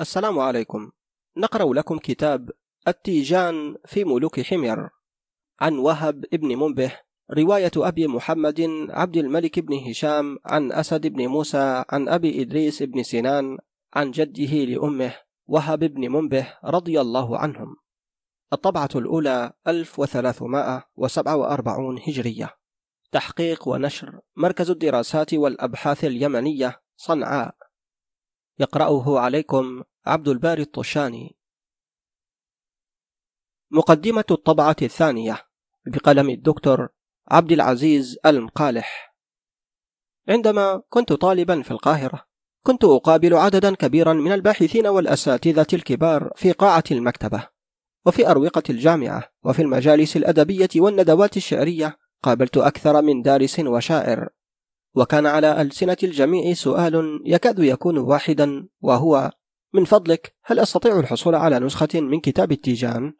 السلام عليكم. نقرأ لكم كتاب التيجان في ملوك حمير عن وهب ابن منبه رواية أبي محمد عبد الملك بن هشام عن أسد بن موسى عن أبي إدريس بن سنان عن جده لأمه وهب بن منبه رضي الله عنهم. الطبعة الأولى 1347 هجرية. تحقيق ونشر مركز الدراسات والأبحاث اليمنية صنعاء. يقرأه عليكم عبد الباري الطشاني مقدمة الطبعة الثانية بقلم الدكتور عبد العزيز المقالح. عندما كنت طالبا في القاهرة كنت أقابل عددا كبيرا من الباحثين والأساتذة الكبار في قاعة المكتبة وفي أروقة الجامعة وفي المجالس الأدبية والندوات الشعرية. قابلت أكثر من دارس وشاعر. وكان على ألسنة الجميع سؤال يكاد يكون واحدا وهو من فضلك هل أستطيع الحصول على نسخة من كتاب التيجان؟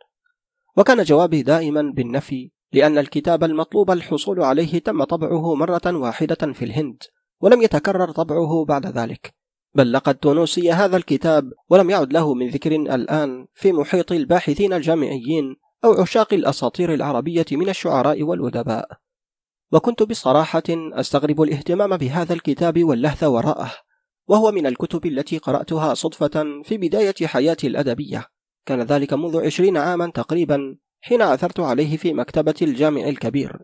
وكان جوابي دائما بالنفي لأن الكتاب المطلوب الحصول عليه تم طبعه مرة واحدة في الهند ولم يتكرر طبعه بعد ذلك بل لقد تونسي هذا الكتاب ولم يعد له من ذكر الآن في محيط الباحثين الجامعيين أو عشاق الأساطير العربية من الشعراء والأدباء وكنت بصراحة أستغرب الاهتمام بهذا الكتاب واللهث وراءه وهو من الكتب التي قرأتها صدفة في بداية حياتي الأدبية. كان ذلك منذ عشرين عاما تقريبا حين عثرت عليه في مكتبة الجامع الكبير.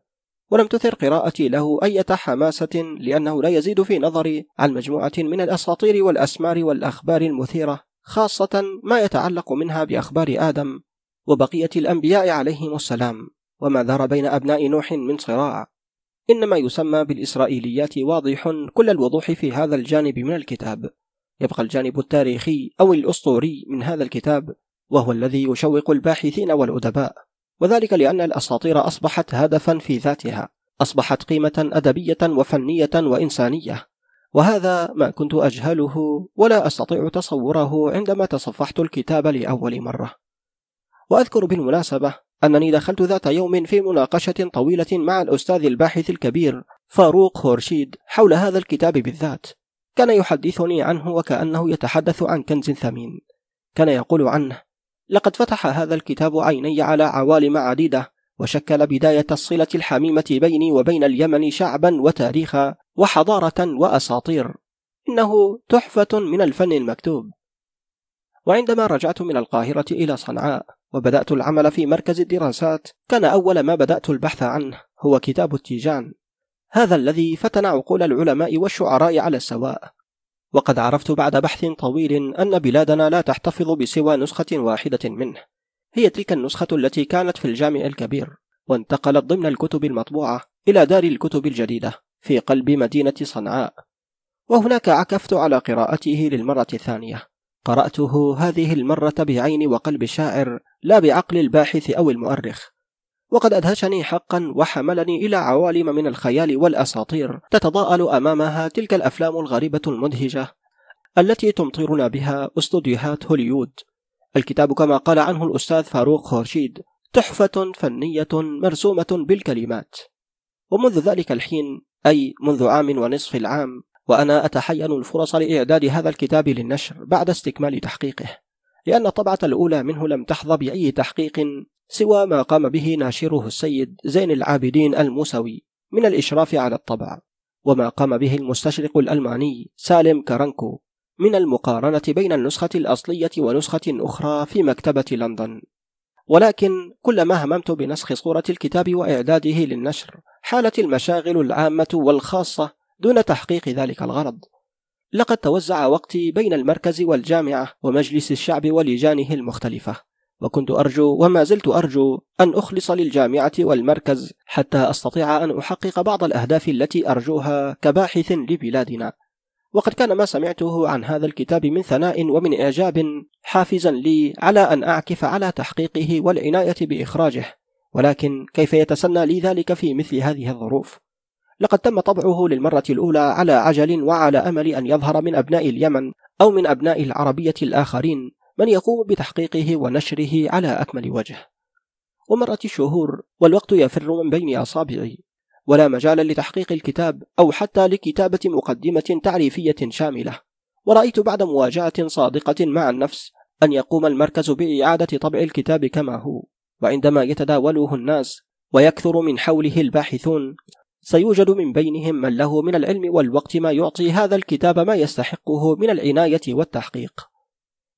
ولم تثر قراءتي له أية حماسة لأنه لا يزيد في نظري عن مجموعة من الأساطير والأسمار والأخبار المثيرة خاصة ما يتعلق منها بأخبار آدم وبقية الأنبياء عليهم السلام وما دار بين أبناء نوح من صراع. إن ما يسمى بالإسرائيليات واضح كل الوضوح في هذا الجانب من الكتاب. يبقى الجانب التاريخي أو الأسطوري من هذا الكتاب وهو الذي يشوق الباحثين والأدباء. وذلك لأن الأساطير أصبحت هدفا في ذاتها أصبحت قيمة أدبية وفنية وإنسانية. وهذا ما كنت أجهله ولا أستطيع تصوره عندما تصفحت الكتاب لأول مرة. وأذكر بالمناسبة أنني دخلت ذات يوم في مناقشة طويلة مع الأستاذ الباحث الكبير فاروق خورشيد حول هذا الكتاب بالذات. كان يحدثني عنه وكأنه يتحدث عن كنز ثمين. كان يقول عنه لقد فتح هذا الكتاب عيني على عوالم عديدة وشكل بداية الصلة الحميمة بيني وبين اليمن شعبا وتاريخا وحضارة وأساطير. إنه تحفة من الفن المكتوب. وعندما رجعت من القاهرة إلى صنعاء وبدأت العمل في مركز الدراسات. كان أول ما بدأت البحث عنه هو كتاب التيجان. هذا الذي فتن عقول العلماء والشعراء على السواء. وقد عرفت بعد بحث طويل أن بلادنا لا تحتفظ بسوى نسخة واحدة منه. هي تلك النسخة التي كانت في الجامع الكبير وانتقلت ضمن الكتب المطبوعة إلى دار الكتب الجديدة في قلب مدينة صنعاء. وهناك عكفت على قراءته للمرة الثانية. قرأته هذه المرة بعين وقلب الشاعر لا بعقل الباحث أو المؤرخ. وقد أدهشني حقا وحملني إلى عوالم من الخيال والأساطير تتضاءل أمامها تلك الأفلام الغريبة المدهجة التي تمطرنا بها أستوديوهات هوليود الكتاب كما قال عنه الأستاذ فاروق خورشيد تحفة فنية مرسومة بالكلمات. ومنذ ذلك الحين أي منذ عام ونصف العام وأنا أتحين الفرص لإعداد هذا الكتاب للنشر بعد استكمال تحقيقه. لأن الطبعة الأولى منه لم تحظى بأي تحقيق سوى ما قام به ناشره السيد زين العابدين الموسوي من الإشراف على الطبع وما قام به المستشرق الألماني سالم كارنكو من المقارنة بين النسخة الأصلية ونسخة أخرى في مكتبة لندن. ولكن كلما هممت بنسخ صورة الكتاب وإعداده للنشر حالت المشاغل العامة والخاصة دون تحقيق ذلك الغرض. لقد توزع وقتي بين المركز والجامعة ومجلس الشعب ولجانه المختلفة وكنت أرجو وما زلت أرجو أن أخلص للجامعة والمركز حتى أستطيع أن أحقق بعض الأهداف التي أرجوها كباحث لبلادنا. وقد كان ما سمعته عن هذا الكتاب من ثناء ومن إعجاب حافزا لي على أن أعكف على تحقيقه والعناية بإخراجه ولكن كيف يتسنى لي ذلك في مثل هذه الظروف؟ لقد تم طبعه للمرة الأولى على عجل وعلى أمل أن يظهر من أبناء اليمن أو من أبناء العربية الآخرين من يقوم بتحقيقه ونشره على أكمل وجه. ومرت الشهور والوقت يفر من بين أصابعي ولا مجال لتحقيق الكتاب أو حتى لكتابة مقدمة تعريفية شاملة. ورأيت بعد مواجهة صادقة مع النفس أن يقوم المركز بإعادة طبع الكتاب كما هو وعندما يتداوله الناس ويكثر من حوله الباحثون سيوجد من بينهم من له من العلم والوقت ما يعطي هذا الكتاب ما يستحقه من العناية والتحقيق.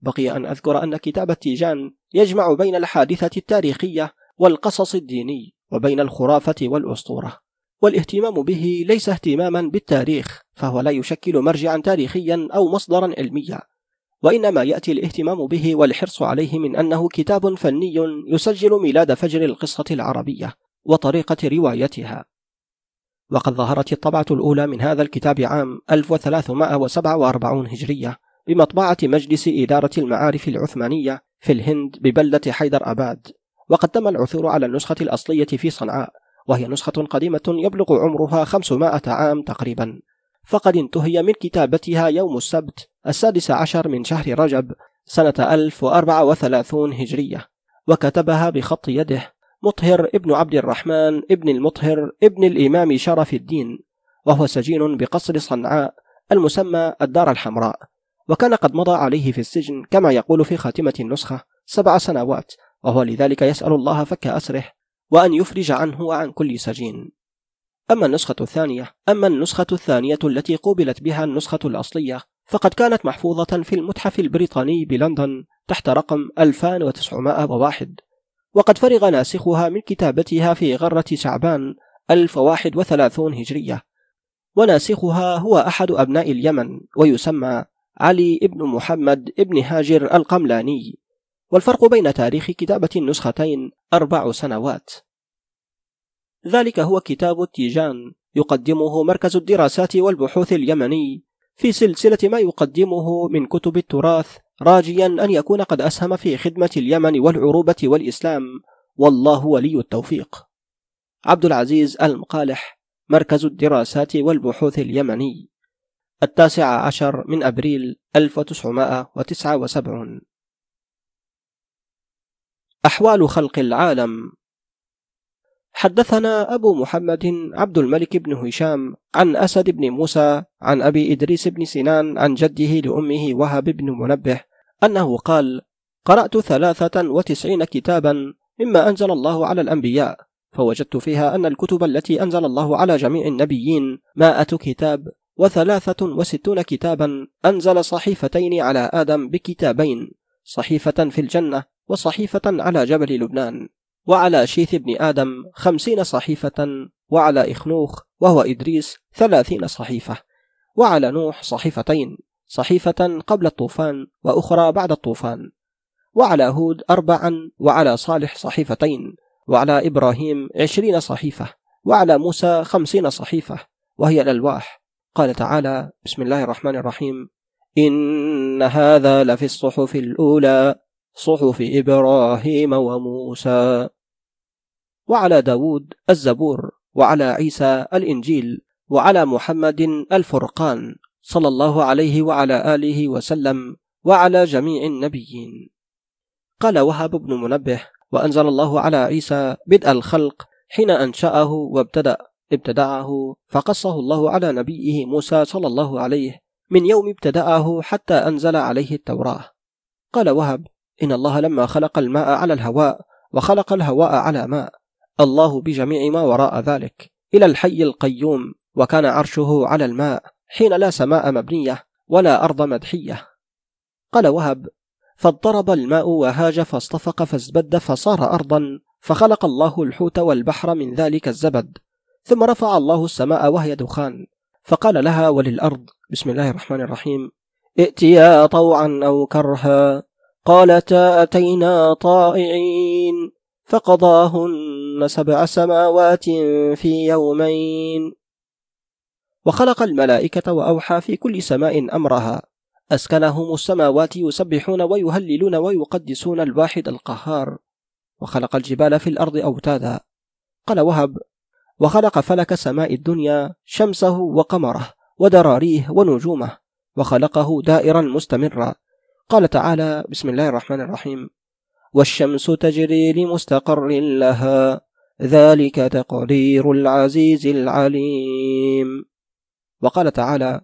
بقي أن أذكر أن كتاب التيجان يجمع بين الحادثة التاريخية والقصص الديني وبين الخرافة والأسطورة والاهتمام به ليس اهتماما بالتاريخ فهو لا يشكل مرجعا تاريخيا أو مصدرا علميا وإنما يأتي الاهتمام به والحرص عليه من أنه كتاب فني يسجل ميلاد فجر القصة العربية وطريقة روايتها. وقد ظهرت الطبعة الأولى من هذا الكتاب عام 1347 هجرية بمطبعة مجلس إدارة المعارف العثمانية في الهند ببلدة حيدر أباد. وقد تم العثور على النسخة الأصلية في صنعاء وهي نسخة قديمة يبلغ عمرها 500 عام تقريبا. فقد انتهي من كتابتها يوم السبت السادس عشر من شهر رجب سنة 1034 هجرية. وكتبها بخط يده مطهر ابن عبد الرحمن ابن المطهر ابن الإمام شرف الدين وهو سجين بقصر صنعاء المسمى الدار الحمراء وكان قد مضى عليه في السجن كما يقول في خاتمة النسخة سبع سنوات وهو لذلك يسأل الله فك أسره وأن يفرج عنه وعن كل سجين. أما النسخة الثانية أما النسخة الثانية التي قوبلت بها النسخة الأصلية فقد كانت محفوظة في المتحف البريطاني بلندن تحت رقم 2901 وقد فرغ ناسخها من كتابتها في غرة شعبان 1031 هجرية. وناسخها هو أحد أبناء اليمن ويسمى علي بن محمد بن هاجر القملاني. والفرق بين تاريخ كتابة النسختين أربع سنوات. ذلك هو كتاب التيجان. يقدمه مركز الدراسات والبحوث اليمني. في سلسلة ما يقدمه من كتب التراث راجيا أن يكون قد أسهم في خدمة اليمن والعروبة والإسلام. والله ولي التوفيق. عبد العزيز المقالح مركز الدراسات والبحوث اليمني. التاسع عشر من أبريل 1979 أحوال خلق العالم. حدثنا أبو محمد عبد الملك بن هشام عن أسد بن موسى عن أبي إدريس بن سنان عن جده لأمه وهب بن منبه أنه قال قرأت ثلاثة وتسعين كتابا مما أنزل الله على الأنبياء فوجدت فيها أن الكتب التي أنزل الله على جميع النبيين مائة كتاب وثلاثة وستون كتابا أنزل صحيفتين على آدم بكتابين صحيفة في الجنة وصحيفة على جبل لبنان. وعلى شيث بن آدم خمسين صحيفة وعلى إخنوخ وهو إدريس ثلاثين صحيفة وعلى نوح صحيفتين صحيفة قبل الطوفان وأخرى بعد الطوفان وعلى هود أربعا وعلى صالح صحيفتين وعلى إبراهيم عشرين صحيفة وعلى موسى خمسين صحيفة وهي الألواح. قال تعالى بسم الله الرحمن الرحيم. إن هذا لفي الصحف الأولى. صحف إبراهيم وموسى وعلى داود الزبور وعلى عيسى الإنجيل وعلى محمد الفرقان صلى الله عليه وعلى آله وسلم وعلى جميع النبيين. قال وهب بن منبه وأنزل الله على عيسى بدء الخلق حين أنشأه وابتدأ ابتدعه فقصه الله على نبيه موسى صلى الله عليه من يوم ابتدأه حتى أنزل عليه التوراة. قال وهب إن الله لما خلق الماء على الهواء وخلق الهواء على ماء الله بجميع ما وراء ذلك إلى الحي القيوم وكان عرشه على الماء حين لا سماء مبنية ولا أرض مدحية قال وهب فاضطرب الماء وهاج فاصطفق فازبد فصار أرضا فخلق الله الحوت والبحر من ذلك الزبد ثم رفع الله السماء وهي دخان فقال لها وللأرض بسم الله الرحمن الرحيم ائتيا طوعا أو كرها قالتا أتينا طائعين فقضاهن سبع سماوات في يومين. وخلق الملائكة وأوحى في كل سماء أمرها. أسكنهم السماوات يسبحون ويهللون ويقدسون الواحد القهار. وخلق الجبال في الأرض أوتادا. قال وهب. وخلق فلك سماء الدنيا شمسه وقمره ودراريه ونجومه. وخلقه دائرا مستمرا. قال تعالى بسم الله الرحمن الرحيم. والشمس تجري لمستقر لها ذلك تقدير العزيز العليم. وقال تعالى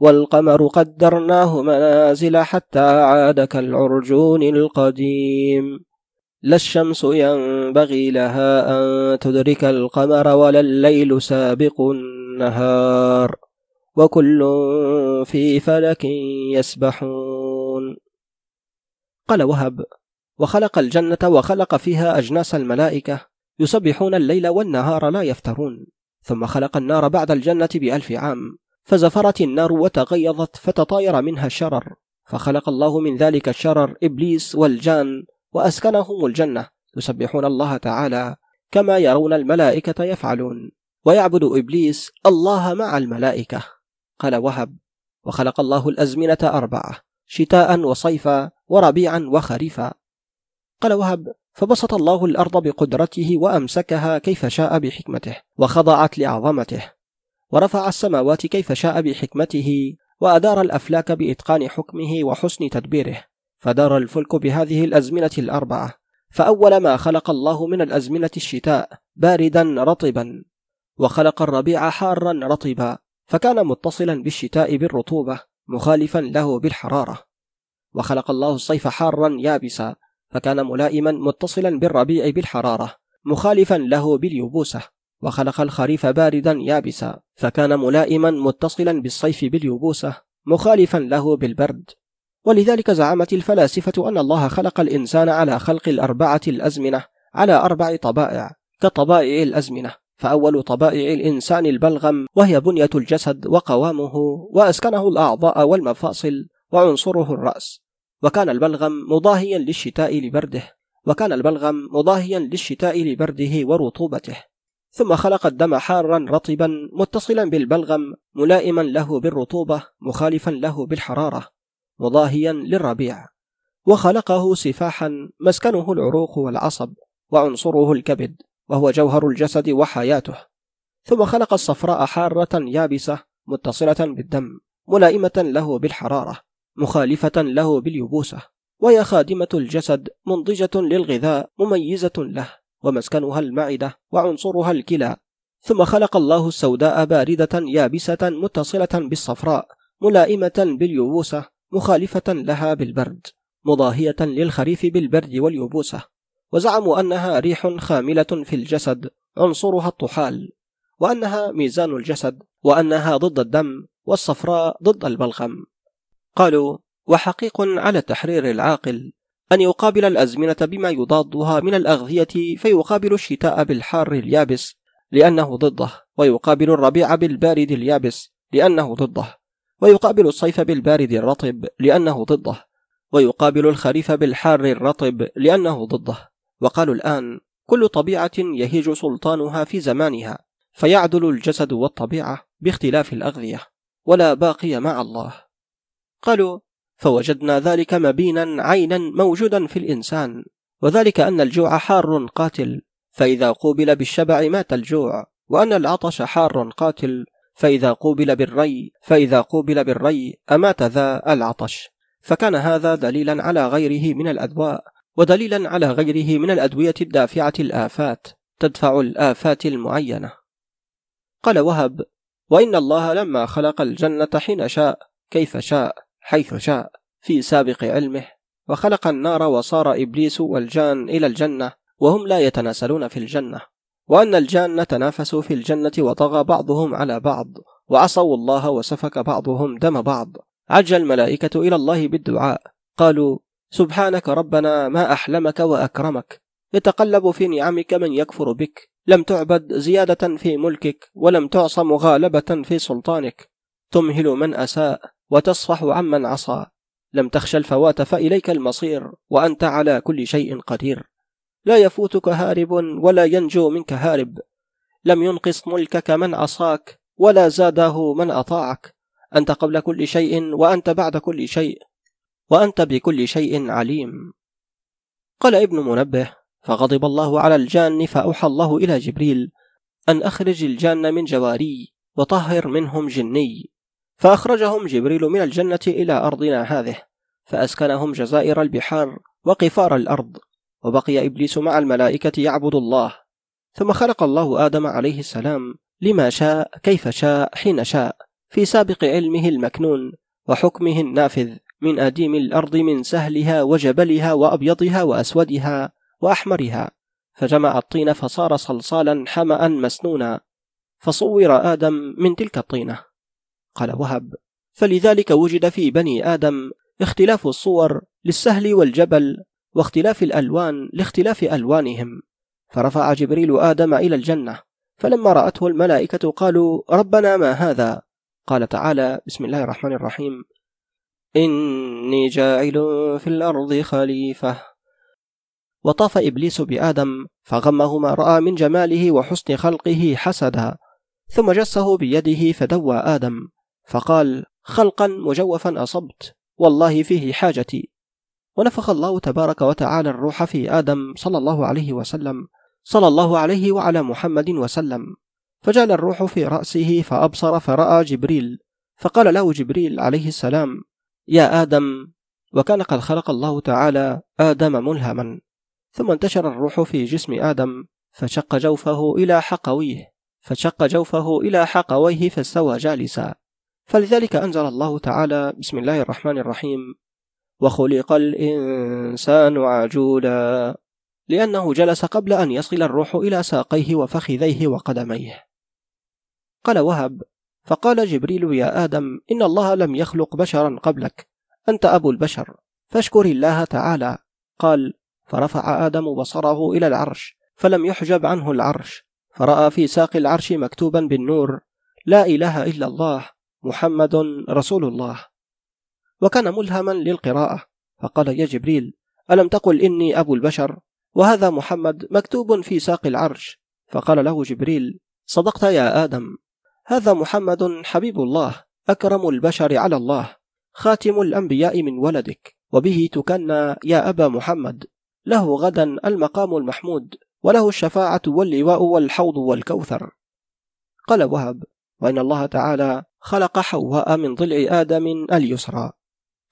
والقمر قدرناه منازل حتى عاد كالعرجون القديم. لا الشمس ينبغي لها أن تدرك القمر ولا الليل سابق النهار. وكل في فلك يسبحون. قال وهب وخلق الجنة وخلق فيها أجناس الملائكة يسبحون الليل والنهار لا يفترون. ثم خلق النار بعد الجنة بألف عام فزفرت النار وتغيظت فتطاير منها الشرر. فخلق الله من ذلك الشرر إبليس والجان وأسكنهم الجنة. يسبحون الله تعالى كما يرون الملائكة يفعلون. ويعبد إبليس الله مع الملائكة. قال وهب وخلق الله الأزمنة أربعة. شتاء وصيفا وربيعا وخريفا. قال وهب فبسط الله الأرض بقدرته وأمسكها كيف شاء بحكمته وخضعت لعظمته ورفع السماوات كيف شاء بحكمته وأدار الأفلاك بإتقان حكمه وحسن تدبيره فدار الفلك بهذه الأزمنة الأربعة. فأول ما خلق الله من الأزمنة الشتاء باردا رطبا وخلق الربيع حارا رطبا فكان متصلا بالشتاء بالرطوبة. مخالفا له بالحرارة. وخلق الله الصيف حارا يابسا فكان ملائما متصلا بالربيع بالحرارة مخالفا له باليبوسة وخلق الخريف باردا يابسا فكان ملائما متصلا بالصيف باليبوسة مخالفا له بالبرد. ولذلك زعمت الفلاسفة أن الله خلق الإنسان على خلق الأربعة الأزمنة على أربع طبائع كطبائع الأزمنة. فأول طبائع الإنسان البلغم وهي بنية الجسد وقوامه وأسكنه الأعضاء والمفاصل وعنصره الرأس. وكان البلغم مضاهيا للشتاء لبرده وكان البلغم مضاهيا للشتاء لبرده ورطوبته. ثم خلق الدم حارا رطبا متصلا بالبلغم ملائما له بالرطوبة مخالفا له بالحرارة مضاهيا للربيع. وخلقه سفاحا مسكنه العروق والعصب وعنصره الكبد. وهو جوهر الجسد وحياته. ثم خلق الصفراء حارة يابسة متصلة بالدم ملائمة له بالحرارة مخالفة له باليبوسة وهي خادمة الجسد منضجة للغذاء مميزة له ومسكنها المعدة وعنصرها الكلى. ثم خلق الله السوداء باردة يابسة متصلة بالصفراء ملائمة باليبوسة مخالفة لها بالبرد مضاهية للخريف بالبرد واليبوسة. وزعموا أنها ريح خاملة في الجسد عنصرها الطحال وأنها ميزان الجسد وأنها ضد الدم والصفراء ضد البلغم. قالوا وحقيق على التحرير العاقل أن يقابل الأزمنة بما يضادها من الأغذية فيقابل الشتاء بالحار اليابس لأنه ضده ويقابل الربيع بالبارد اليابس لأنه ضده ويقابل الصيف بالبارد الرطب لأنه ضده ويقابل الخريف بالحار الرطب لأنه ضده. وقالوا الآن كل طبيعة يهيج سلطانها في زمانها فيعدل الجسد والطبيعة باختلاف الأغذية ولا باقي مع الله. قالوا فوجدنا ذلك مبينا عينا موجودا في الإنسان وذلك أن الجوع حار قاتل فإذا قوبل بالشبع مات الجوع وأن العطش حار قاتل فإذا قوبل بالري فإذا قوبل بالري أمات ذا العطش. فكان هذا دليلا على غيره من الأدواء. ودليلا على غيره من الأدوية الدافعة الآفات تدفع الآفات المعينة. قال وهب وإن الله لما خلق الجنة حين شاء كيف شاء حيث شاء في سابق علمه وخلق النار وصار إبليس والجان إلى الجنة وهم لا يتناسلون في الجنة. وأن الجان تنافسوا في الجنة وطغى بعضهم على بعض وعصوا الله وسفك بعضهم دم بعض. عج الملائكة إلى الله بالدعاء. قالوا سبحانك ربنا ما أحلمك وأكرمك. يتقلب في نعمك من يكفر بك. لم تعبد زيادة في ملكك ولم تعص مغالبة في سلطانك. تمهل من أساء وتصفح عمن عصى. لم تخش الفوات فإليك المصير وأنت على كل شيء قدير. لا يفوتك هارب ولا ينجو منك هارب. لم ينقص ملكك من عصاك ولا زاده من أطاعك. أنت قبل كل شيء وأنت بعد كل شيء. وأنت بكل شيء عليم. قال ابن منبه فغضب الله على الجان فأوحى الله إلى جبريل أن أخرج الجان من جواري وطهر منهم جني. فأخرجهم جبريل من الجنة إلى أرضنا هذه فأسكنهم جزائر البحار وقفار الأرض وبقي إبليس مع الملائكة يعبد الله. ثم خلق الله آدم عليه السلام لما شاء كيف شاء حين شاء في سابق علمه المكنون وحكمه النافذ. من أديم الأرض من سهلها وجبلها وأبيضها وأسودها وأحمرها فجمع الطين فصار صلصالا حمأ مسنونا فصور آدم من تلك الطينة. قال وهب فلذلك وجد في بني آدم اختلاف الصور للسهل والجبل واختلاف الألوان لاختلاف ألوانهم. فرفع جبريل آدم إلى الجنة فلما رأته الملائكة قالوا ربنا ما هذا؟ قال تعالى بسم الله الرحمن الرحيم إني جاعل في الأرض خليفة. وطاف إبليس بآدم فغمه ما رأى من جماله وحسن خلقه حسدا. ثم جسه بيده فدوى آدم فقال خلقا مجوفا أصبت والله فيه حاجتي. ونفخ الله تبارك وتعالى الروح في آدم صلى الله عليه وسلم صلى الله عليه وعلى محمد وسلم. فجعل الروح في رأسه فأبصر فرأى جبريل فقال له جبريل عليه السلام يا آدم وكان قد خلق الله تعالى آدم ملهما ثم انتشر الروح في جسم آدم فشق جوفه إلى حقويه فشق جوفه إلى حقويه فاستوى جالسا. فلذلك أنزل الله تعالى بسم الله الرحمن الرحيم وخلق الإنسان عجولا لأنه جلس قبل أن يصل الروح إلى ساقيه وفخذيه وقدميه. قال وهب فقال جبريل يا آدم إن الله لم يخلق بشرا قبلك أنت أبو البشر فاشكر الله تعالى. قال فرفع آدم بصره إلى العرش فلم يحجب عنه العرش فرأى في ساق العرش مكتوبا بالنور لا إله إلا الله محمد رسول الله. وكان ملهما للقراءة فقال يا جبريل ألم تقل إني أبو البشر؟ وهذا محمد مكتوب في ساق العرش. فقال له جبريل صدقت يا آدم. هذا محمد حبيب الله أكرم البشر على الله خاتم الأنبياء من ولدك وبه تكنى يا أبا محمد. له غدا المقام المحمود وله الشفاعة واللواء والحوض والكوثر. قال وهب وإن الله تعالى خلق حواء من ضلع آدم اليسرى.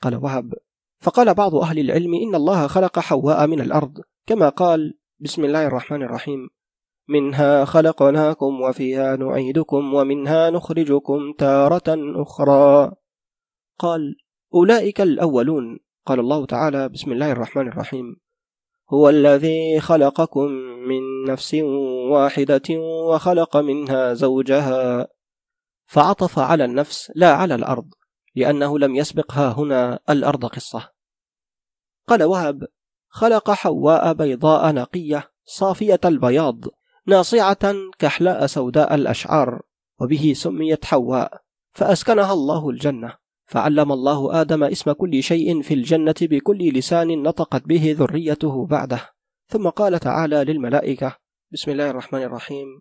قال وهب فقال بعض أهل العلم إن الله خلق حواء من الأرض كما قال بسم الله الرحمن الرحيم منها خلقناكم وفيها نعيدكم ومنها نخرجكم تارة أخرى. قال أولئك الأولون. قال الله تعالى بسم الله الرحمن الرحيم. هو الذي خلقكم من نفس واحدة وخلق منها زوجها. فعطف على النفس لا على الأرض لأنه لم يسبقها هنا الأرض قصة. قال وهب خلق حواء بيضاء نقية صافية البياض. ناصعة كحلاء سوداء الأشعار وبه سميت حواء فأسكنها الله الجنة فعلم الله آدم اسم كل شيء في الجنة بكل لسان نطقت به ذريته بعده. ثم قال تعالى للملائكة بسم الله الرحمن الرحيم.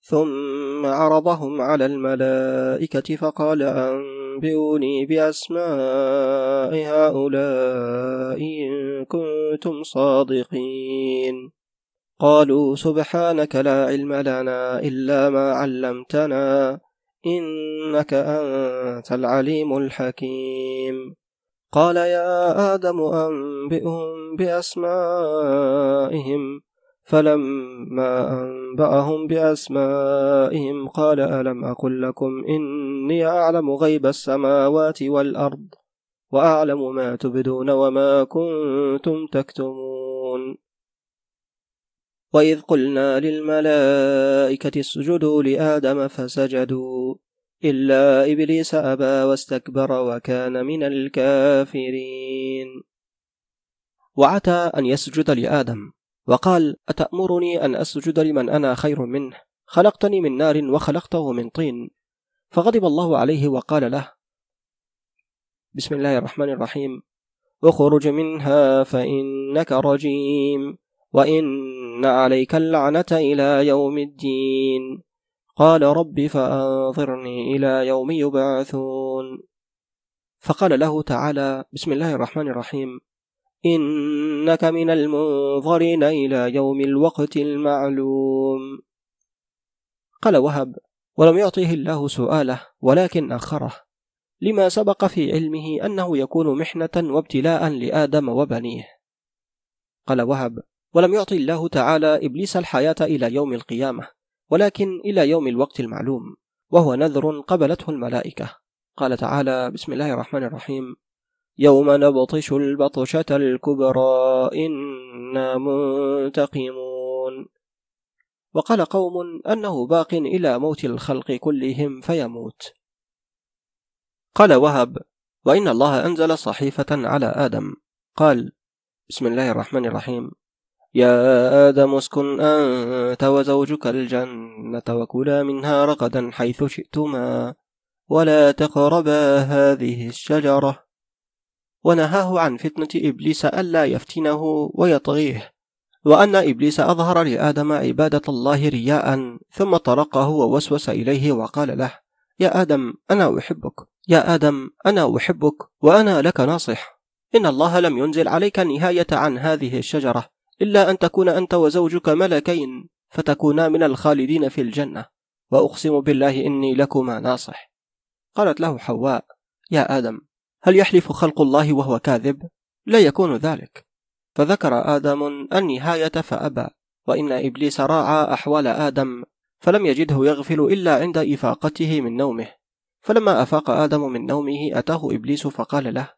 ثم عرضهم على الملائكة فقال أنبئوني بأسماء هؤلاء إن كنتم صادقين. قالوا سبحانك لا علم لنا إلا ما علمتنا إنك أنت العليم الحكيم. قال يا آدم أنبئهم بأسمائهم. فلما أنبأهم بأسمائهم قال ألم أقل لكم إني أعلم غيب السماوات والأرض وأعلم ما تبدون وما كنتم تكتمون. وإذ قلنا للملائكة اسجدوا لآدم فسجدوا إلا إبليس أبى واستكبر وكان من الكافرين. وعتى أن يسجد لآدم وقال أتأمرني أن أسجد لمن أنا خير منه؟ خلقتني من نار وخلقته من طين. فغضب الله عليه وقال له بسم الله الرحمن الرحيم اخرج منها فإنك رجيم. وإن عليك اللعنة إلى يوم الدين. قال رب فأنظرني إلى يوم يبعثون. فقال له تعالى بسم الله الرحمن الرحيم. إنك من المنظرين إلى يوم الوقت المعلوم. قال وهب ولم يعطيه الله سؤاله ولكن أخره. لما سبق في علمه أنه يكون محنة وابتلاء لآدم وبنيه. قال وهب ولم يعطي الله تعالى إبليس الحياة إلى يوم القيامة ولكن إلى يوم الوقت المعلوم وهو نذر قبلته الملائكة. قال تعالى بسم الله الرحمن الرحيم. يوم نبطش البطشة الكبرى إنا منتقمون. وقال قوم أنه باق إلى موت الخلق كلهم فيموت. قال وهب وإن الله أنزل صحيفة على آدم. قال بسم الله الرحمن الرحيم. يا آدم اسكن أنت وزوجك الجنة وكلا منها رغدا حيث شئتما ولا تقربا هذه الشجرة. ونهاه عن فتنة إبليس ألا يفتنه ويطغيه وأن إبليس أظهر لآدم عبادة الله رياء ثم طرقه ووسوس إليه وقال له يا آدم أنا أحبك يا آدم أنا أحبك وأنا لك ناصح. إن الله لم ينزل عليك النهاية عن هذه الشجرة. إلا أن تكون أنت وزوجك ملكين فتكونا من الخالدين في الجنة. وأقسم بالله إني لكما ناصح. قالت له حواء يا آدم هل يحلف خلق الله وهو كاذب؟ لا يكون ذلك. فذكر آدم النهاية فأبى. وإن إبليس راعى أحوال آدم فلم يجده يغفل إلا عند إفاقته من نومه. فلما أفاق آدم من نومه أتاه إبليس فقال له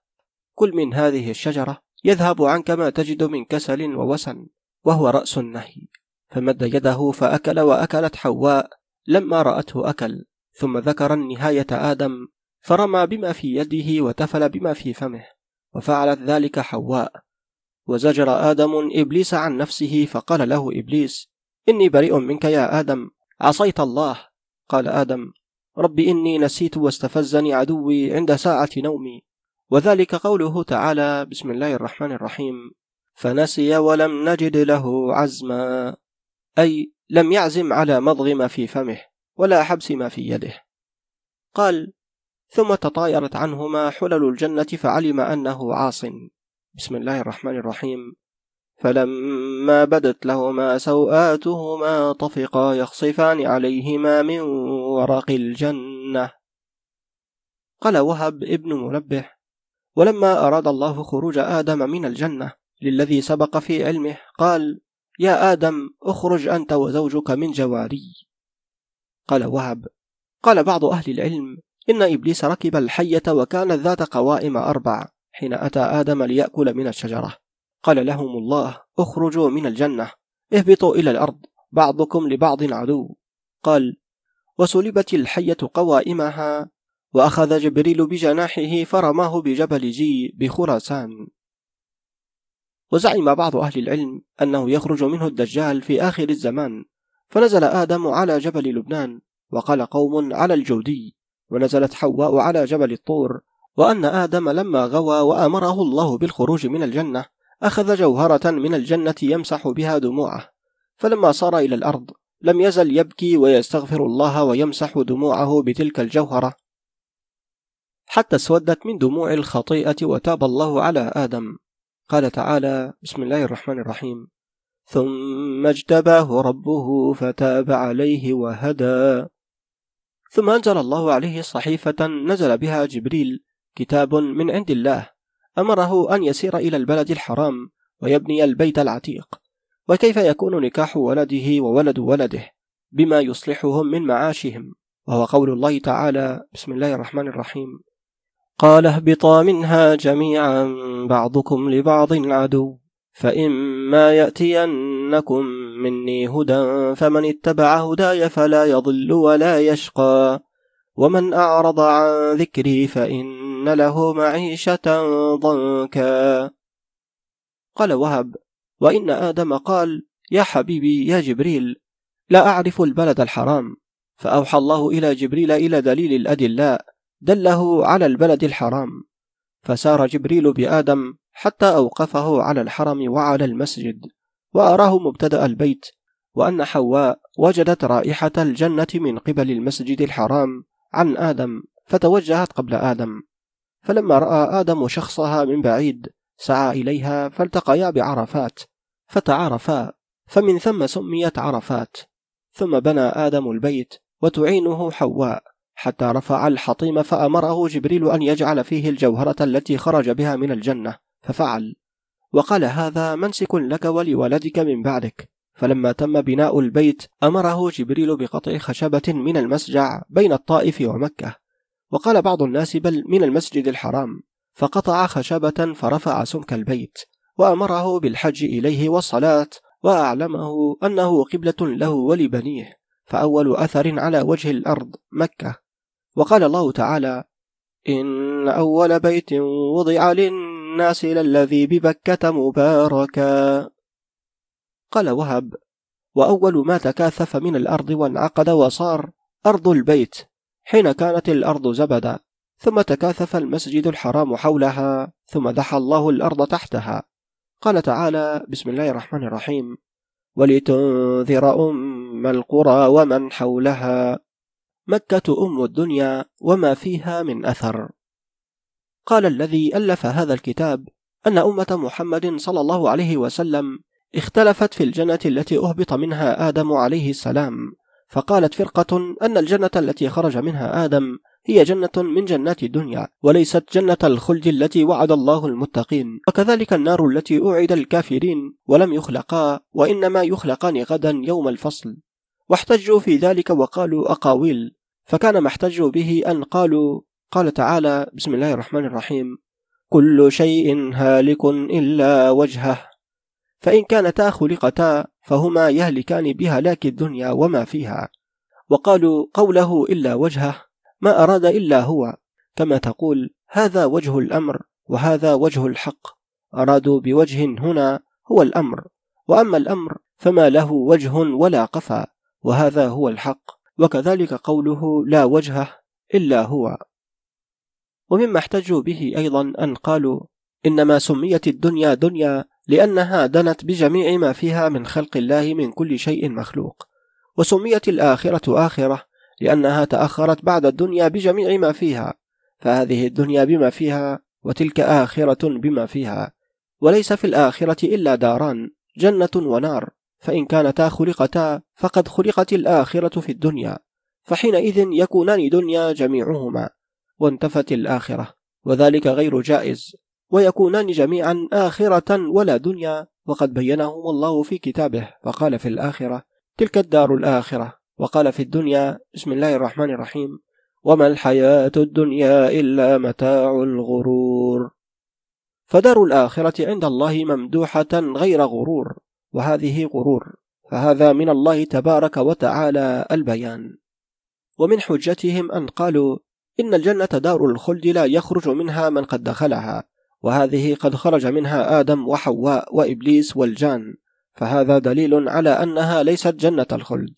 كل من هذه الشجرة يذهب عنك ما تجد من كسل ووسن وهو رأس النهي. فمد يده فأكل وأكلت حواء لما رأته أكل. ثم ذكر النهاية آدم فرمى بما في يده وتفل بما في فمه وفعلت ذلك حواء. وزجر آدم إبليس عن نفسه فقال له إبليس إني بريء منك يا آدم عصيت الله. قال آدم رب إني نسيت واستفزني عدوي عند ساعة نومي. وذلك قوله تعالى بسم الله الرحمن الرحيم فنسي ولم نجد له عزما أي لم يعزم على مضغ ما في فمه ولا حبس ما في يده. قال ثم تطايرت عنهما حلل الجنة فعلم أنه عاص. بسم الله الرحمن الرحيم فلما بدت لهما سوآتهما طفقا يخصفان عليهما من ورق الجنة. قال وهب ابن منبه ولما أراد الله خروج آدم من الجنة للذي سبق في علمه قال يا آدم أخرج أنت وزوجك من جواري. قال وهب قال بعض أهل العلم إن إبليس ركب الحية وكانت ذات قوائم أربع حين أتى آدم ليأكل من الشجرة. قال لهم الله أخرجوا من الجنة اهبطوا إلى الأرض بعضكم لبعض عدو. قال وسلبت الحية قوائمها وأخذ جبريل بجناحه فرماه بجبل جي بخراسان. وزعم بعض أهل العلم أنه يخرج منه الدجال في آخر الزمان فنزل آدم على جبل لبنان وقال قوم على الجودي ونزلت حواء على جبل الطور وأن آدم لما غوى وأمره الله بالخروج من الجنة أخذ جوهرة من الجنة يمسح بها دموعه. فلما صار إلى الأرض لم يزل يبكي ويستغفر الله ويمسح دموعه بتلك الجوهرة. حتى اسودت من دموع الخطيئة وتاب الله على آدم. قال تعالى بسم الله الرحمن الرحيم. ثم اجتباه ربه فتاب عليه وهدى. ثم أنزل الله عليه صحيفة نزل بها جبريل كتاب من عند الله. أمره أن يسير إلى البلد الحرام ويبني البيت العتيق. وكيف يكون نكاح ولده وولد ولده؟ بما يصلحهم من معاشهم. وهو قول الله تعالى بسم الله الرحمن الرحيم. قال اهبطا منها جميعا بعضكم لبعض عدو فإما يأتينكم مني هدى فمن اتبع هداي فلا يضل ولا يشقى ومن أعرض عن ذكري فإن له معيشة ضنكا. قال وهب وإن آدم قال يا حبيبي يا جبريل لا أعرف البلد الحرام. فأوحى الله إلى جبريل إلى دليل الأدلاء دله على البلد الحرام فسار جبريل بآدم حتى أوقفه على الحرم وعلى المسجد وأراه مبتدأ البيت وأن حواء وجدت رائحة الجنة من قبل المسجد الحرام عن آدم فتوجهت قبل آدم. فلما رأى آدم شخصها من بعيد سعى إليها فالتقيا بعرفات فتعارفا فمن ثم سميت عرفات. ثم بنى آدم البيت وتعينه حواء. حتى رفع الحطيم فأمره جبريل أن يجعل فيه الجوهرة التي خرج بها من الجنة ففعل. وقال هذا منسك لك ولولدك من بعدك. فلما تم بناء البيت أمره جبريل بقطع خشبة من المسجع بين الطائف ومكة. وقال بعض الناس بل من المسجد الحرام. فقطع خشبة فرفع سمك البيت وأمره بالحج إليه والصلاة وأعلمه أنه قبلة له ولبنيه. فأول أثر على وجه الأرض مكة. وقال الله تعالى إن أول بيت وضع للناس للذي ببكة مباركا. قال وهب وأول ما تكاثف من الأرض وانعقد وصار أرض البيت حين كانت الأرض زبدا. ثم تكاثف المسجد الحرام حولها. ثم دحى الله الأرض تحتها. قال تعالى بسم الله الرحمن الرحيم ولتنذر أم القرى ومن حولها. مكة أم الدنيا وما فيها من أثر. قال الذي ألف هذا الكتاب أن أمة محمد صلى الله عليه وسلم اختلفت في الجنة التي أهبط منها آدم عليه السلام فقالت فرقة أن الجنة التي خرج منها آدم هي جنة من جنات الدنيا وليست جنة الخلد التي وعد الله المتقين. وكذلك النار التي أوعد الكافرين ولم يخلقا وإنما يخلقان غدا يوم الفصل. واحتجوا في ذلك وقالوا أقاويل. فكان ما احتجوا به أن قالوا قال تعالى بسم الله الرحمن الرحيم كل شيء هالك إلا وجهه فإن كانتا خلقتا فهما يهلكان بهلاك الدنيا وما فيها. وقالوا قوله إلا وجهه ما أراد إلا هو. كما تقول هذا وجه الأمر وهذا وجه الحق أرادوا بوجه هنا هو الأمر وأما الأمر فما له وجه ولا قفا وهذا هو الحق. وكذلك قوله لا وجهه إلا هو. ومما احتجوا به أيضا أن قالوا إنما سميت الدنيا دنيا لأنها دنت بجميع ما فيها من خلق الله من كل شيء مخلوق. وسميت الآخرة آخرة لأنها تأخرت بعد الدنيا بجميع ما فيها. فهذه الدنيا بما فيها وتلك آخرة بما فيها. وليس في الآخرة إلا داران جنة ونار. فإن كانتا خلقتا فقد خلقت الآخرة في الدنيا فحينئذ يكونان دنيا جميعهما وانتفت الآخرة وذلك غير جائز ويكونان جميعا آخرة ولا دنيا وقد بينهم الله في كتابه فقال في الآخرة تلك الدار الآخرة وقال في الدنيا بسم الله الرحمن الرحيم وما الحياة الدنيا إلا متاع الغرور. فدار الآخرة عند الله ممدوحة غير غرور. وهذه غرور. فهذا من الله تبارك وتعالى البيان. ومن حجتهم أن قالوا إن الجنة دار الخلد لا يخرج منها من قد دخلها وهذه قد خرج منها آدم وحواء وإبليس والجان. فهذا دليل على أنها ليست جنة الخلد.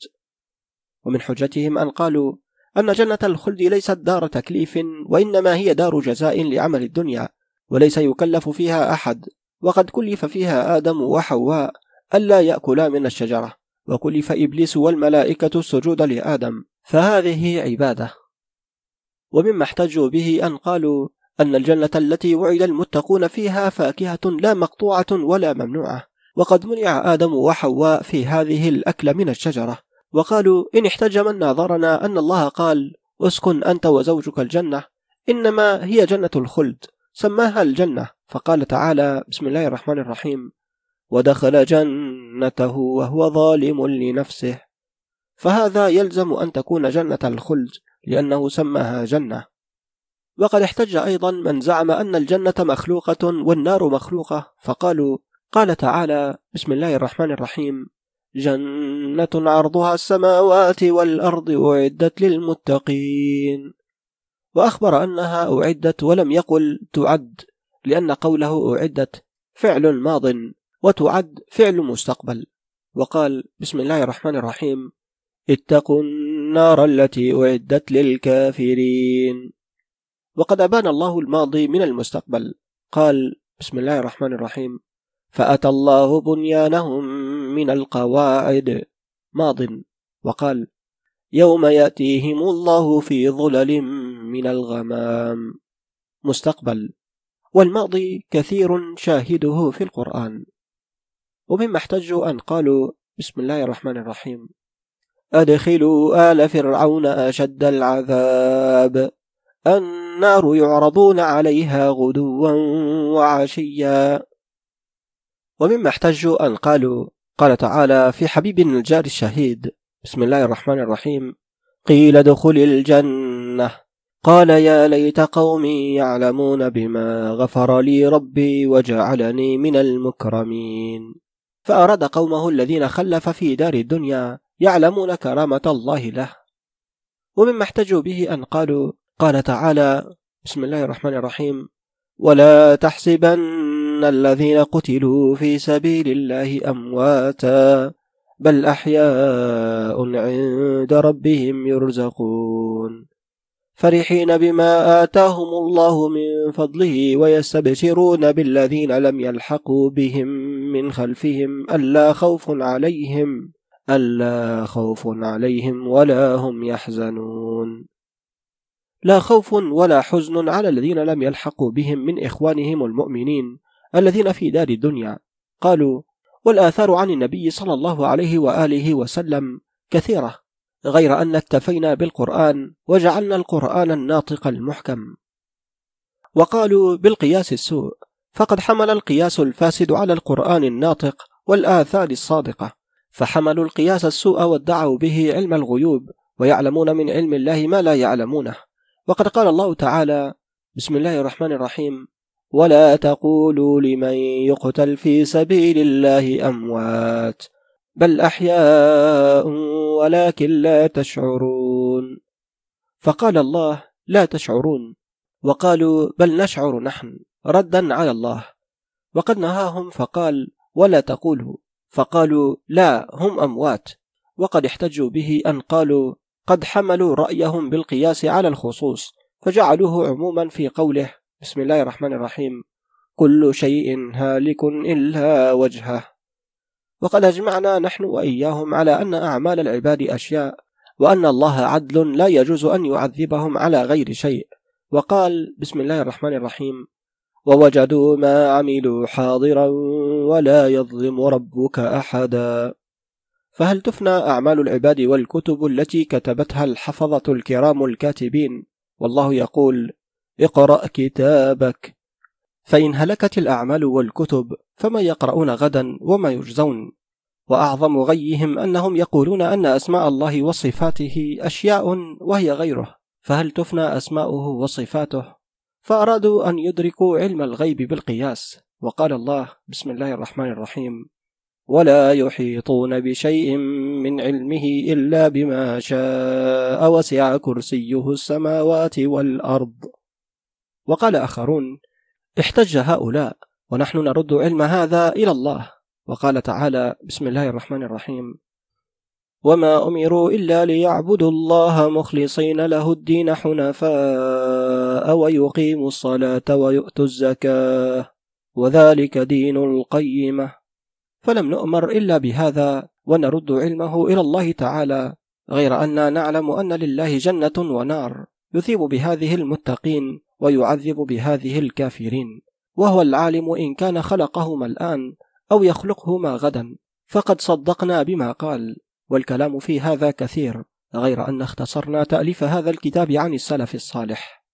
ومن حجتهم أن قالوا أن جنة الخلد ليست دار تكليف وإنما هي دار جزاء لعمل الدنيا وليس يكلف فيها أحد. وقد كلف فيها آدم وحواء ألا يأكلا من الشجرة. وكلف إبليس والملائكة السجود لآدم. فهذه عبادة. ومما احتجوا به أن قالوا أن الجنة التي وعد المتقون فيها فاكهة لا مقطوعة ولا ممنوعة. وقد منع آدم وحواء في هذه الأكل من الشجرة. وقالوا إن احتج من ناظرنا أن الله قال أسكن أنت وزوجك الجنة. إنما هي جنة الخلد. سماها الجنة. فقال تعالى بسم الله الرحمن الرحيم. ودخل جنته وهو ظالم لنفسه. فهذا يلزم أن تكون جنة الخلد لأنه سماها جنة. وقد احتج أيضا من زعم أن الجنة مخلوقة والنار مخلوقة فقالوا قال تعالى بسم الله الرحمن الرحيم جنة عرضها السماوات والأرض أعدت للمتقين. وأخبر أنها أعدت ولم يقل تعد لأن قوله أعدت فعل ماض. وتعد فعل مستقبل. وقال بسم الله الرحمن الرحيم. اتقوا النار التي أعدت للكافرين. وقد أبان الله الماضي من المستقبل. قال بسم الله الرحمن الرحيم. فأتى الله بنيانهم من القواعد. ماض. وقال يوم يأتيهم الله في ظلل من الغمام. مستقبل. والماضي كثير شاهده في القرآن. ومما احتجوا أن قالوا بسم الله الرحمن الرحيم. أدخلوا آل فرعون أشد العذاب. النار يعرضون عليها غدوا وعشيا. ومما احتجوا أن قالوا قال تعالى في حبيب النجار الشهيد بسم الله الرحمن الرحيم. قيل ادخل الجنة. قال يا ليت قومي يعلمون بما غفر لي ربي وجعلني من المكرمين. فأراد قومه الذين خلف في دار الدنيا يعلمون كرامة الله له. ومما احتجوا به أن قالوا قال تعالى بسم الله الرحمن الرحيم. ولا تحسبن الذين قتلوا في سبيل الله أمواتا بل أحياء عند ربهم يرزقون. فرحين بما آتاهم الله من فضله ويستبشرون بالذين لم يلحقوا بهم من خلفهم ألا خوف عليهم ألا خوف عليهم ولا هم يحزنون. لا خوف ولا حزن على الذين لم يلحقوا بهم من إخوانهم المؤمنين الذين في دار الدنيا. قالوا والآثار عن النبي صلى الله عليه وآله وسلم كثيرة. غير أن اكتفينا بالقرآن وجعلنا القرآن الناطق المحكم. وقالوا بالقياس السوء فقد حمل القياس الفاسد على القرآن الناطق والآثار الصادقة فحملوا القياس السوء وادعوا به علم الغيوب ويعلمون من علم الله ما لا يعلمونه. وقد قال الله تعالى بسم الله الرحمن الرحيم ولا تقولوا لمن يقتل في سبيل الله أموات بل أحياء ولكن لا تشعرون. فقال الله لا تشعرون. وقالوا بل نشعر نحن ردا على الله. وقد نهاهم فقال ولا تقولوا فقالوا لا هم أموات. وقد احتجوا به أن قالوا قد حملوا رأيهم بالقياس على الخصوص فجعلوه عموما في قوله بسم الله الرحمن الرحيم. كل شيء هالك إلا وجهه. وقد أجمعنا نحن وإياهم على أن أعمال العباد أشياء وأن الله عدل لا يجوز أن يعذبهم على غير شيء. وقال بسم الله الرحمن الرحيم ووجدوا ما عملوا حاضرا ولا يظلم ربك أحدا. فهل تفنى أعمال العباد والكتب التي كتبتها الحفظة الكرام الكاتبين؟ والله يقول اقرأ كتابك. فإن هلكت الأعمال والكتب فما يقرؤون غدا وما يجزون. وأعظم غيهم أنهم يقولون أن أسماء الله وصفاته أشياء وهي غيره. فهل تفنى أسماؤه وصفاته؟ فأرادوا أن يدركوا علم الغيب بالقياس. وقال الله بسم الله الرحمن الرحيم ولا يحيطون بشيء من علمه إلا بما شاء وسع كرسيه السماوات والأرض. وقال آخرون احتج هؤلاء ونحن نرد علم هذا إلى الله. وقال تعالى بسم الله الرحمن الرحيم. وما أمروا إلا ليعبدوا الله مخلصين له الدين حنفاء ويقيموا الصلاة ويؤتوا الزكاة. وذلك دين القيمة. فلم نؤمر إلا بهذا ونرد علمه إلى الله تعالى. غير أننا نعلم أن لله جنة ونار. يثيب بهذه المتقين ويعذب بهذه الكافرين وهو العالم إن كان خلقهما الآن أو يخلقهما غدا فقد صدقنا بما قال. والكلام في هذا كثير غير أن اختصرنا تأليف هذا الكتاب عن السلف الصالح.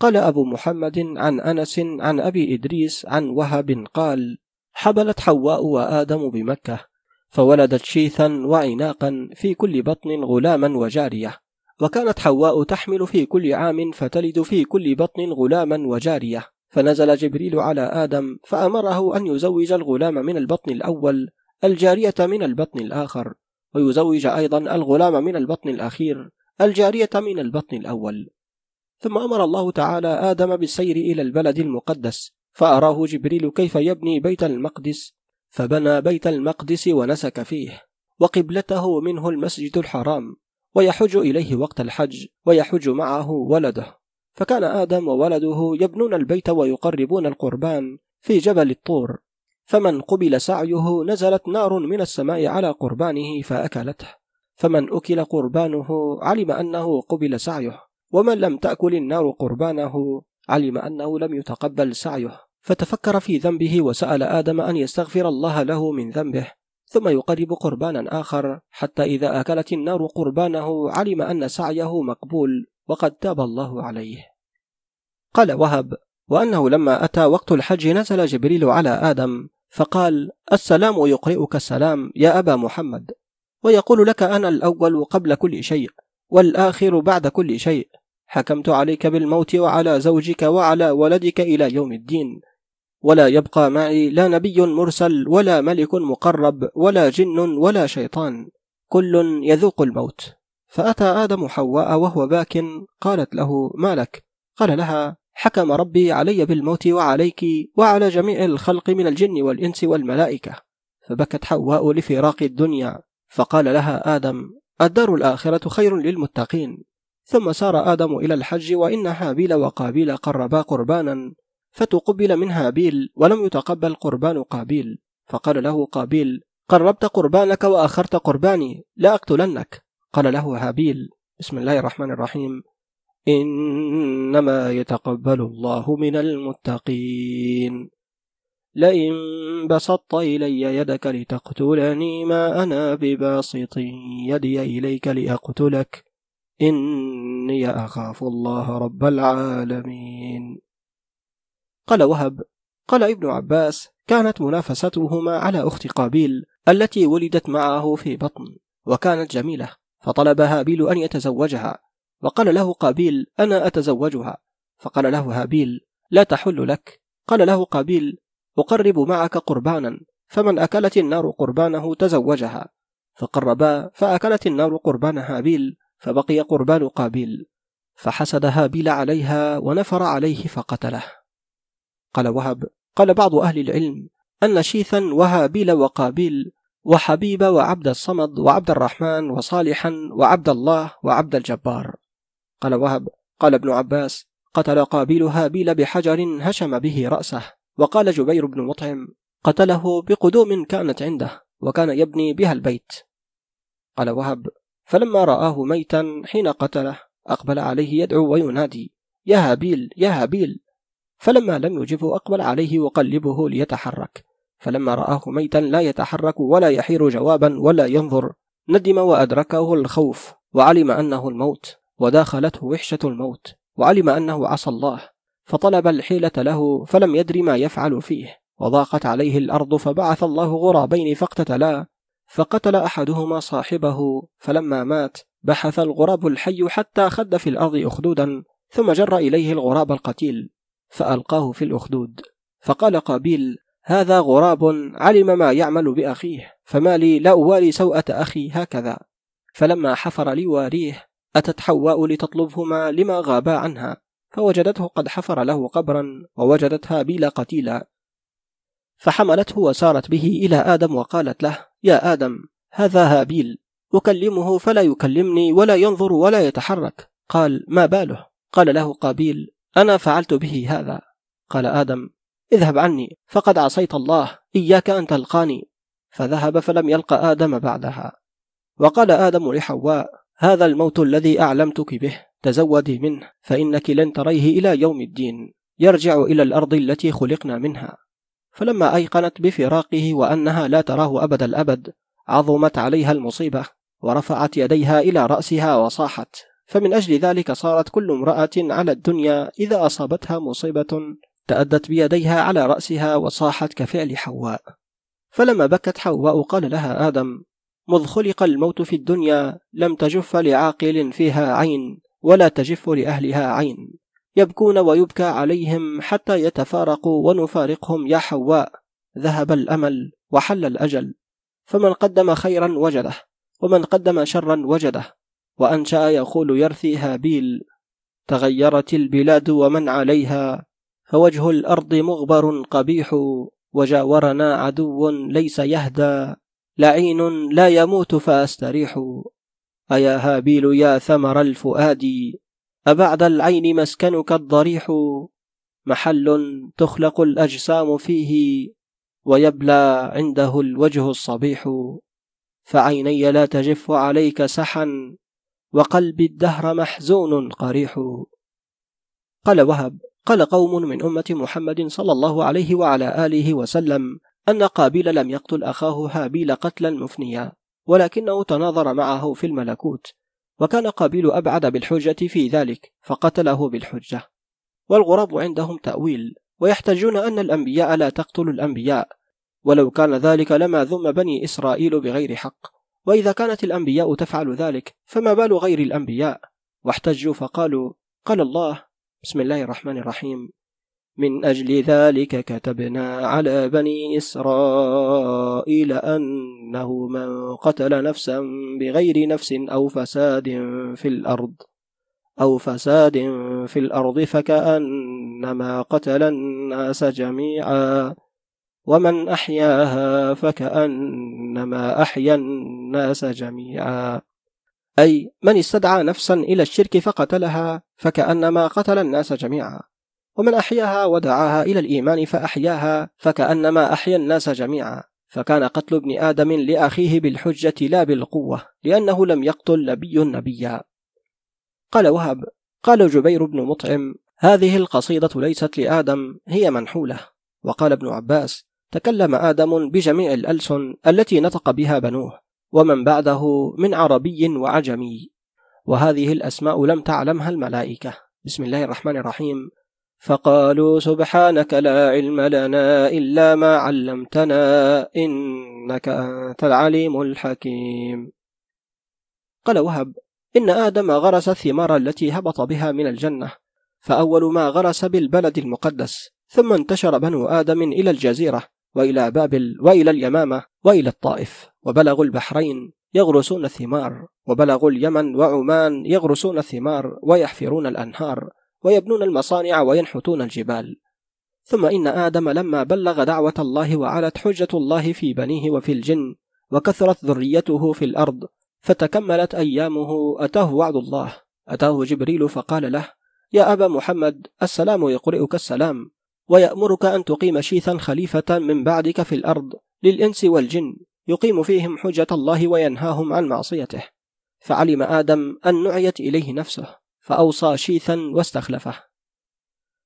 قال أبو محمد عن أنس عن أبي إدريس عن وهب قال حبلت حواء وآدم بمكة فولدت شيثا وعناقا في كل بطن غلاما وجارية وكانت حواء تحمل في كل عام فتلد في كل بطن غلاما وجارية. فنزل جبريل على آدم فأمره أن يزوج الغلام من البطن الأول الجارية من البطن الآخر ويزوج أيضا الغلام من البطن الأخير الجارية من البطن الأول. ثم أمر الله تعالى آدم بالسير إلى البلد المقدس فأراه جبريل كيف يبني بيت المقدس فبنى بيت المقدس ونسك فيه وقبلته منه المسجد الحرام. ويحج إليه وقت الحج ويحج معه ولده. فكان آدم وولده يبنون البيت ويقربون القربان في جبل الطور. فمن قبل سعيه نزلت نار من السماء على قربانه فأكلته. فمن أكل قربانه علم أنه قبل سعيه. ومن لم تأكل النار قربانه علم أنه لم يتقبل سعيه. فتفكر في ذنبه وسأل آدم أن يستغفر الله له من ذنبه. ثم يقرب قربانا آخر حتى إذا أكلت النار قربانه علم أن سعيه مقبول وقد تاب الله عليه. قال وهب وأنه لما أتى وقت الحج نزل جبريل على آدم فقال السلام يقرئك السلام يا أبا محمد ويقول لك أنا الأول قبل كل شيء والآخر بعد كل شيء حكمت عليك بالموت وعلى زوجك وعلى ولدك إلى يوم الدين. ولا يبقى معي لا نبي مرسل ولا ملك مقرب ولا جن ولا شيطان. كل يذوق الموت. فأتى آدم حواء وهو باك قالت له ما لك؟ قال لها حكم ربي علي بالموت وعليك وعلى جميع الخلق من الجن والإنس والملائكة. فبكت حواء لفراق الدنيا. فقال لها آدم الدار الآخرة خير للمتقين. ثم سار آدم إلى الحج وإن هابيل وقابيل قربا قربانا. فتقبل من هابيل ولم يتقبل قربان قابيل. فقال له قابيل قربت قربانك وأخرت قرباني لا أقتلنك. قال له هابيل بسم الله الرحمن الرحيم. إنما يتقبل الله من المتقين. لئن بسطت إلي يدك لتقتلني ما أنا بباسط يدي إليك لأقتلك. إني أخاف الله رب العالمين. قال وهب قال ابن عباس كانت منافستهما على أخت قابيل التي ولدت معه في بطن وكانت جميلة فطلب هابيل أن يتزوجها وقال له قابيل أنا أتزوجها. فقال له هابيل لا تحل لك. قال له قابيل أقرب معك قربانا فمن أكلت النار قربانه تزوجها. فقربا فأكلت النار قربان هابيل فبقي قربان قابيل. فحسد هابيل عليها ونفر عليه فقتله. قال وهب. قال بعض أهل العلم أن شيثا وهابيل وقابيل وحبيب وعبد الصمد وعبد الرحمن وصالحا وعبد الله وعبد الجبار. قال وهب. قال ابن عباس. قتل قابيل هابيل بحجر هشم به رأسه. وقال جبير بن مطعم. قتله بقدوم كانت عنده وكان يبني بها البيت. قال وهب. فلما رآه ميتا حين قتله أقبل عليه يدعو وينادي. يا هابيل يا هابيل. فلما لم يجبه أقبل عليه وقلبه ليتحرك. فلما رآه ميتا لا يتحرك ولا يحير جوابا ولا ينظر. ندم وأدركه الخوف وعلم أنه الموت وداخلته وحشة الموت وعلم أنه عصى الله. فطلب الحيلة له فلم يدر ما يفعل فيه. وضاقت عليه الأرض فبعث الله غرابين فاقتتلا. فقتل أحدهما صاحبه فلما مات بحث الغراب الحي حتى خد في الأرض أخدودا ثم جر إليه الغراب القتيل. فألقاه في الأخدود. فقال قابيل هذا غراب علم ما يعمل بأخيه فما لي لا أوالي سوءة أخي هكذا. فلما حفر ليواريه أتت حواء لتطلبهما لما غابا عنها؟ فوجدته قد حفر له قبرا ووجدت هابيل قتيلا فحملته وسارت به إلى آدم وقالت له يا آدم هذا هابيل أكلمه فلا يكلمني ولا ينظر ولا يتحرك. قال ما باله؟ قال له قابيل أنا فعلت به هذا. قال آدم اذهب عني فقد عصيت الله إياك أن تلقاني. فذهب فلم يلق آدم بعدها. وقال آدم لحواء هذا الموت الذي أعلمتك به تزودي منه فإنك لن تريه إلى يوم الدين يرجع إلى الأرض التي خلقنا منها. فلما أيقنت بفراقه وأنها لا تراه أبد الأبد عظمت عليها المصيبة ورفعت يديها إلى رأسها وصاحت. فمن أجل ذلك صارت كل امرأة على الدنيا إذا أصابتها مصيبة تأدت بيديها على رأسها وصاحت كفعل حواء. فلما بكت حواء قال لها آدم مذ خلق الموت في الدنيا لم تجف لعاقل فيها عين ولا تجف لأهلها عين. يبكون ويبكى عليهم حتى يتفارقوا ونفارقهم يا حواء. ذهب الأمل وحل الأجل. فمن قدم خيرا وجده ومن قدم شرا وجده. وأنشأ يقول يرثي هابيل تغيرت البلاد ومن عليها فوجه الأرض مغبر قبيح وجاورنا عدو ليس يهدى لعين لا يموت فأستريح. أيا هابيل يا ثمر الفؤاد أبعد العين مسكنك الضريح؟ محل تخلق الأجسام فيه ويبلى عنده الوجه الصبيح. فعيني لا تجف عليك سحا وقلبي الدهر محزون قريح. قال وهب قال قوم من أمة محمد صلى الله عليه وعلى آله وسلم أن قابيل لم يقتل أخاه هابيل قتلا مفنيا ولكنه تناظر معه في الملكوت وكان قابيل أبعد بالحجة في ذلك فقتله بالحجة. والغراب عندهم تأويل ويحتجون أن الأنبياء لا تقتل الأنبياء ولو كان ذلك لما ذم بني إسرائيل بغير حق. وإذا كانت الأنبياء تفعل ذلك فما بال غير الأنبياء؟ واحتجوا فقالوا قال الله بسم الله الرحمن الرحيم من أجل ذلك كتبنا على بني إسرائيل أنه من قتل نفسا بغير نفس أو فساد في الأرض أو فساد في الأرض فكأنما قتل الناس جميعا. ومن أحياها فكأنما أحيا الناس جميعا. أي من استدعى نفسا إلى الشرك فقتلها فكأنما قتل الناس جميعا. ومن أحياها ودعاها إلى الإيمان فأحياها فكأنما أحيا الناس جميعا. فكان قتل ابن آدم لأخيه بالحجة لا بالقوة لأنه لم يقتل نبي نبيا. قال وهب قال جبير بن مطعم هذه القصيدة ليست لآدم هي منحولة. وقال ابن عباس تكلم آدم بجميع الألسن التي نطق بها بنوه ومن بعده من عربي وعجمي. وهذه الأسماء لم تعلمها الملائكة. بسم الله الرحمن الرحيم. فقالوا سبحانك لا علم لنا إلا ما علمتنا إنك أنت العليم الحكيم. قال وهب إن آدم غرس الثمار التي هبط بها من الجنة فأول ما غرس بالبلد المقدس ثم انتشر بنو آدم إلى الجزيرة. وإلى بابل وإلى اليمامة وإلى الطائف وبلغوا البحرين يغرسون الثمار وبلغوا اليمن وعمان يغرسون الثمار ويحفرون الأنهار ويبنون المصانع وينحتون الجبال. ثم إن آدم لما بلغ دعوة الله وعلت حجة الله في بنيه وفي الجن وكثرت ذريته في الأرض فتكملت أيامه أتاه وعد الله. أتاه جبريل فقال له يا أبا محمد السلام يقرئك السلام. ويأمرك أن تقيم شيثا خليفة من بعدك في الأرض للإنس والجن يقيم فيهم حجة الله وينهاهم عن معصيته. فعلم آدم أن نعيت إليه نفسه فأوصى شيثا واستخلفه.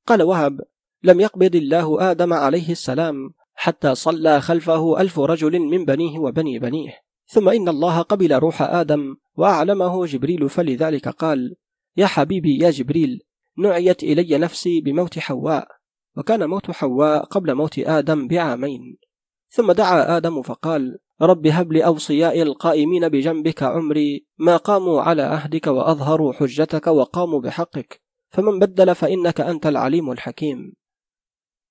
قال وهب لم يقبض الله آدم عليه السلام حتى صلى خلفه ألف رجل من بنيه وبني بنيه. ثم إن الله قبل روح آدم وأعلمه جبريل فلذلك قال يا حبيبي يا جبريل نعيت إلي نفسي بموت حواء. وكان موت حواء قبل موت آدم بعامين. ثم دعا آدم فقال رب هب لأوصياء القائمين بجنبك عمري ما قاموا على عهدك وأظهروا حجتك وقاموا بحقك فمن بدل فإنك أنت العليم الحكيم.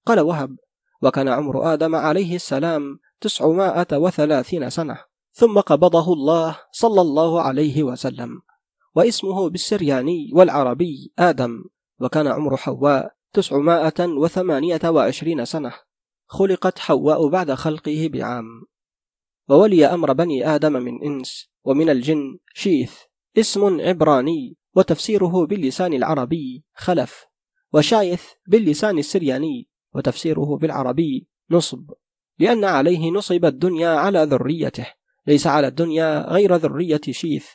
قال وهب وكان عمر آدم عليه السلام تسعمائة وثلاثين سنة ثم قبضه الله صلى الله عليه وسلم واسمه بالسرياني والعربي آدم وكان عمر حواء تسعمائة وثمانية وعشرين سنة خلقت حواء بعد خلقه بعام وولي أمر بني آدم من إنس ومن الجن شيث اسم عبراني وتفسيره باللسان العربي خلف وشايث باللسان السرياني وتفسيره بالعربي نصب لأن عليه نصب الدنيا على ذريته ليس على الدنيا غير ذرية شيث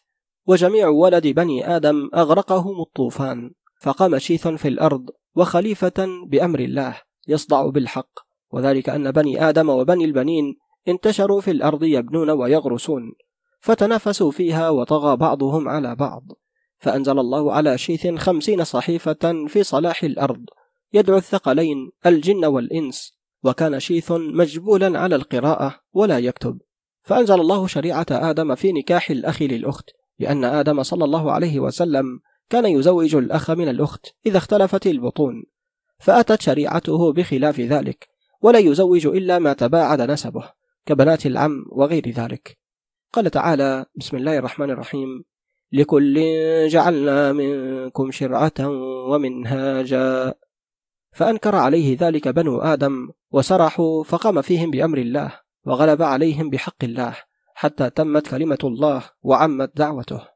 وجميع ولد بني آدم أغرقهم الطوفان. فقام شيث في الأرض وخليفة بأمر الله يصدع بالحق وذلك أن بني آدم وبني البنين انتشروا في الأرض يبنون ويغرسون فتنافسوا فيها وطغى بعضهم على بعض. فأنزل الله على شيث خمسين صحيفة في صلاح الأرض يدعو الثقلين الجن والإنس وكان شيث مجبولا على القراءة ولا يكتب. فأنزل الله شريعة آدم في نكاح الأخ للأخت لأن آدم صلى الله عليه وسلم كان يزوج الأخ من الأخت إذا اختلفت البطون فأتت شريعته بخلاف ذلك ولا يزوج إلا ما تباعد نسبه كبنات العم وغير ذلك. قال تعالى بسم الله الرحمن الرحيم. لكل جعلنا منكم شرعة ومنهاجا. فأنكر عليه ذلك بنو آدم وسرحوا فقام فيهم بأمر الله وغلب عليهم بحق الله حتى تمت كلمة الله وعمت دعوته.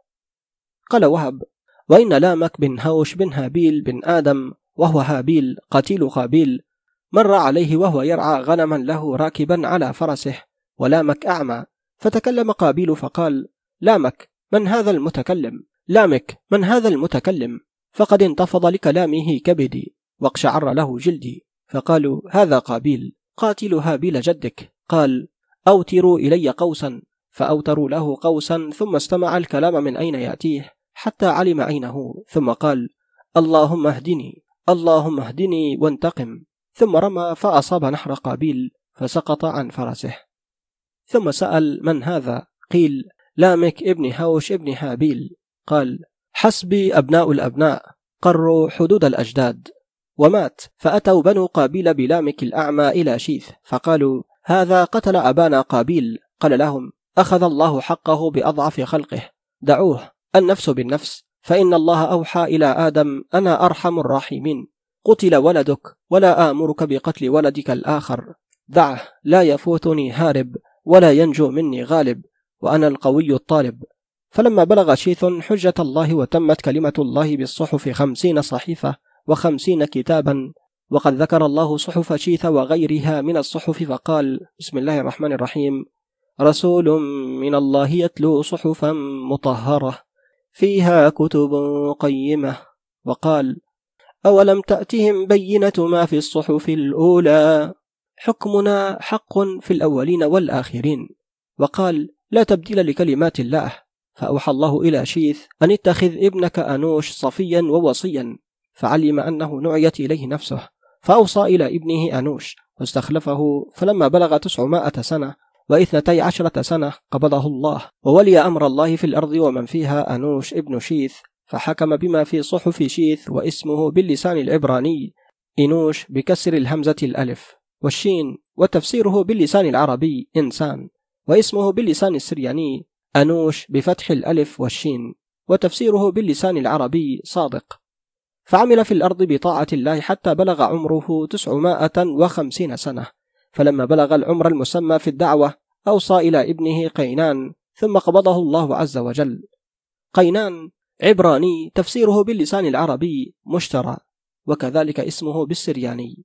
قال وهب وإن لامك بن هوش بن هابيل بن آدم وهو هابيل قتيل قابيل مر عليه وهو يرعى غنما له راكبا على فرسه ولامك أعمى فتكلم قابيل فقال لامك من هذا المتكلم؟ لامك من هذا المتكلم؟ فقد انتفض لكلامه كبدي واقشعر له جلدي فقالوا هذا قابيل قاتل هابيل جدك قال أوتروا إلي قوسا فأوتروا له قوسا ثم استمع الكلام من أين يأتيه حتى علم عينه ثم قال اللهم اهدني اللهم اهدني وانتقم. ثم رمى فأصاب نحر قابيل فسقط عن فرسه. ثم سأل من هذا؟ قيل لامك ابن هوش ابن هابيل. قال حسبي أبناء الأبناء قروا حدود الأجداد. ومات فأتوا بنو قابيل بلامك الأعمى إلى شيث فقالوا هذا قتل أبانا قابيل. قال لهم أخذ الله حقه بأضعف خلقه. دعوه. النفس بالنفس فإن الله أوحى إلى آدم أنا أرحم الراحمين. قتل ولدك ولا آمرك بقتل ولدك الآخر. دعه لا يفوتني هارب ولا ينجو مني غالب وأنا القوي الطالب. فلما بلغ شيث حجة الله وتمت كلمة الله بالصحف خمسين صحيفة وخمسين كتابا. وقد ذكر الله صحف شيث وغيرها من الصحف فقال بسم الله الرحمن الرحيم. رسول من الله يتلو صحفا مطهرة. فيها كتب قيمة. وقال أولم تأتهم بينة ما في الصحف الأولى؟ حكمنا حق في الأولين والآخرين. وقال لا تبديل لكلمات الله. فأوحى الله إلى شيث أن اتخذ ابنك أنوش صفيا ووصيا. فعلم أنه نعيت إليه نفسه. فأوصى إلى ابنه أنوش واستخلفه. فلما بلغ تسعمائة سنة واثنتي عشرة سنة قبضه الله وولي أمر الله في الأرض ومن فيها أنوش ابن شيث فحكم بما في صحف شيث واسمه باللسان العبراني إنوش بكسر الهمزة الألف والشين وتفسيره باللسان العربي إنسان واسمه باللسان السرياني أنوش بفتح الألف والشين وتفسيره باللسان العربي صادق. فعمل في الأرض بطاعة الله حتى بلغ عمره تسعمائة وخمسين سنة فلما بلغ العمر المسمى في الدعوة أوصى إلى ابنه قينان ثم قبضه الله عز وجل. قينان عبراني تفسيره باللسان العربي مشترى وكذلك اسمه بالسرياني.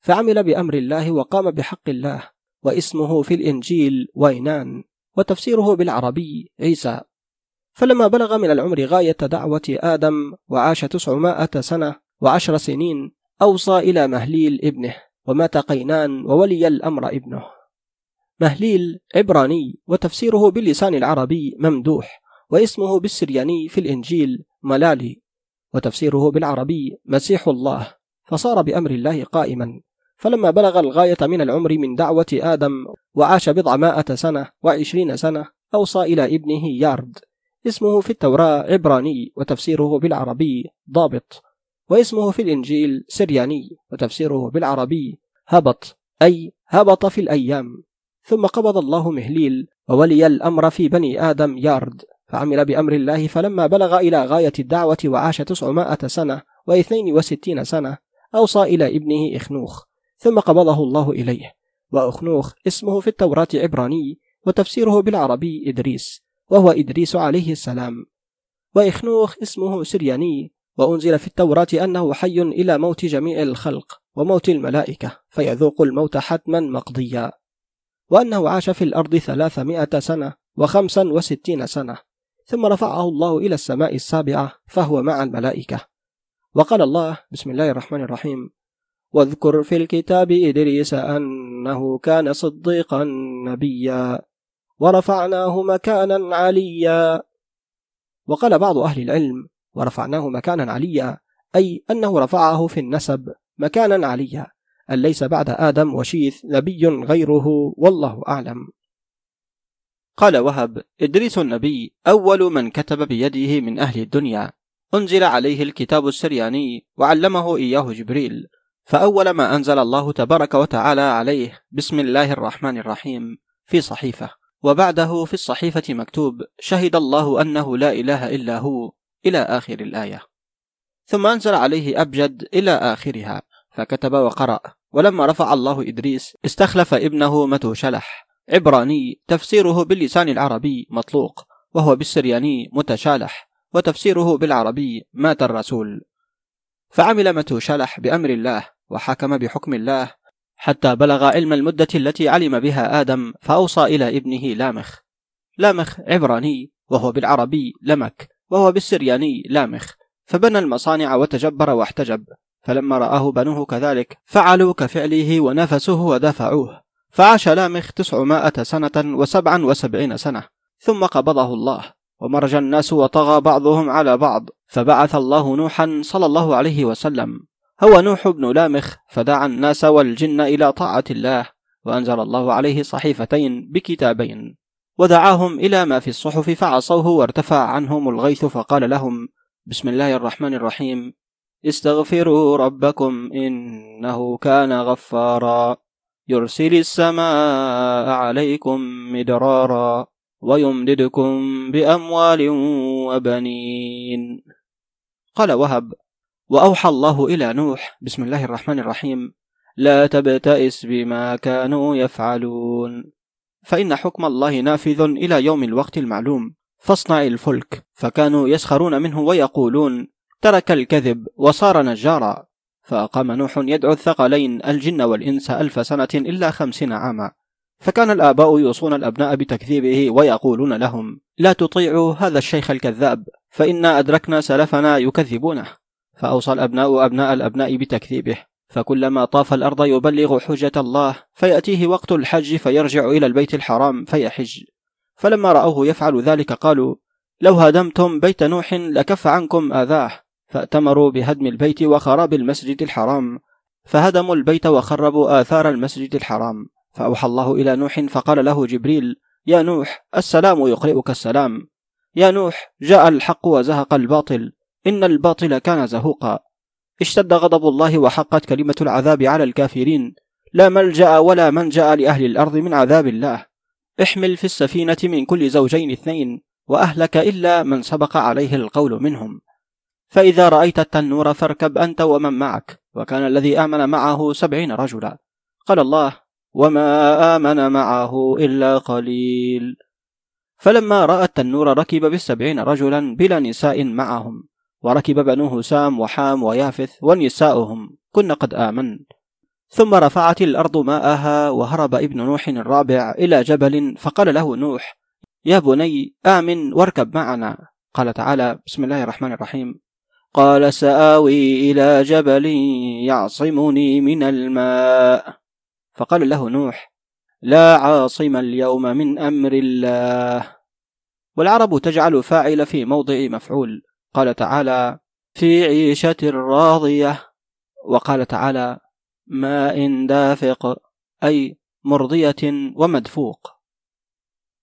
فعمل بأمر الله وقام بحق الله واسمه في الإنجيل وينان وتفسيره بالعربي عيسى. فلما بلغ من العمر غاية دعوة آدم وعاش تسعمائة سنة وعشر سنين أوصى إلى مهليل ابنه ومات قينان وولي الأمر ابنه. مهليل عبراني وتفسيره باللسان العربي ممدوح واسمه بالسرياني في الإنجيل ملالي وتفسيره بالعربي مسيح الله فصار بأمر الله قائما. فلما بلغ الغاية من العمر من دعوة آدم وعاش بضعمائة سنة وعشرين سنة أوصى إلى ابنه يارد. اسمه في التوراة عبراني وتفسيره بالعربي ضابط. واسمه في الإنجيل سرياني وتفسيره بالعربي هبط أي هبط في الأيام. ثم قبض الله مهليل وولي الأمر في بني آدم يارد فعمل بأمر الله فلما بلغ إلى غاية الدعوة وعاش تسعمائة سنة واثنين وستين سنة أوصى إلى ابنه إخنوخ ثم قبضه الله إليه وأخنوخ اسمه في التوراة عبراني وتفسيره بالعربي إدريس وهو إدريس عليه السلام. وإخنوخ اسمه سرياني وأنزل في التوراة أنه حي إلى موت جميع الخلق وموت الملائكة فيذوق الموت حتما مقضيا. وأنه عاش في الأرض ثلاثمائة سنة وخمسا وستين سنة ثم رفعه الله إلى السماء السابعة فهو مع الملائكة. وقال الله بسم الله الرحمن الرحيم. واذكر في الكتاب إدريس أنه كان صديقا نبيا ورفعناه مكانا عليا. وقال بعض أهل العلم ورفعناه مكانا عليا أي أنه رفعه في النسب مكانا عليا. أن ليس بعد آدم وشيث نبي غيره والله أعلم. قال وهب إدريس النبي أول من كتب بيده من أهل الدنيا. أنزل عليه الكتاب السرياني وعلمه إياه جبريل. فأول ما أنزل الله تبارك وتعالى عليه بسم الله الرحمن الرحيم في صحيفة. وبعده في الصحيفة مكتوب شهد الله أنه لا إله إلا هو إلى آخر الآية. ثم أنزل عليه أبجد إلى آخرها فكتب وقرأ. ولما رفع الله إدريس استخلف ابنه متوشلح عبراني تفسيره باللسان العربي مطلوق وهو بالسرياني متشالح وتفسيره بالعربي مات الرسول. فعمل متوشلح بأمر الله وحكم بحكم الله. حتى بلغ علم المدة التي علم بها آدم فأوصى إلى ابنه لامخ. لامخ عبراني وهو بالعربي لمك وهو بالسرياني لامخ. فبنى المصانع وتجبر واحتجب. فلما رآه بنوه كذلك فعلوا كفعله ونفسوه ودفعوه. فعاش لامخ تسعمائة سنة وسبعا وسبعين سنة ثم قبضه الله ومرج الناس وطغى بعضهم على بعض فبعث الله نوحا صلى الله عليه وسلم. هو نوح بن لامخ فدعا الناس والجن إلى طاعة الله وأنزل الله عليه صحيفتين بكتابين ودعاهم إلى ما في الصحف فعصوه وارتفع عنهم الغيث فقال لهم بسم الله الرحمن الرحيم استغفروا ربكم إنه كان غفارا. يرسل السماء عليكم مدرارا ويمددكم بأموال وبنين. قال وهب. وأوحى الله إلى نوح. بسم الله الرحمن الرحيم. لا تبتئس بما كانوا يفعلون. فإن حكم الله نافذ إلى يوم الوقت المعلوم. فاصنع الفلك. فكانوا يسخرون منه ويقولون ترك الكذب وصار نجارا. فأقام نوح يدعو الثقلين الجن والإنس ألف سنة إلا خمسين عاما. فكان الآباء يوصون الأبناء بتكذيبه ويقولون لهم لا تطيعوا هذا الشيخ الكذاب فإنا أدركنا سلفنا يكذبونه. فأوصى الأبناء أبناء الأبناء بتكذيبه. فكلما طاف الأرض يبلغ حجة الله فيأتيه وقت الحج فيرجع إلى البيت الحرام فيحج. فلما رأوه يفعل ذلك قالوا لو هدمتم بيت نوح لكف عنكم آذاه. فأتمروا بهدم البيت وخراب المسجد الحرام. فهدموا البيت وخربوا آثار المسجد الحرام. فأوحى الله إلى نوح فقال له جبريل يا نوح السلام يقرئك السلام. يا نوح جاء الحق وزهق الباطل. إن الباطل كان زهوقا. اشتد غضب الله وحقت كلمة العذاب على الكافرين. لا ملجأ ولا منجأ لأهل الأرض من عذاب الله. احمل في السفينة من كل زوجين اثنين وأهلك إلا من سبق عليه القول منهم. فإذا رأيت التنور فاركب أنت ومن معك. وكان الذي آمن معه سبعين رجلا. قال الله وما آمن معه إلا قليل. فلما رأى التنور ركب بالسبعين رجلا بلا نساء معهم. وركب بنو هسام وحام ويافث ونساؤهم. كن قد آمن. ثم رفعت الأرض ماءها وهرب ابن نوح الرابع إلى جبل فقال له نوح يا بني آمن واركب معنا. قال تعالى بسم الله الرحمن الرحيم. قال سآوي إلى جبل يعصمني من الماء. فقال له نوح لا عاصم اليوم من أمر الله. والعرب تجعل فاعل في موضع مفعول. قال تعالى في عيشة راضية. وقال تعالى ماء دافق أي مرضية ومدفوق.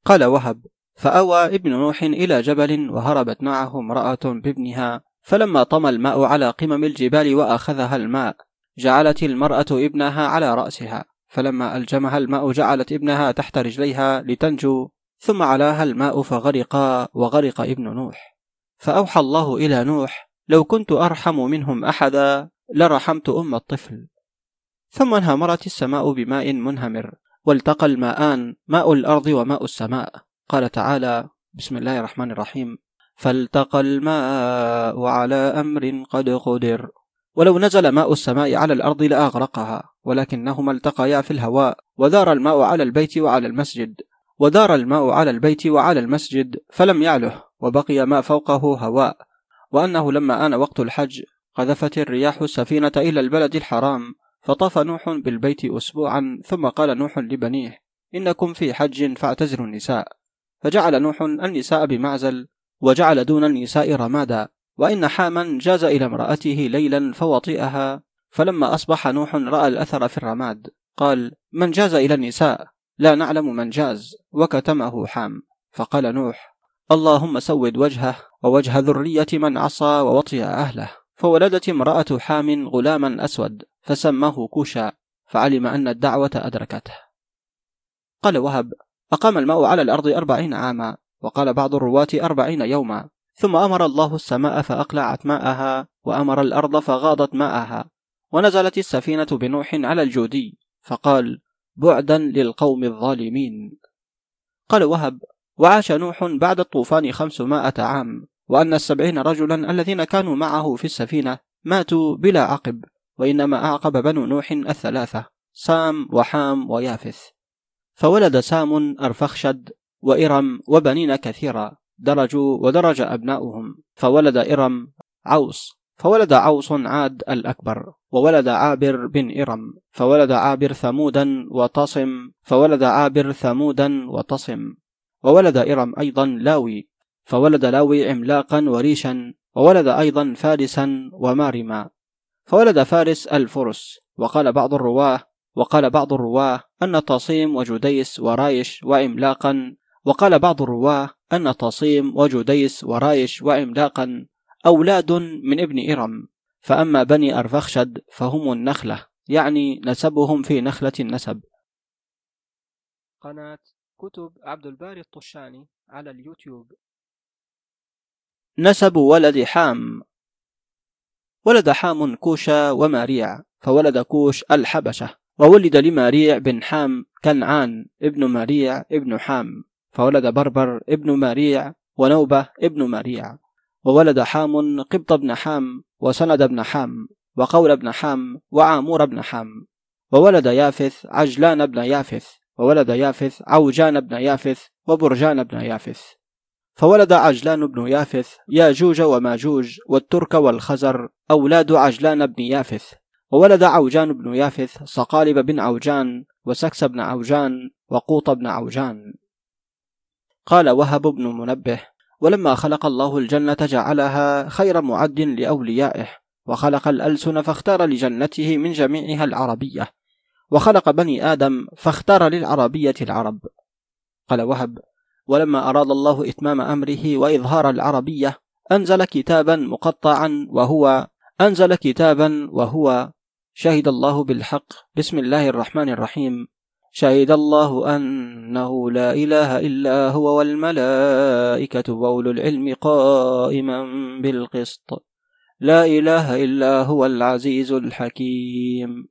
قال وهب فأوى ابن نوح إلى جبل وهربت معه امرأة بابنها. فلما طمى الماء على قمم الجبال وأخذها الماء جعلت المرأة ابنها على رأسها. فلما ألجمها الماء جعلت ابنها تحت رجليها لتنجو ثم علاها الماء فغرقا وغرق ابن نوح. فأوحى الله إلى نوح لو كنت أرحم منهم أحدا لرحمت أم الطفل. ثم انهمرت السماء بماء منهمر والتقى الماءان ماء الأرض وماء السماء. قال تعالى بسم الله الرحمن الرحيم. فالتقى الماء على أمر قد قدر. ولو نزل ماء السماء على الأرض لأغرقها ولكنهما التقيا في الهواء ودار الماء على البيت وعلى المسجد. ودار الماء على البيت وعلى المسجد فلم يعله وبقي ما فوقه هواء. وأنه لما آن وقت الحج قذفت الرياح السفينة إلى البلد الحرام فطاف نوح بالبيت أسبوعا ثم قال نوح لبنيه إنكم في حج فاعتزلوا النساء. فجعل نوح النساء بمعزل وجعل دون النساء رمادا وإن حاما جاز إلى امرأته ليلا فوطئها. فلما أصبح نوح رأى الأثر في الرماد قال من جاز إلى النساء؟ لا نعلم من جاز. وكتمه حام. فقال نوح اللهم سود وجهه ووجه ذرية من عصى ووطئ أهله. فولدت امرأة حام غلاما أسود فسماه كوشا فعلم أن الدعوة أدركته. قال وهب أقام الماء على الأرض أربعين عاما وقال بعض الرواة أربعين يوما. ثم أمر الله السماء فأقلعت ماءها وأمر الأرض فغاضت ماءها. ونزلت السفينة بنوح على الجودي. فقال بعدا للقوم الظالمين. قال وهب وعاش نوح بعد الطوفان خمسمائة عام. وأن السبعين رجلا الذين كانوا معه في السفينة ماتوا بلا عقب. وإنما أعقب بنو نوح الثلاثة سام وحام ويافث. فولد سام أرفخشد وإرم وبنين كثيرا درجوا ودرج أبناؤهم فولد إرم عوص فولد عوص عاد الأكبر وولد عابر بن إرم فولد عابر ثمودا وطسم فولد عابر ثمودا وطسم وولد إرم أيضا لاوي فولد لاوي عملاقا وريشا وولد أيضا فارسا ومارما فولد فارس الفرس وقال بعض الرواة وقال بعض الرواة أن تصيم وجديس ورايش وعملاقا وقال بعض الرواة أن تصيم وجديس ورايش وعملاقا أولاد من ابن إرم فأما بني أرفخشد فهم النخلة يعني نسبهم في نخلة النسب. قناة كتب عبد الباري الطشاني على اليوتيوب. نسب ولد حام. ولد حام كوشا وماريع فولد كوش الحبشة وولد لماريع بن حام كنعان ابن ماريع ابن حام. فولد بربر ابن ماريع ونوبة ابن ماريع وولد حام قبط بن حام وسند بن حام وقول بن حام وعامور بن حام وولد يافث عجلان بن يافث وولد يافث عوجان بن يافث وبرجان بن يافث. فولد عجلان بن يافث ياجوج وماجوج والترك والخزر أولاد عجلان بن يافث. وولد عوجان بن يافث صقالب بن عوجان وسكس بن عوجان وقوط بن عوجان. قال وهب بن منبه ولما خلق الله الجنة جعلها خير معد لأوليائه وخلق الألسن فاختار لجنته من جميعها العربية وخلق بني آدم فاختار للعربية العرب. قال وهب ولما أراد الله إتمام أمره وإظهار العربية أنزل كتابا مقطعا وهو أنزل كتابا وهو شهد الله بالحق. بسم الله الرحمن الرحيم. شهد الله أنه لا إله إلا هو والملائكة وأولو العلم قائما بالقسط. لا إله إلا هو العزيز الحكيم.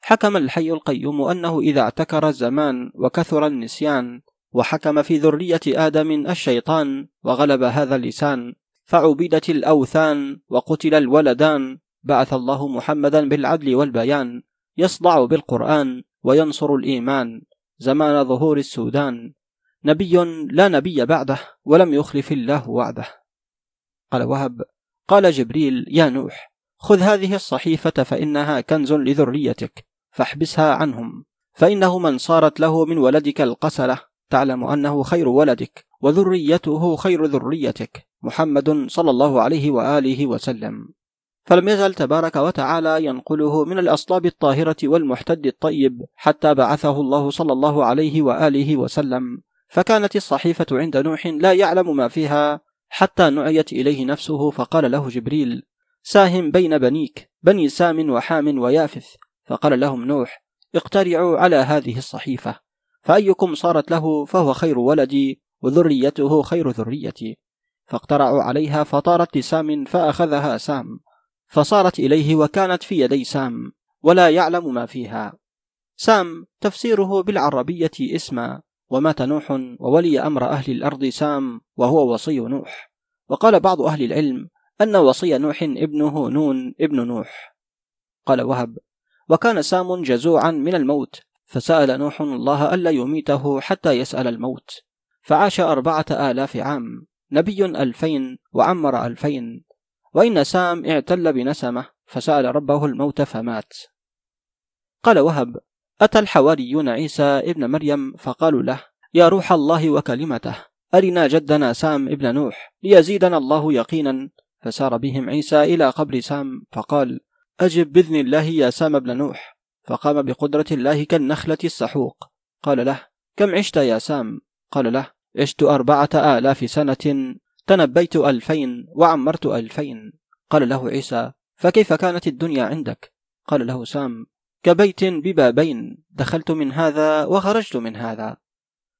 حكم الحي القيوم أنه إذا اعتكر الزمان وكثر النسيان وحكم في ذرية آدم الشيطان وغلب هذا اللسان فعبدت الأوثان وقتل الولدان بعث الله محمدا بالعدل والبيان يصدع بالقرآن وينصر الإيمان. زمان ظهور السودان. نبي لا نبي بعده ولم يخلف الله وعده. قال وهب. قال جبريل يا نوح خذ هذه الصحيفة فإنها كنز لذريتك فاحبسها عنهم. فإنه من صارت له من ولدك القسلة. تعلم أنه خير ولدك وذريته خير ذريتك. محمد صلى الله عليه وآله وسلم. فلم يزل تبارك وتعالى ينقله من الأصلاب الطاهرة والمحتد الطيب حتى بعثه الله صلى الله عليه وآله وسلم. فكانت الصحيفة عند نوح لا يعلم ما فيها حتى نعيت إليه نفسه فقال له جبريل ساهم بين بنيك بني سام وحام ويافث. فقال لهم نوح اقترعوا على هذه الصحيفة فأيكم صارت له فهو خير ولدي وذريته خير ذريتي. فاقترعوا عليها فطارت لسام فأخذها سام. فصارت إليه وكانت في يدي سام ولا يعلم ما فيها. سام تفسيره بالعربية اسما ومات نوح وولي أمر أهل الأرض سام وهو وصي نوح. وقال بعض أهل العلم أن وصي نوح ابنه نون ابن نوح. قال وهب وكان سام جزوعا من الموت فسأل نوح الله ألا يميته حتى يسأل الموت. فعاش أربعة آلاف عام نبي ألفين وعمر ألفين. وإن سام اعتل بنسمة فسأل ربه الموت فمات. قال وهب أتى الحواريون عيسى ابن مريم فقالوا له يا روح الله وكلمته أرنا جدنا سام ابن نوح ليزيدنا الله يقينا؟ فسار بهم عيسى إلى قبر سام فقال أجب بإذن الله يا سام بن نوح. فقام بقدرة الله كالنخلة السحوق. قال له كم عشت يا سام؟ قال له عشت أربعة آلاف سنة تنبيت ألفين وعمرت ألفين. قال له عيسى فكيف كانت الدنيا عندك؟ قال له سام كبيت ببابين دخلت من هذا وخرجت من هذا.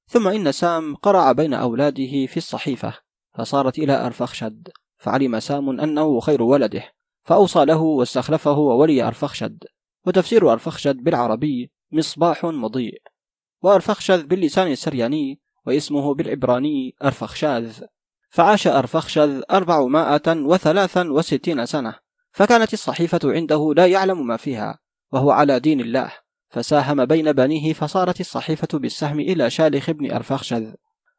ثم إن سام قرع بين أولاده في الصحيفة فصارت إلى أرفخشد فعلم سام أنه خير ولده فأوصى له واستخلفه وولي أرفخشد وتفسير أرفخشد بالعربي مصباح مضيء. وأرفخشذ باللسان السرياني واسمه بالعبراني أرفخشاذ فعاش أرفخشذ أربعمائة وثلاثا وستين سنة فكانت الصحيفة عنده لا يعلم ما فيها وهو على دين الله فساهم بين بنيه فصارت الصحيفة بالسهم إلى شالخ بن أرفخشذ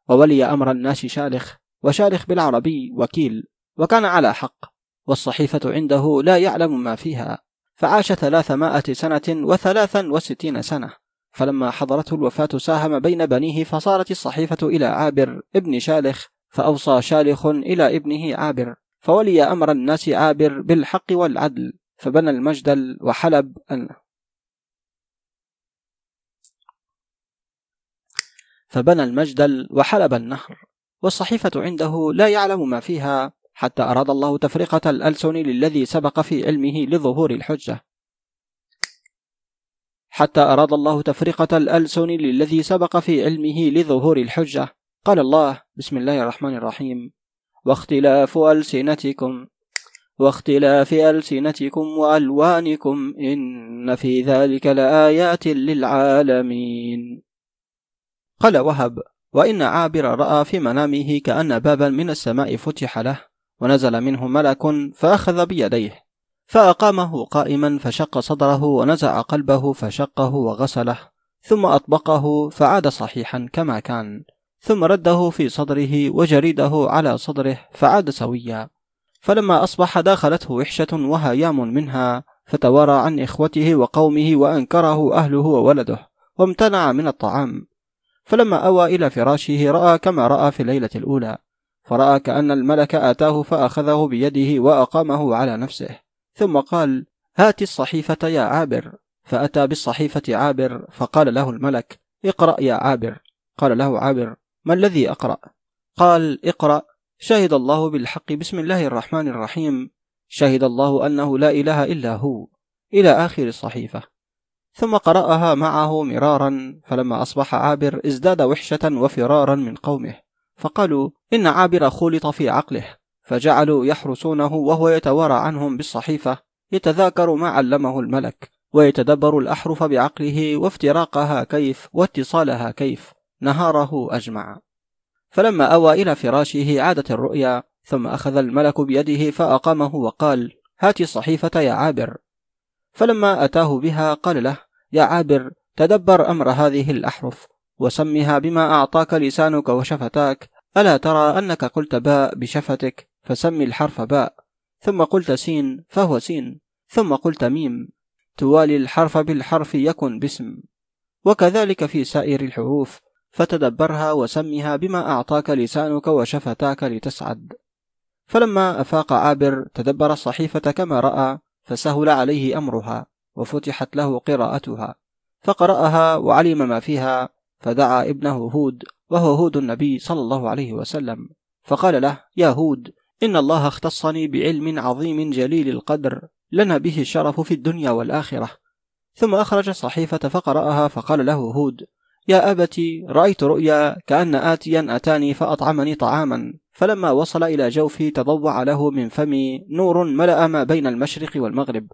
وولي أمر الناس شالخ وشالخ بالعربي وكيل وكان على حق والصحيفة عنده لا يعلم ما فيها فعاش ثلاثمائة سنة وثلاثا وستين سنة فلما حضرته الوفاة ساهم بين بنيه فصارت الصحيفة إلى عابر ابن شالخ فأوصى شالخ إلى ابنه عابر فولي أمر الناس عابر بالحق والعدل فبنى المجدل وحلب فبنى المجدل وحلب النهر. والصحيفة عنده لا يعلم ما فيها حتى أراد الله تفرقة الألسن للذي سبق في علمه لظهور الحجة. حتى أراد الله تفرقة الألسن للذي سبق في علمه لظهور الحجة. قال الله بسم الله الرحمن الرحيم. واختلاف ألسنتكم واختلاف ألسنتكم وألوانكم إن في ذلك لآيات للعالمين. قال وهب وإن عابر رأى في منامه كأن بابا من السماء فتح له ونزل منه ملك فأخذ بيديه فأقامه قائما فشق صدره ونزع قلبه فشقه وغسله ثم أطبقه فعاد صحيحا كما كان. ثم رده في صدره وجريده على صدره فعاد سويا. فلما أصبح داخلته وحشة وهيام منها فتوارى عن إخوته وقومه وأنكره أهله وولده وامتنع من الطعام. فلما أوى إلى فراشه رأى كما رأى في الليلة الأولى فرأى كأن الملك آتاه فأخذه بيده وأقامه على نفسه. ثم قال هات الصحيفة يا عابر. فأتى بالصحيفة عابر فقال له الملك اقرأ يا عابر. قال له عابر ما الذي أقرأ؟ قال اقرأ. شهد الله بالحق. بسم الله الرحمن الرحيم. شهد الله أنه لا إله إلا هو. إلى آخر الصحيفة ثم قرأها معه مرارا فلما أصبح عابر ازداد وحشة وفرارا من قومه. فقالوا إن عابر خولط في عقله. فجعلوا يحرسونه وهو يتوارى عنهم بالصحيفة. يتذاكر ما علمه الملك. ويتدبر الأحرف بعقله وافتراقها كيف واتصالها كيف. نهاره أجمع. فلما أوى إلى فراشه عادت الرؤيا ثم أخذ الملك بيده فأقامه وقال هات الصحيفة يا عابر. فلما أتاه بها قال له يا عابر تدبر أمر هذه الأحرف وسمها بما أعطاك لسانك وشفتاك ألا ترى أنك قلت باء بشفتك فسم الحرف باء. ثم قلت سين فهو سين. ثم قلت ميم. توالي الحرف بالحرف يكن باسم. وكذلك في سائر الحروف. فتدبرها وسمها بما أعطاك لسانك وشفتاك لتسعد. فلما أفاق عابر تدبر الصحيفة كما رأى فسهل عليه أمرها وفتحت له قراءتها. فقرأها وعلم ما فيها فدعا ابنه هود وهو هود النبي صلى الله عليه وسلم. فقال له يا هود إن الله اختصني بعلم عظيم جليل القدر لنا به الشرف في الدنيا والآخرة. ثم أخرج الصحيفة فقرأها فقال له هود يا أبتي رأيت رؤيا كأن آتيا أتاني فأطعمني طعاما فلما وصل إلى جوفي تضوع له من فمي نور ملأ ما بين المشرق والمغرب.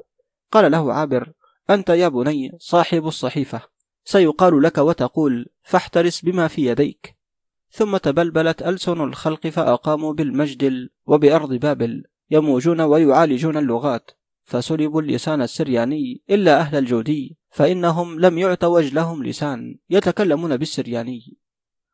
قال له عابر أنت يا بني صاحب الصحيفة سيقال لك وتقول فاحترس بما في يديك. ثم تبلبلت ألسن الخلق فأقاموا بالمجدل وبأرض بابل يموجون ويعالجون اللغات فسلبوا اللسان السرياني إلا أهل الجودي. فإنهم لم يعتوج لهم لسان يتكلمون بالسرياني.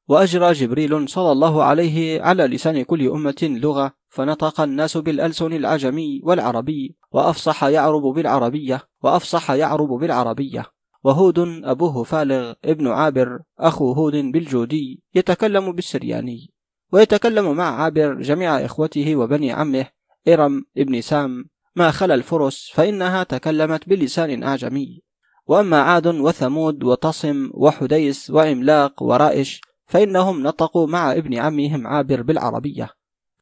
وأجرى جبريل صلى الله عليه على لسان كل أمة لغة فنطق الناس بالألسن العجمي والعربي وأفصح يعرب بالعربية وأفصح يعرب بالعربية. وهود أبوه فالغ ابن عابر أخو هود بالجودي يتكلم بالسرياني. ويتكلم مع عابر جميع إخوته وبني عمه إرم ابن سام. ما خلا الفرس فإنها تكلمت بلسان أعجمي وأما عاد وثمود وتصم وحديس وعملاق ورائش فإنهم نطقوا مع ابن عمهم عابر بالعربية.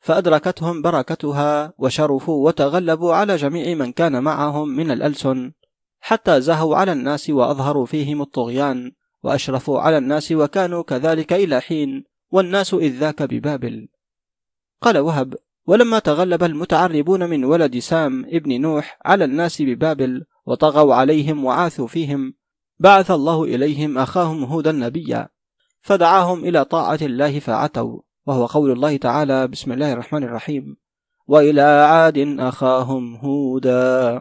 فأدركتهم بركتها وشرفوا وتغلبوا على جميع من كان معهم من الألسن حتى زهوا على الناس وأظهروا فيهم الطغيان وأشرفوا على الناس وكانوا كذلك إلى حين والناس إذ ذاك ببابل. قال وهب ولما تغلب المتعربون من ولد سام ابن نوح على الناس ببابل وطغوا عليهم وعاثوا فيهم بعث الله إليهم أخاهم هودا نبيا فدعاهم إلى طاعة الله فعتوا وهو قول الله تعالى بسم الله الرحمن الرحيم وإلى عاد أخاهم هودا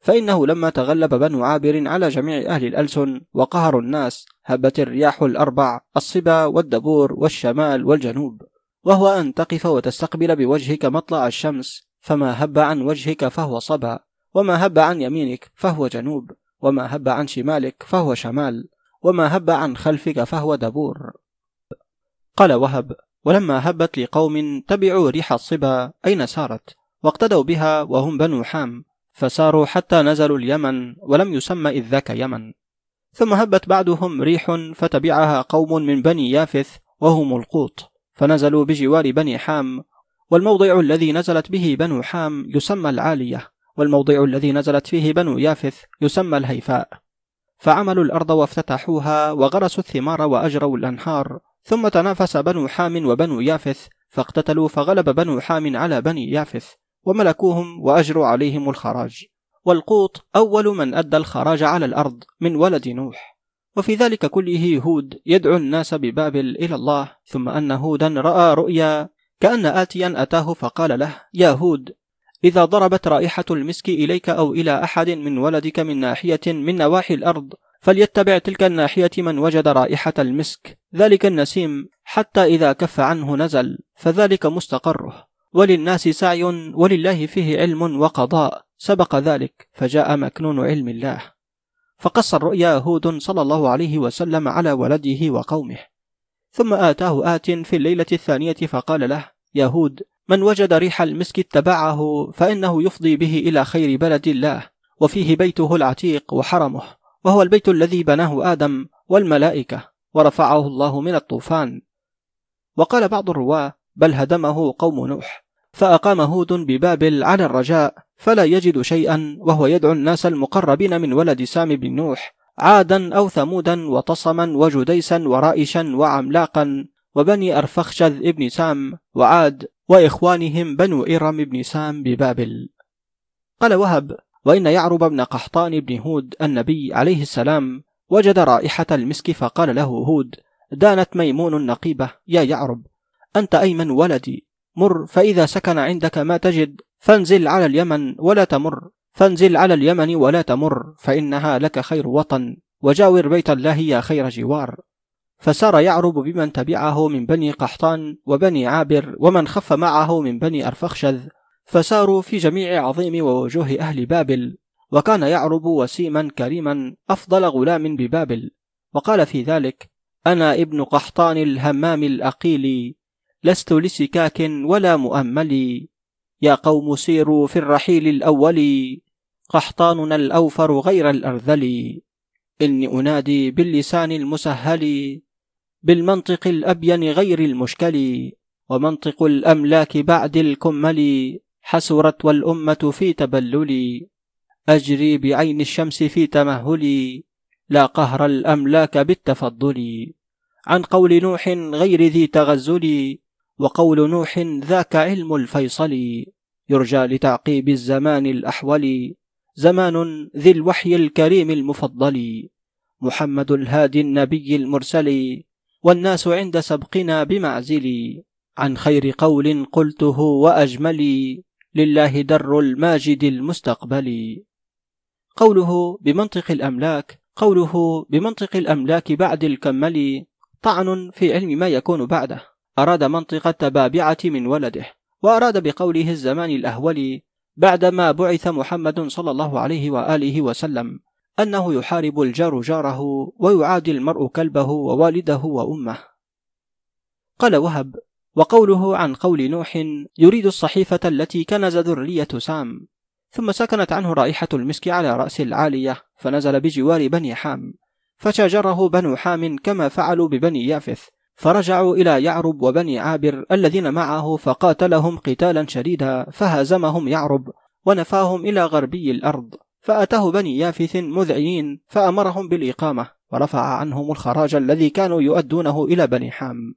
فإنه لما تغلب بنو عابر على جميع أهل الألسن وقهروا الناس هبت الرياح الأربع الصبا والدبور والشمال والجنوب وهو أن تقف وتستقبل بوجهك مطلع الشمس فما هب عن وجهك فهو صبا. وما هب عن يمينك فهو جنوب وما هب عن شمالك فهو شمال وما هب عن خلفك فهو دبور. قال وهب ولما هبت لقوم تبعوا ريح الصبا أين سارت؟ واقتدوا بها وهم بنو حام فساروا حتى نزلوا اليمن ولم يسمى إذ ذاك يمن. ثم هبت بعدهم ريح فتبعها قوم من بني يافث وهم القوط فنزلوا بجوار بني حام والموضع الذي نزلت به بنو حام يسمى العالية. والموضع الذي نزلت فيه بنو يافث يسمى الهيفاء. فعملوا الأرض وافتتحوها وغرسوا الثمار وأجروا الأنهار ثم تنافس بنو حام وبنو يافث فاقتتلوا فغلب بنو حام على بني يافث وملكوهم وأجروا عليهم الخراج. والقوط أول من أدى الخراج على الأرض من ولد نوح. وفي ذلك كله هود يدعو الناس ببابل إلى الله ثم أن هودا رأى رؤيا كأن آتيا أتاه فقال له يا هود إذا ضربت رائحة المسك إليك أو إلى أحد من ولدك من ناحية من نواحي الأرض فليتبع تلك الناحية من وجد رائحة المسك. ذلك النسيم حتى إذا كف عنه نزل فذلك مستقره. وللناس سعي ولله فيه علم وقضاء. سبق ذلك فجاء مكنون علم الله. فقص الرؤيا هود صلى الله عليه وسلم على ولده وقومه. ثم آتاه آت في الليلة الثانية فقال له يا هود من وجد ريح المسك اتبعه فإنه يفضي به إلى خير بلد الله وفيه بيته العتيق وحرمه وهو البيت الذي بناه آدم والملائكة ورفعه الله من الطوفان. وقال بعض الرواة بل هدمه قوم نوح فأقام هود ببابل على الرجاء فلا يجد شيئا وهو يدعو الناس المقربين من ولد سام بن نوح عادا أو ثمودا وطصما وجديسا ورائشا وعملاقا وبني أرفخشذ ابن سام وعاد وإخوانهم بنو إرم بن سام ببابل. قال وهب وإن يعرب بن قحطان بن هود النبي عليه السلام وجد رائحة المسك فقال له هود دانت ميمون النقيبة يا يعرب أنت أيمن ولدي مر فإذا سكن عندك ما تجد فانزل على اليمن ولا تمر فانزل على اليمن ولا تمر فإنها لك خير وطن وجاور بيت الله يا خير جوار. فسار يعرب بمن تبعه من بني قحطان وبني عابر ومن خف معه من بني أرفخشذ. فساروا في جميع عظيم ووجوه أهل بابل. وكان يعرب وسيما كريما أفضل غلام ببابل. وقال في ذلك أنا ابن قحطان الهمام الأقيل لست لسكاك ولا مؤمل. يا قوم سيروا في الرحيل الأول قحطاننا الأوفر غير الأرذل. إني أنادي باللسان المسهل. بالمنطق الأبين غير المشكل ومنطق الأملاك بعد الكمل حسرت والأمة في تبلل. أجري بعين الشمس في تمهلي لا قهر الأملاك بالتفضل. عن قول نوح غير ذي تغزل وقول نوح ذاك علم الفيصل. يرجى لتعقيب الزمان الأحول زمان ذي الوحي الكريم المفضل. محمد الهادي النبي المرسل. والناس عند سبقنا بمعزل عن خير قول قلته وأجمل لله در الماجد المستقبل. قوله بمنطق الأملاك قوله بمنطق الأملاك بعد الكمل طعن في علم ما يكون بعده. أراد منطق التبابعة من ولده وأراد بقوله الزمان الأهول بعدما بعث محمد صلى الله عليه وآله وسلم. أنه يحارب الجار جاره ويعادي المرء كلبه ووالده وأمه. قال وهب وقوله عن قول نوح يريد الصحيفة التي كنز ذرية سام. ثم سكنت عنه رائحة المسك على رأس العالية فنزل بجوار بني حام. فشاجره بنو حام كما فعلوا ببني يافث. فرجعوا إلى يعرب وبني عابر الذين معه فقاتلهم قتالا شديدا فهزمهم يعرب ونفاهم إلى غربي الأرض. فأتاه بني يافث مذعنين فأمرهم بالإقامة ورفع عنهم الخراج الذي كانوا يؤدونه إلى بني حام.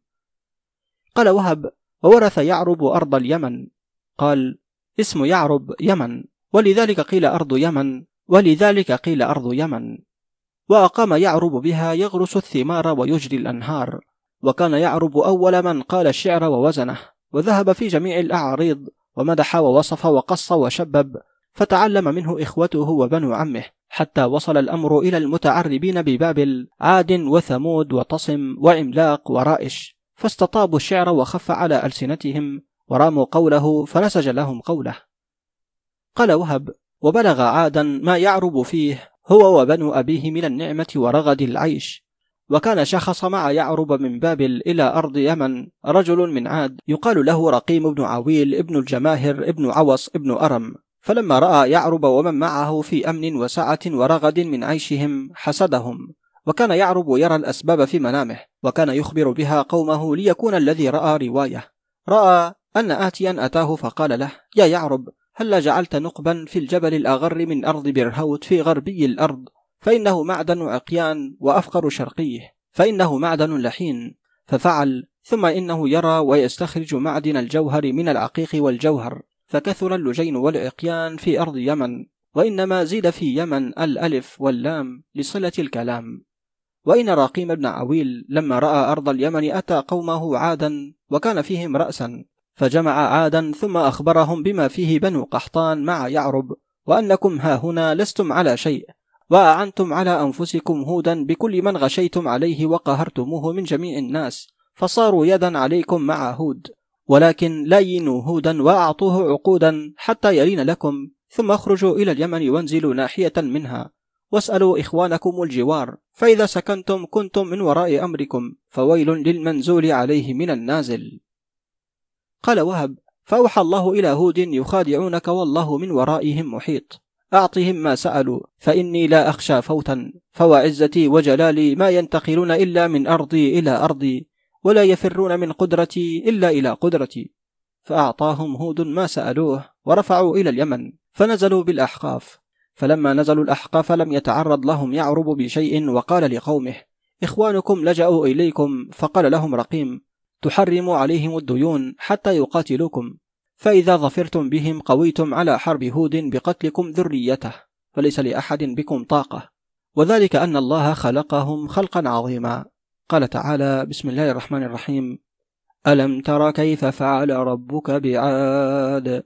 قال وهب وورث يعرب أرض اليمن. قال اسم يعرب يمن ولذلك قيل أرض يمن ولذلك قيل أرض يمن. وأقام يعرب بها يغرس الثمار ويجري الأنهار. وكان يعرب أول من قال الشعر ووزنه وذهب في جميع الأعاريض ومدح ووصف وقص وشبب فتعلم منه إخوته وبنو عمه حتى وصل الأمر إلى المتعربين ببابل عاد وثمود وطصم وعملاق ورائش فاستطابوا الشعر وخف على ألسنتهم وراموا قوله فنسج لهم قوله. قال وهب وبلغ عادا ما يعرب فيه هو وبنو أبيه من النعمة ورغد العيش وكان شخص مع يعرب من بابل إلى أرض يمن رجل من عاد يقال له رقيم بن عويل ابن الجماهر ابن عوص ابن أرم. فلما رأى يعرب ومن معه في أمن وسعة ورغد من عيشهم حسدهم وكان يعرب يرى الأسباب في منامه وكان يخبر بها قومه ليكون الذي رأى رواية. رأى أن آتيا أتاه فقال له يا يعرب هلا جعلت نقبا في الجبل الأغر من أرض برهوت في غربي الأرض؟ فإنه معدن عقيان وأفقر شرقيه فإنه معدن لحين. ففعل ثم إنه يرى ويستخرج معدن الجوهر من العقيق والجوهر. فكثر اللجين والعقيان في أرض يمن وإنما زيد في يمن الألف واللام لصلة الكلام. وإن راقيم بن عويل لما رأى أرض اليمن أتى قومه عادا وكان فيهم رأسا فجمع عادا ثم أخبرهم بما فيه بنو قحطان مع يعرب وأنكم ها هنا لستم على شيء وأعنتم على أنفسكم هودا بكل من غشيتم عليه وقهرتموه من جميع الناس فصاروا يدا عليكم مع هود. ولكن لاينوا هودا وأعطوه عقودا حتى يلين لكم ثم اخرجوا إلى اليمن وانزلوا ناحية منها. واسألوا إخوانكم الجوار فإذا سكنتم كنتم من وراء أمركم فويل للمنزول عليه من النازل. قال وهب فأوحى الله إلى هود يخادعونك والله من ورائهم محيط. أعطهم ما سألوا فإني لا أخشى فوتا فوعزتي وجلالي ما ينتقلون إلا من أرضي إلى أرضي. ولا يفرون من قدرتي إلا إلى قدرتي. فأعطاهم هود ما سألوه ورفعوا إلى اليمن فنزلوا بالأحقاف. فلما نزلوا الأحقاف لم يتعرض لهم يعرب بشيء وقال لقومه إخوانكم لجأوا إليكم فقال لهم رقيم تحرم عليهم الديون حتى يقاتلوكم فإذا ظفرتم بهم قويتم على حرب هود بقتلكم ذريته فليس لأحد بكم طاقة وذلك أن الله خلقهم خلقا عظيما. قال تعالى بسم الله الرحمن الرحيم. ألم تر كيف فعل ربك بعاد؟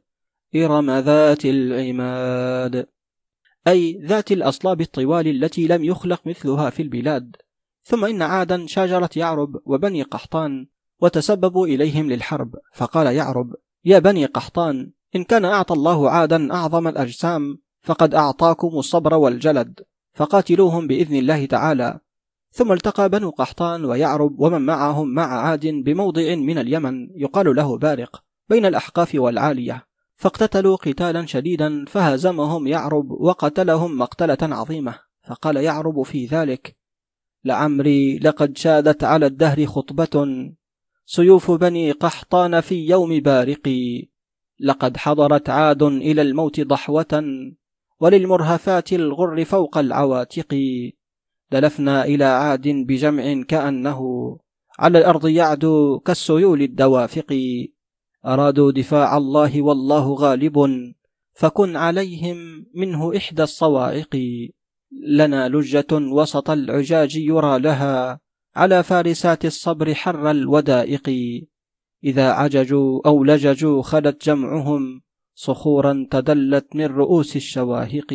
إرم ذات العماد. أي ذات الأصلاب الطوال التي لم يخلق مثلها في البلاد. ثم إن عادا شاجرة يعرب وبني قحطان وتسببوا إليهم للحرب. فقال يعرب يا بني قحطان إن كان أعطى الله عادا أعظم الأجسام فقد أعطاكم الصبر والجلد فقاتلوهم بإذن الله تعالى. ثم التقى بنو قحطان ويعرب ومن معهم مع عاد بموضع من اليمن يقال له بارق بين الأحقاف والعالية. فاقتتلوا قتالا شديدا فهزمهم يعرب وقتلهم مقتلة عظيمة. فقال يعرب في ذلك لعمري لقد شادت على الدهر خطبة سيوف بني قحطان في يوم بارقي. لقد حضرت عاد إلى الموت ضحوة وللمرهفات الغر فوق العواتق. دلفنا إلى عاد بجمع كأنه على الأرض يعدو كالسيول الدوافق. أرادوا دفاع الله والله غالب فكن عليهم منه إحدى الصواعق. لنا لجة وسط العجاج يرى لها على فارسات الصبر حر الودائق. إذا عججوا أو لججوا خلت جمعهم صخورا تدلت من رؤوس الشواهق.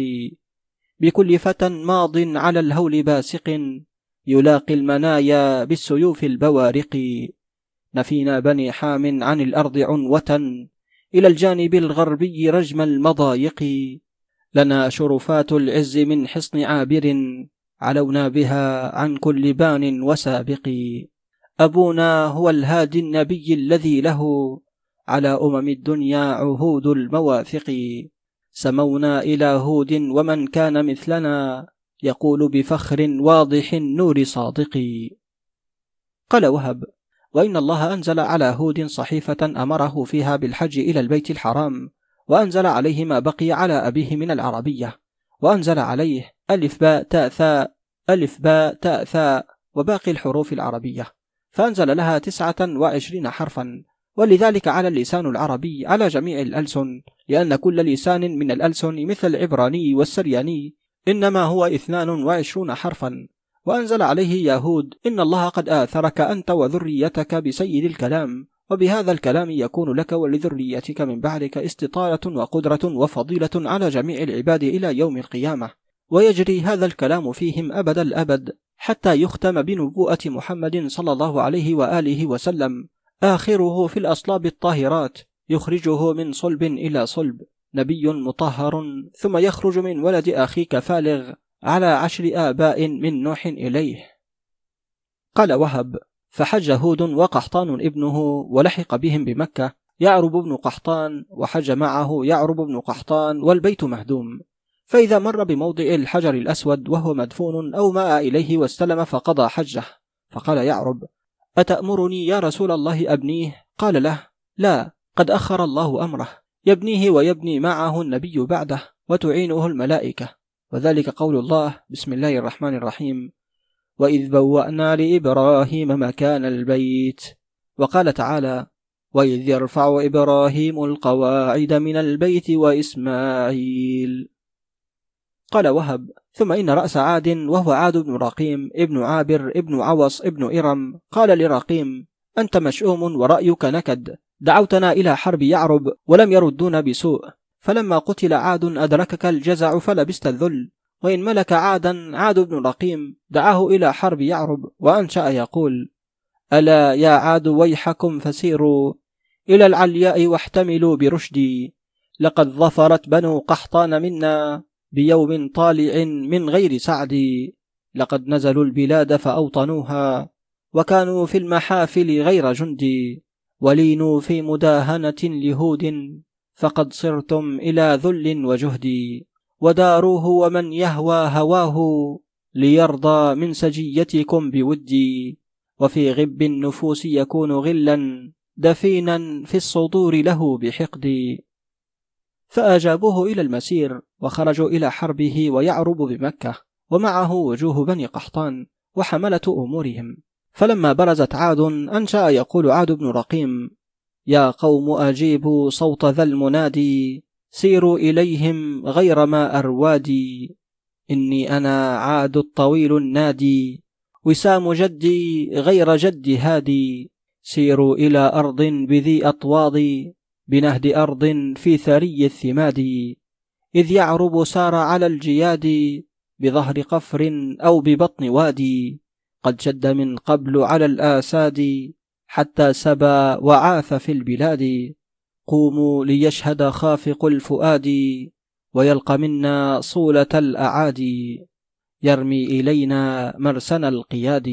بكل فتى ماض على الهول باسق يلاقي المنايا بالسيوف البوارق. نفينا بني حام عن الأرض عنوة إلى الجانب الغربي رجم المضايق. لنا شرفات العز من حصن عابر علونا بها عن كل بان وسابق. أبونا هو الهادي النبي الذي له على أمم الدنيا عهود المواثق. سمونا إلى هود ومن كان مثلنا يقول بفخر واضح النور صادق قال وهب وإن الله أنزل على هود صحيفة أمره فيها بالحج إلى البيت الحرام وأنزل عليه ما بقي على أبيه من العربية وأنزل عليه ألف باء تاء ثاء ألف باء تاء ثاء وباقي الحروف العربية فأنزل لها تسعة وعشرين حرفا. ولذلك على اللسان العربي على جميع الألسن لأن كل لسان من الألسن مثل العبراني والسرياني إنما هو اثنان وعشرون حرفا. وأنزل عليه يهود إن الله قد آثرك أنت وذريتك بسيد الكلام وبهذا الكلام يكون لك ولذريتك من بعدك استطالة وقدرة وفضيلة على جميع العباد إلى يوم القيامة. ويجري هذا الكلام فيهم أبد الأبد حتى يختم بنبوءة محمد صلى الله عليه وآله وسلم. آخره في الأصلاب الطاهرات يخرجه من صلب إلى صلب نبي مطهر ثم يخرج من ولد أخيك فالغ على عشر آباء من نوح إليه. قال وهب فحج هود وقحطان ابنه ولحق بهم بمكة يعرب بن قحطان وحج معه يعرب بن قحطان والبيت مهدوم. فإذا مر بموضع الحجر الأسود وهو مدفون أو ماء إليه واستلم فقضى حجه. فقال يعرب أتأمرني يا رسول الله أبنيه؟ قال له لا قد أخر الله أمره. يبنيه ويبني معه النبي بعده وتعينه الملائكة. وذلك قول الله بسم الله الرحمن الرحيم. وإذ بوأنا لإبراهيم مكان البيت. وقال تعالى وإذ يرفع إبراهيم القواعد من البيت وإسماعيل. قال وهب ثم إن رأس عاد وهو عاد بن رقيم ابن عابر ابن عوص ابن إرم قال لرقيم أنت مشؤوم ورأيك نكد دعوتنا إلى حرب يعرب ولم يردون بسوء فلما قتل عاد أدركك الجزع فلبست الذل وإن ملك عادا عاد بن رقيم دعاه إلى حرب يعرب وأنشأ يقول ألا يا عاد ويحكم فسيروا إلى العلياء واحتملوا برشدي لقد ظفرت بنو قحطان منا بيوم طالع من غير سعد. لقد نزلوا البلاد فأوطنوها وكانوا في المحافل غير جندي ولينوا في مداهنة لهود فقد صرتم إلى ذل وجهد. وداروه ومن يهوى هواه ليرضى من سجيتكم بودي. وفي غب النفوس يكون غلا دفينا في الصدور له بحقد. فأجابوه إلى المسير وخرجوا إلى حربه ويعرب بمكة ومعه وجوه بني قحطان وحملة أمورهم. فلما برزت عاد أنشأ يقول عاد بن رقيم يا قوم أجيبوا صوت ذا المنادي سيروا إليهم غير ما أروادي. إني أنا عاد الطويل النادي وسام جدي غير جد هادي. سيروا إلى أرض بذي أطواض بنهد أرض في ثري الثماد إذ يعرب سار على الجياد بظهر قفر أو ببطن وادي قد شد من قبل على الآساد حتى سبى وعاث في البلاد. قوموا ليشهد خافق الفؤاد ويلقى منا صولة الأعادي يرمي إلينا مرسن القياد.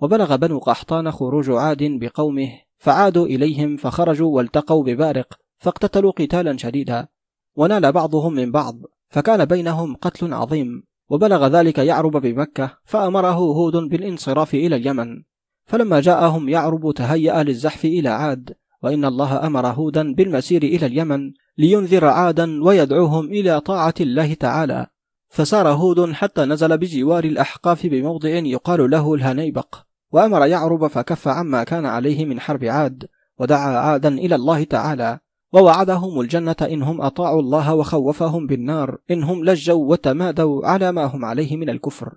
وبلغ بنو قحطان خروج عاد بقومه فعادوا إليهم فخرجوا والتقوا ببارق فاقتتلوا قتالا شديدا. ونال بعضهم من بعض فكان بينهم قتل عظيم وبلغ ذلك يعرب بمكة فأمره هود بالانصراف إلى اليمن. فلما جاءهم يعرب تهيأ للزحف إلى عاد وإن الله أمر هودا بالمسير إلى اليمن لينذر عادا ويدعوهم إلى طاعة الله تعالى. فسار هود حتى نزل بجوار الأحقاف بموضع يقال له الهنيبق. وأمر يعرب فكف عما كان عليه من حرب عاد ودعا عادا إلى الله تعالى ووعدهم الجنة إن هم أطاعوا الله وخوفهم بالنار إن هم لجوا وتمادوا على ما هم عليه من الكفر.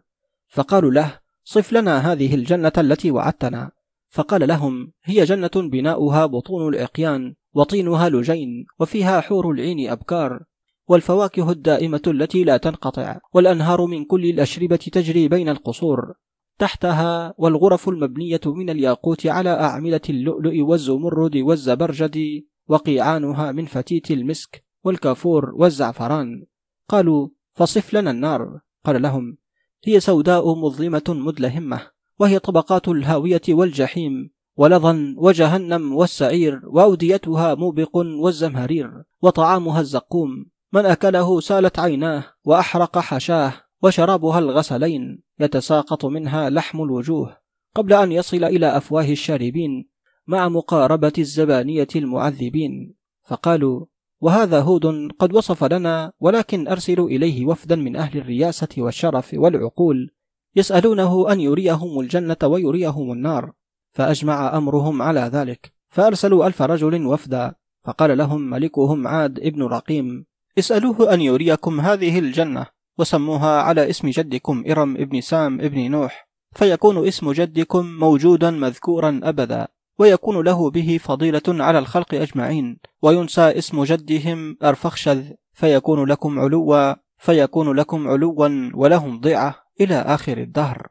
فقالوا له صف لنا هذه الجنة التي وعدتنا. فقال لهم هي جنة بناؤها بطون العقيان وطينها لجين وفيها حور العين أبكار والفواكه الدائمة التي لا تنقطع والأنهار من كل الأشربة تجري بين القصور. تحتها والغرف المبنية من الياقوت على أعمدة اللؤلؤ والزمرد والزبرجد وقيعانها من فتيت المسك والكافور والزعفران. قالوا فصف لنا النار. قال لهم هي سوداء مظلمة مدلهمة وهي طبقات الهاوية والجحيم ولظا وجهنم والسعير وأوديتها موبق والزمهرير وطعامها الزقوم. من أكله سالت عيناه وأحرق حشاه. وشرابها الغسلين يتساقط منها لحم الوجوه قبل أن يصل إلى أفواه الشاربين مع مقاربة الزبانية المعذبين. فقالوا وهذا هود قد وصف لنا ولكن أرسلوا إليه وفدا من أهل الرياسة والشرف والعقول يسألونه أن يريهم الجنة ويريهم النار. فأجمع أمرهم على ذلك فأرسلوا ألف رجل وفدا. فقال لهم ملكهم عاد ابن رقيم اسألوه أن يريكم هذه الجنة. وسموها على اسم جدكم إرم ابن سام ابن نوح فيكون اسم جدكم موجودا مذكورا أبدا ويكون له به فضيلة على الخلق أجمعين وينسى اسم جدهم أرفخشذ فيكون لكم علوا فيكون لكم علوا ولهم ضيعة إلى آخر الدهر.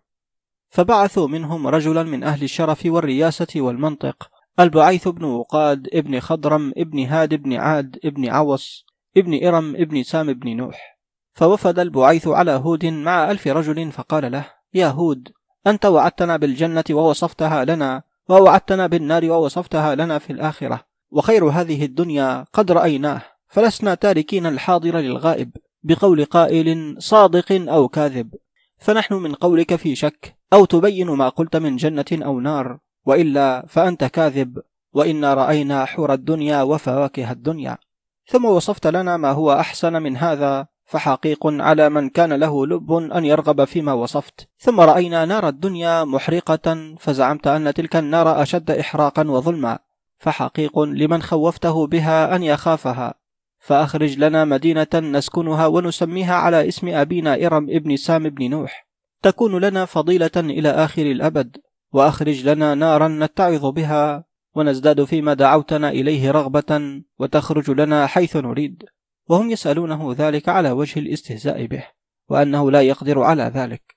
فبعثوا منهم رجلا من أهل الشرف والرياسة والمنطق البعيث بن وقاد ابن خضرم ابن هاد بن عاد ابن عوص ابن إرم ابن سام بن نوح. فوفد البعيث على هود مع ألف رجل فقال له يا هود أنت وعدتنا بالجنة ووصفتها لنا ووعدتنا بالنار ووصفتها لنا في الآخرة وخير هذه الدنيا قد رأيناه فلسنا تاركين الحاضر للغائب بقول قائل صادق أو كاذب. فنحن من قولك في شك أو تبين ما قلت من جنة أو نار وإلا فأنت كاذب وإنا رأينا حور الدنيا وفواكه الدنيا. ثم وصفت لنا ما هو أحسن من هذا فحقيق على من كان له لب أن يرغب فيما وصفت. ثم رأينا نار الدنيا محرقة فزعمت أن تلك النار أشد إحراقا وظلما. فحقيق لمن خوفته بها أن يخافها. فأخرج لنا مدينة نسكنها ونسميها على اسم أبينا إرم ابن سام بن نوح. تكون لنا فضيلة إلى آخر الأبد. وأخرج لنا نارا نتعظ بها ونزداد فيما دعوتنا إليه رغبة وتخرج لنا حيث نريد. وهم يسألونه ذلك على وجه الاستهزاء به وأنه لا يقدر على ذلك.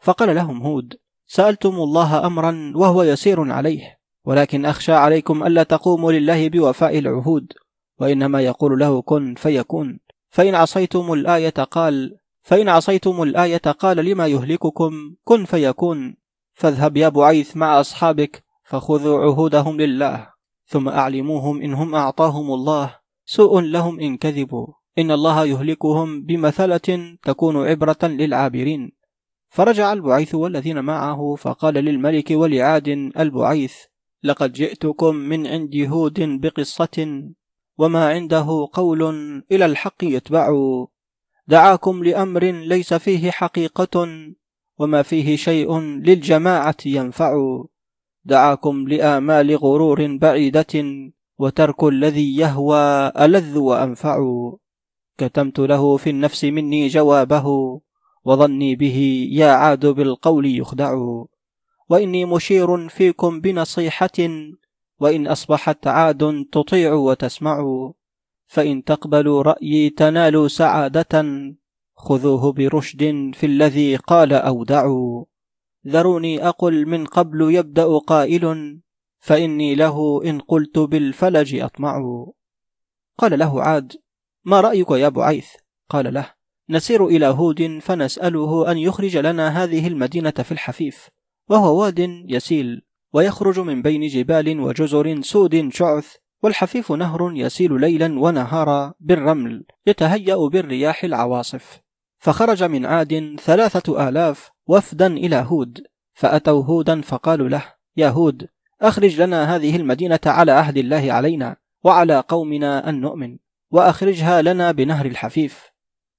فقال لهم هود سألتم الله أمرا وهو يسير عليه ولكن أخشى عليكم ألا تقوموا لله بوفاء العهود وإنما يقول له كن فيكون. فإن عصيتم الآية قال فإن عصيتم الآية قال لما يهلككم؟ كن فيكون. فاذهب يا بعيث مع أصحابك فخذوا عهودهم لله ثم أعلموهم إن هم أعطاهم الله. سوء لهم إن كذبوا. إن الله يهلكهم بمثلة تكون عبرة للعابرين. فرجع البعيث والذين معه فقال للملك ولعاد البعيث لقد جئتكم من عند هود بقصة وما عنده قول إلى الحق يتبع. دعاكم لأمر ليس فيه حقيقة وما فيه شيء للجماعة ينفع. دعاكم لآمال غرور بعيدة. وترك الذي يهوى ألذ وأنفع. كتمت له في النفس مني جوابه وظني به يا عاد بالقول يخدع. وإني مشير فيكم بنصيحة وإن أصبحت عاد تطيع وتسمع. فإن تقبلوا رأيي تنالوا سعادة خذوه برشد في الذي قال أو دعوا ذروني أقل من قبل يبدأ قائل. فإني له إن قلت بالفلج أطمع. قال له عاد ما رأيك يا بعيث؟ قال له نسير إلى هود فنسأله أن يخرج لنا هذه المدينة في الحفيف وهو واد يسيل ويخرج من بين جبال وجزر سود شعث والحفيف نهر يسيل ليلا ونهارا بالرمل يتهيأ بالرياح العواصف. فخرج من عاد ثلاثة آلاف وفدا إلى هود فأتوا هودا فقالوا له يا هود أخرج لنا هذه المدينة على عهد الله علينا وعلى قومنا أن نؤمن وأخرجها لنا بنهر الحفيف.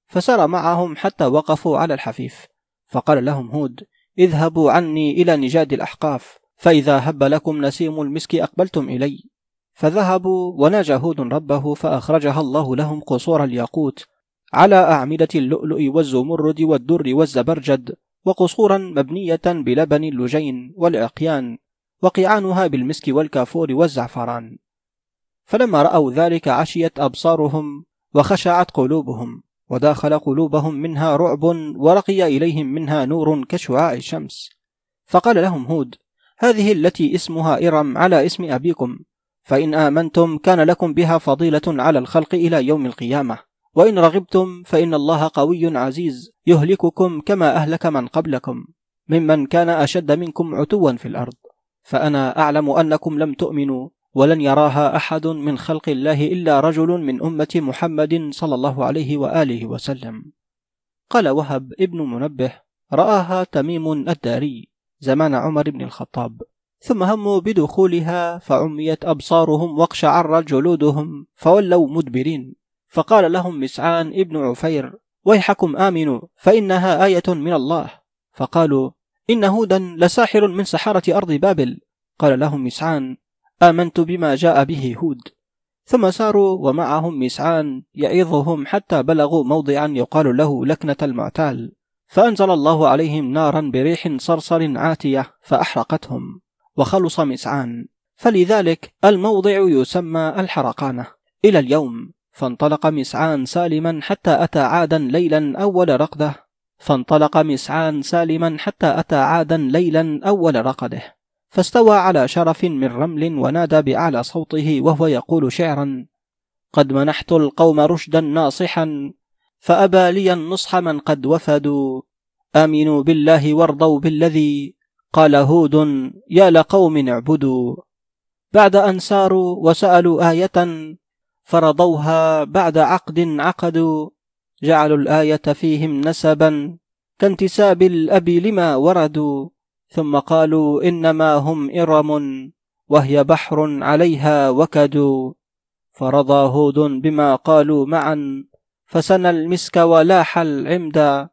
فسار معهم حتى وقفوا على الحفيف. فقال لهم هود اذهبوا عني إلى نجاد الأحقاف فإذا هب لكم نسيم المسك أقبلتم إلي. فذهبوا وناجى هود ربه فأخرجها الله قصور قصور الياقوت على أعمدة اللؤلؤ والزمرد والدر والزبرجد وقصورا مبنية بلبن اللجين والعقيان. وقيعانها بالمسك والكافور والزعفران. فلما رأوا ذلك عشيت أبصارهم وخشعت قلوبهم وداخل قلوبهم منها رعب ورقي إليهم منها نور كشعاع الشمس. فقال لهم هود هذه التي اسمها إرم على اسم أبيكم فإن آمنتم كان لكم بها فضيلة على الخلق إلى يوم القيامة وإن رغبتم فإن الله قوي عزيز يهلككم كما أهلك من قبلكم ممن كان أشد منكم عتوا في الأرض. فأنا أعلم أنكم لم تؤمنوا ولن يراها أحد من خلق الله إلا رجل من أمة محمد صلى الله عليه وآله وسلم. قال وهب ابن منبه رآها تميم الداري زمان عمر بن الخطاب ثم هموا بدخولها فعميت أبصارهم واقشعر جلودهم فولوا مدبرين. فقال لهم مسعان ابن عفير ويحكم آمنوا فإنها آية من الله. فقالوا إن هودا لساحر من سحرة أرض بابل. قال لهم مسعان آمنت بما جاء به هود. ثم ساروا ومعهم مسعان يعظهم حتى بلغوا موضعا يقال له لكنة المعتال. فأنزل الله عليهم نارا بريح صرصر عاتية فأحرقتهم. وخلص مسعان فلذلك الموضع يسمى الحرقانة. إلى اليوم فانطلق مسعان سالما حتى أتى عادا ليلا أول رقدة فانطلق مسعان سالما حتى أتى عادا ليلا أول رقده فاستوى على شرف من رمل ونادى بأعلى صوته وهو يقول شعرا قد منحت القوم رشدا ناصحا فأبى لي النصح من قد وفدوا. آمنوا بالله وارضوا بالذي قال هود يا لقوم اعبدوا بعد أن ساروا وسألوا آية فرضوها بعد عقد عقدوا. جعلوا الآية فيهم نسبا كانتساب الأب لما وردوا ثم قالوا إنما هم إرم وهي بحر عليها وكدوا. فرضى هود بما قالوا معا فسنى المسك ولاح العمدا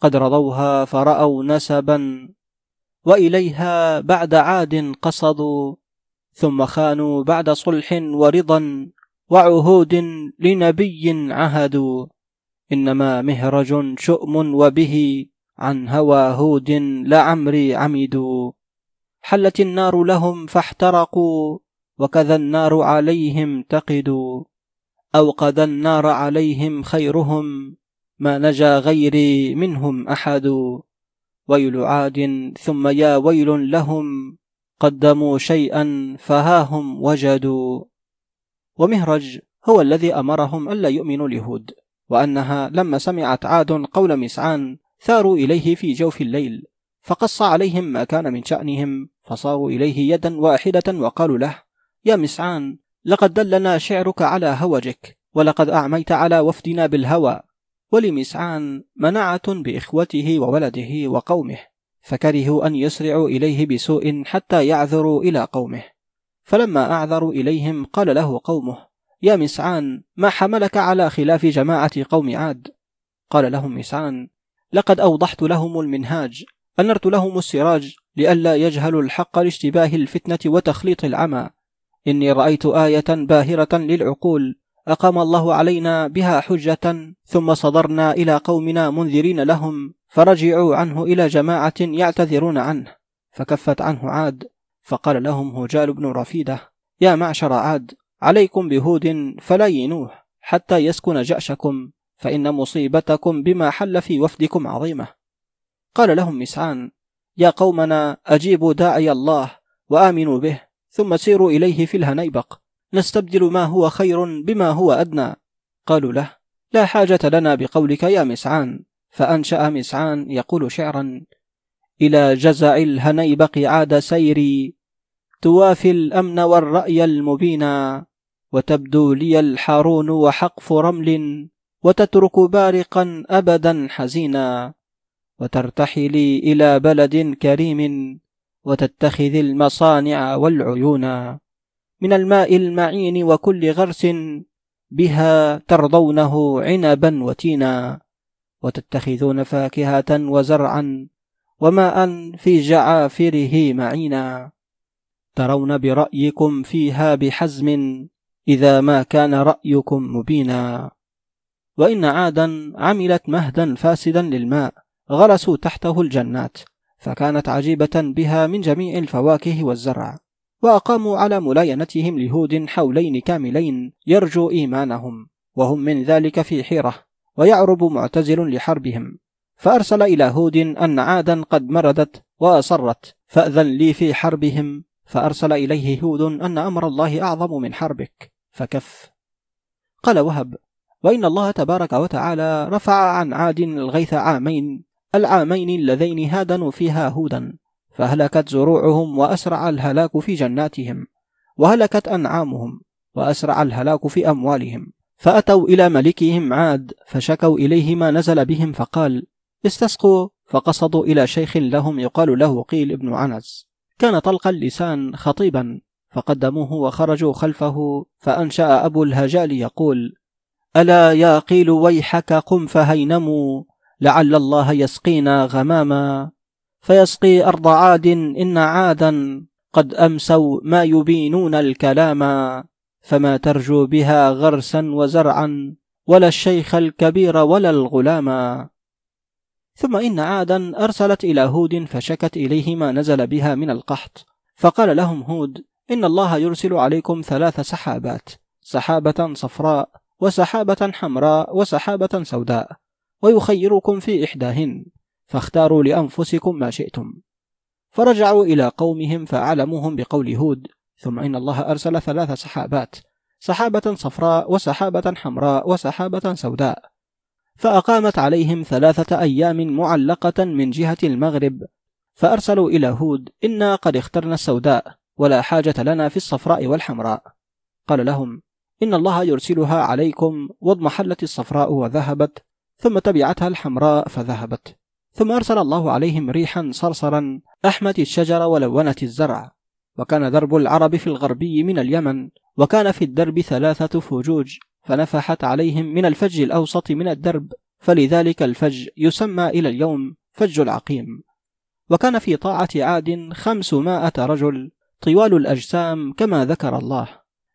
قد رضوها فرأوا نسبا وإليها بعد عاد قصدوا. ثم خانوا بعد صلح ورضا وعهود لنبي عهدوا. إنما مهرج شؤم وبه عن هوى هود لعمري عمدوا حلت النار لهم فاحترقوا وكذا النار عليهم تقدوا أوقد النار عليهم خيرهم ما نجا غيري منهم أحد. ويل عاد ثم يا ويل لهم قدموا شيئا فهاهم وجدوا. ومهرج هو الذي أمرهم ألا يؤمنوا لهود. وأنها لما سمعت عاد قول مسعان ثاروا إليه في جوف الليل فقص عليهم ما كان من شأنهم فصاروا إليه يدا واحدة وقالوا له يا مسعان لقد دلنا شعرك على هوجك ولقد أعميت على وفدنا بالهوى ولمسعان منعة بإخوته وولده وقومه فكرهوا أن يسرعوا إليه بسوء حتى يعذروا إلى قومه. فلما أعذروا إليهم قال له قومه يا مسعان ما حملك على خلاف جماعة قوم عاد؟ قال لهم مسعان لقد أوضحت لهم المنهاج أنرت لهم السراج لئلا يجهلوا الحق لاشتباه الفتنة وتخليط العمى. إني رأيت آية باهرة للعقول أقام الله علينا بها حجة ثم صدرنا إلى قومنا منذرين لهم فرجعوا عنه إلى جماعة يعتذرون عنه. فكفت عنه عاد فقال لهم هجال بن رفيدة يا معشر عاد عليكم بهود فلا ينوه حتى يسكن جأشكم فإن مصيبتكم بما حل في وفدكم عظيمة. قال لهم مسعان يا قومنا أجيبوا داعي الله وآمنوا به ثم سيروا إليه في الهنيبق نستبدل ما هو خير بما هو أدنى. قالوا له لا حاجة لنا بقولك يا مسعان. فأنشأ مسعان يقول شعرا إلى جزع الهنيبق عاد سيري توافي الأمن والرأي المبينا. وتبدو لي الحارون وحقف رمل وتترك بارقا أبدا حزينا وترتحلي إلى بلد كريم وتتخذ المصانع والعيونا من الماء المعين وكل غرس بها ترضونه عنبا وتينا وتتخذون فاكهة وزرعا وماء في جعافره معينا ترون برأيكم فيها بحزم إذا ما كان رأيكم مبينا. وإن عادا عملت مهدا فاسدا للماء غرسوا تحته الجنات فكانت عجيبة بها من جميع الفواكه والزرع. وأقاموا على ملاينتهم لهود حولين كاملين يرجو إيمانهم وهم من ذلك في حيرة ويعرب معتزل لحربهم. فأرسل إلى هود أن عادا قد مردت وأصرت فأذن لي في حربهم. فأرسل إليه هود أن أمر الله أعظم من حربك. فكف. قال وهب وإن الله تبارك وتعالى رفع عن عاد الغيث عامين العامين اللذين هادنوا فيها هودا فهلكت زروعهم وأسرع الهلاك في جناتهم وهلكت أنعامهم وأسرع الهلاك في أموالهم فأتوا إلى ملكهم عاد فشكوا إليه ما نزل بهم فقال استسقوا فقصدوا إلى شيخ لهم يقال له قيل ابن عنز. كان طلق اللسان خطيبا. فقدموه وخرجوا خلفه فأنشأ أبو الهجال يقول ألا يا قيل ويحك قم فهينموا لعل الله يسقينا غماما. فيسقي أرض عاد إن عادا قد أمسوا ما يبينون الكلاما. فما ترجو بها غرسا وزرعا ولا الشيخ الكبير ولا الغلاما. ثم إن عادا أرسلت إلى هود فشكت إليه ما نزل بها من القحط. فقال لهم هود إن الله يرسل عليكم ثلاث سحابات سحابة صفراء وسحابة حمراء وسحابة سوداء ويخيركم في إحداهن فاختاروا لأنفسكم ما شئتم. فرجعوا إلى قومهم فأعلموهم بقول هود ثم إن الله أرسل ثلاث سحابات سحابة صفراء وسحابة حمراء وسحابة سوداء. فأقامت عليهم ثلاثة أيام معلقة من جهة المغرب. فأرسلوا إلى هود إنا قد اخترنا السوداء. ولا حاجة لنا في الصفراء والحمراء. قال لهم إن الله يرسلها عليكم واضمحلت الصفراء وذهبت ثم تبعتها الحمراء فذهبت. ثم أرسل الله عليهم ريحا صرصرا أحمت الشجر ولونت الزرع. وكان درب العرب في الغربي من اليمن وكان في الدرب ثلاثة فجوج فنفحت عليهم من الفج الأوسط من الدرب فلذلك الفج يسمى إلى اليوم فج العقيم. وكان في طاعة عاد خمسمائة رجل طوال الأجسام كما ذكر الله.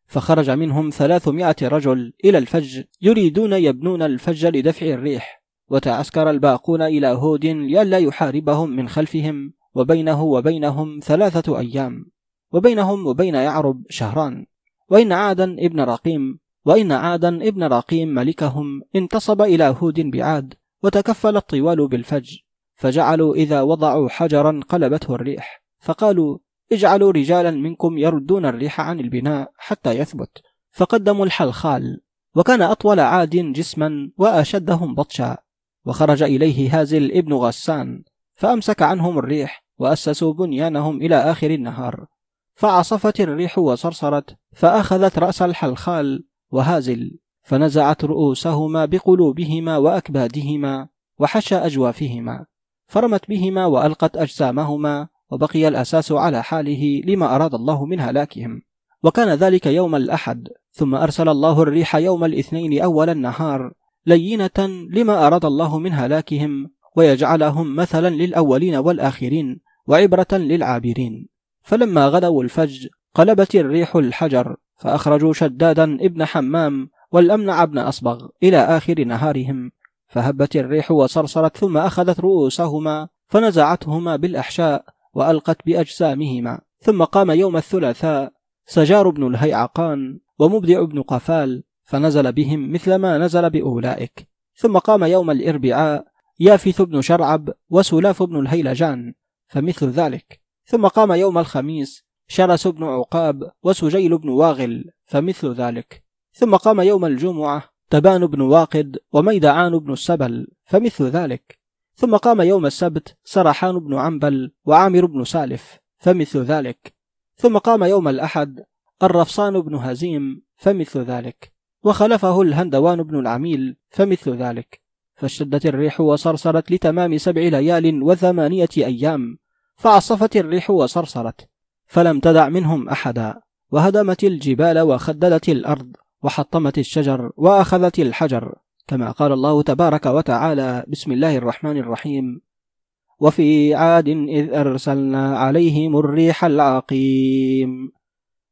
فخرج منهم ثلاثمائة رجل إلى الفج يريدون يبنون الفج لدفع الريح وتعسكر الباقون إلى هود لئلا يحاربهم من خلفهم وبينه وبينهم ثلاثة أيام وبينهم وبين يعرب شهران. وإن عادا ابن رقيم وإن عادا ابن رقيم ملكهم انتصب إلى هود بعاد وتكفل الطوال بالفج فجعلوا إذا وضعوا حجرا قلبته الريح فقالوا اجعلوا رجالا منكم يردون الريح عن البناء حتى يثبت. فقدموا الحلخال وكان أطول عاد جسما وأشدهم بطشا. وخرج إليه هازل ابن غسان فأمسك عنهم الريح وأسسوا بنيانهم إلى آخر النهار. فعصفت الريح وصرصرت فأخذت رأس الحلخال وهازل فنزعت رؤوسهما بقلوبهما وأكبادهما وحشى أجوافهما. فرمت بهما وألقت أجسامهما وبقي الأساس على حاله لما أراد الله من هلاكهم. وكان ذلك يوم الأحد ثم أرسل الله الريح يوم الاثنين أول النهار لينة لما أراد الله من هلاكهم ويجعلهم مثلا للأولين والآخرين وعبرة للعابرين. فلما غدوا الفج قلبت الريح الحجر فأخرجوا شدادا ابن حمام والأمنع ابن أصبغ إلى آخر نهارهم. فهبت الريح وصرصرت ثم أخذت رؤوسهما فنزعتهما بالأحشاء وألقت بأجسامهما. ثم قام يوم الثلاثاء سجار بن الهيعقان ومبدع بن قفال فنزل بهم مثل ما نزل بأولئك. ثم قام يوم الإربعاء يافث بن شرعب وسلاف بن الهيلجان فمثل ذلك. ثم قام يوم الخميس شرس بن عقاب وسجيل بن واغل فمثل ذلك. ثم قام يوم الجمعة تبان بن واقد وميدعان بن السبل فمثل ذلك. ثم قام يوم السبت سرحان بن عنبل وعامر بن سالف فمثل ذلك. ثم قام يوم الأحد الرفصان بن هزيم فمثل ذلك. وخلفه الهندوان بن العميل فمثل ذلك. فاشتدت الريح وصرصرت لتمام سبع ليال وثمانية أيام فعصفت الريح وصرصرت فلم تدع منهم أحدا. وهدمت الجبال وخددت الأرض وحطمت الشجر وأخذت الحجر. كما قال الله تبارك وتعالى بسم الله الرحمن الرحيم. وفي عاد إذ أرسلنا عليهم الريح العقيم.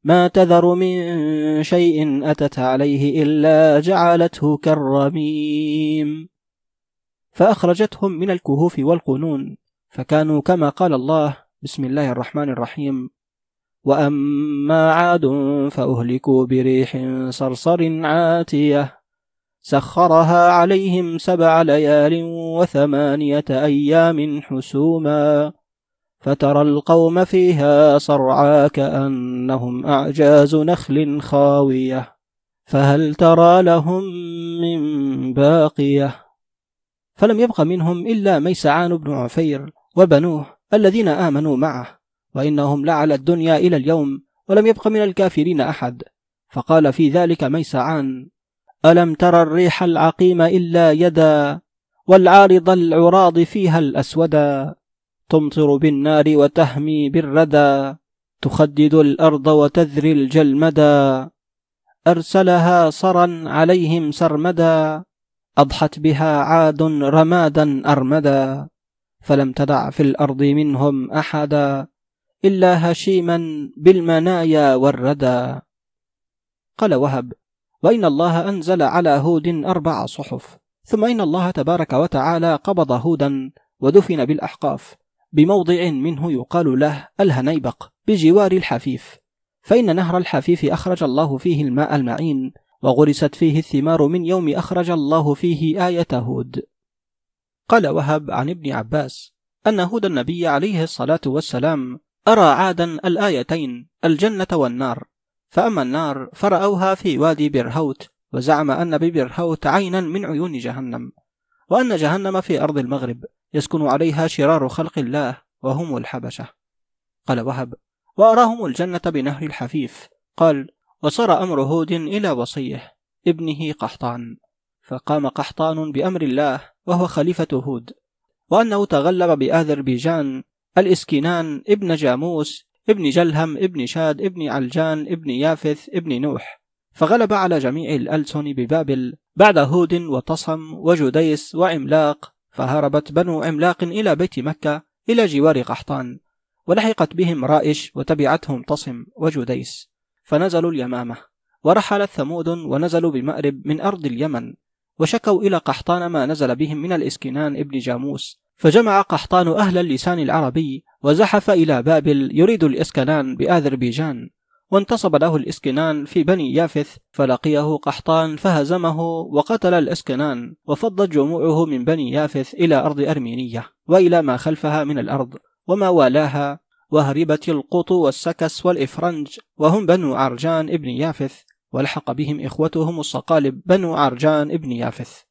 ما تذر من شيء أتت عليه إلا جعلته كالرميم. فأخرجتهم من الكهوف والقنون فكانوا كما قال الله بسم الله الرحمن الرحيم. وأما عاد فأهلكوا بريح صرصر عاتية. سخرها عليهم سبع ليال وثمانية أيام حسوما فترى القوم فيها صرعى كأنهم أعجاز نخل خاوية فهل ترى لهم من باقية فلم يبق منهم إلا ميسعان بن عفير وبنوه الذين آمنوا معه وإنهم لعلى الدنيا إلى اليوم ولم يبق من الكافرين أحد فقال في ذلك ميسعان ألم تر الريح العقيم إلا يدا والعارض العراض فيها الأسودا تمطر بالنار وتهمي بالردى تخدد الأرض وتذري الجلمدا أرسلها صرا عليهم سرمدا أضحت بها عاد رمادا أرمدا فلم تدع في الأرض منهم أحدا إلا هشيما بالمنايا والردى قال وهب وإن الله أنزل على هود أربع صحف. ثم إن الله تبارك وتعالى قبض هودا ودفن بالأحقاف. بموضع منه يقال له الهنيبق بجوار الحفيف. فإن نهر الحفيف أخرج الله فيه الماء المعين وغرست فيه الثمار من يوم أخرج الله فيه آية هود. قال وهب عن ابن عباس أن هود النبي عليه الصلاة والسلام أرى عادا الآيتين الجنة والنار. فأما النار فرأوها في وادي برهوت وزعم أن ببرهوت عينا من عيون جهنم وأن جهنم في أرض المغرب يسكن عليها شرار خلق الله وهم الحبشة. قال وهب وأراهم الجنة بنهر الحفيف. قال وصار أمر هود إلى وصيه ابنه قحطان. فقام قحطان بأمر الله وهو خليفة هود. وأنه تغلب بآذربيجان الإسكينان ابن جاموس ابن جلهم ابن شاد ابن علجان ابن يافث ابن نوح. فغلب على جميع الألسن ببابل بعد هود وتصم وجديس وعملاق فهربت بنو عملاق إلى بيت مكة إلى جوار قحطان. ولحقت بهم رائش وتبعتهم تصم وجديس. فنزلوا اليمامة. ورحلت ثمود ونزلوا بمأرب من أرض اليمن. وشكوا إلى قحطان ما نزل بهم من الإسكنان ابن جاموس. فجمع قحطان أهل اللسان العربي وزحف إلى بابل يريد الإسكنان بآذربيجان وانتصب له الإسكنان في بني يافث فلقيه قحطان فهزمه وقتل الإسكنان وفضت جموعه من بني يافث إلى أرض أرمينية وإلى ما خلفها من الأرض وما والاها وهربت القوط والسكس والإفرنج وهم بنو عرجان ابن يافث ولحق بهم إخوتهم الصقالب بنو عرجان ابن يافث.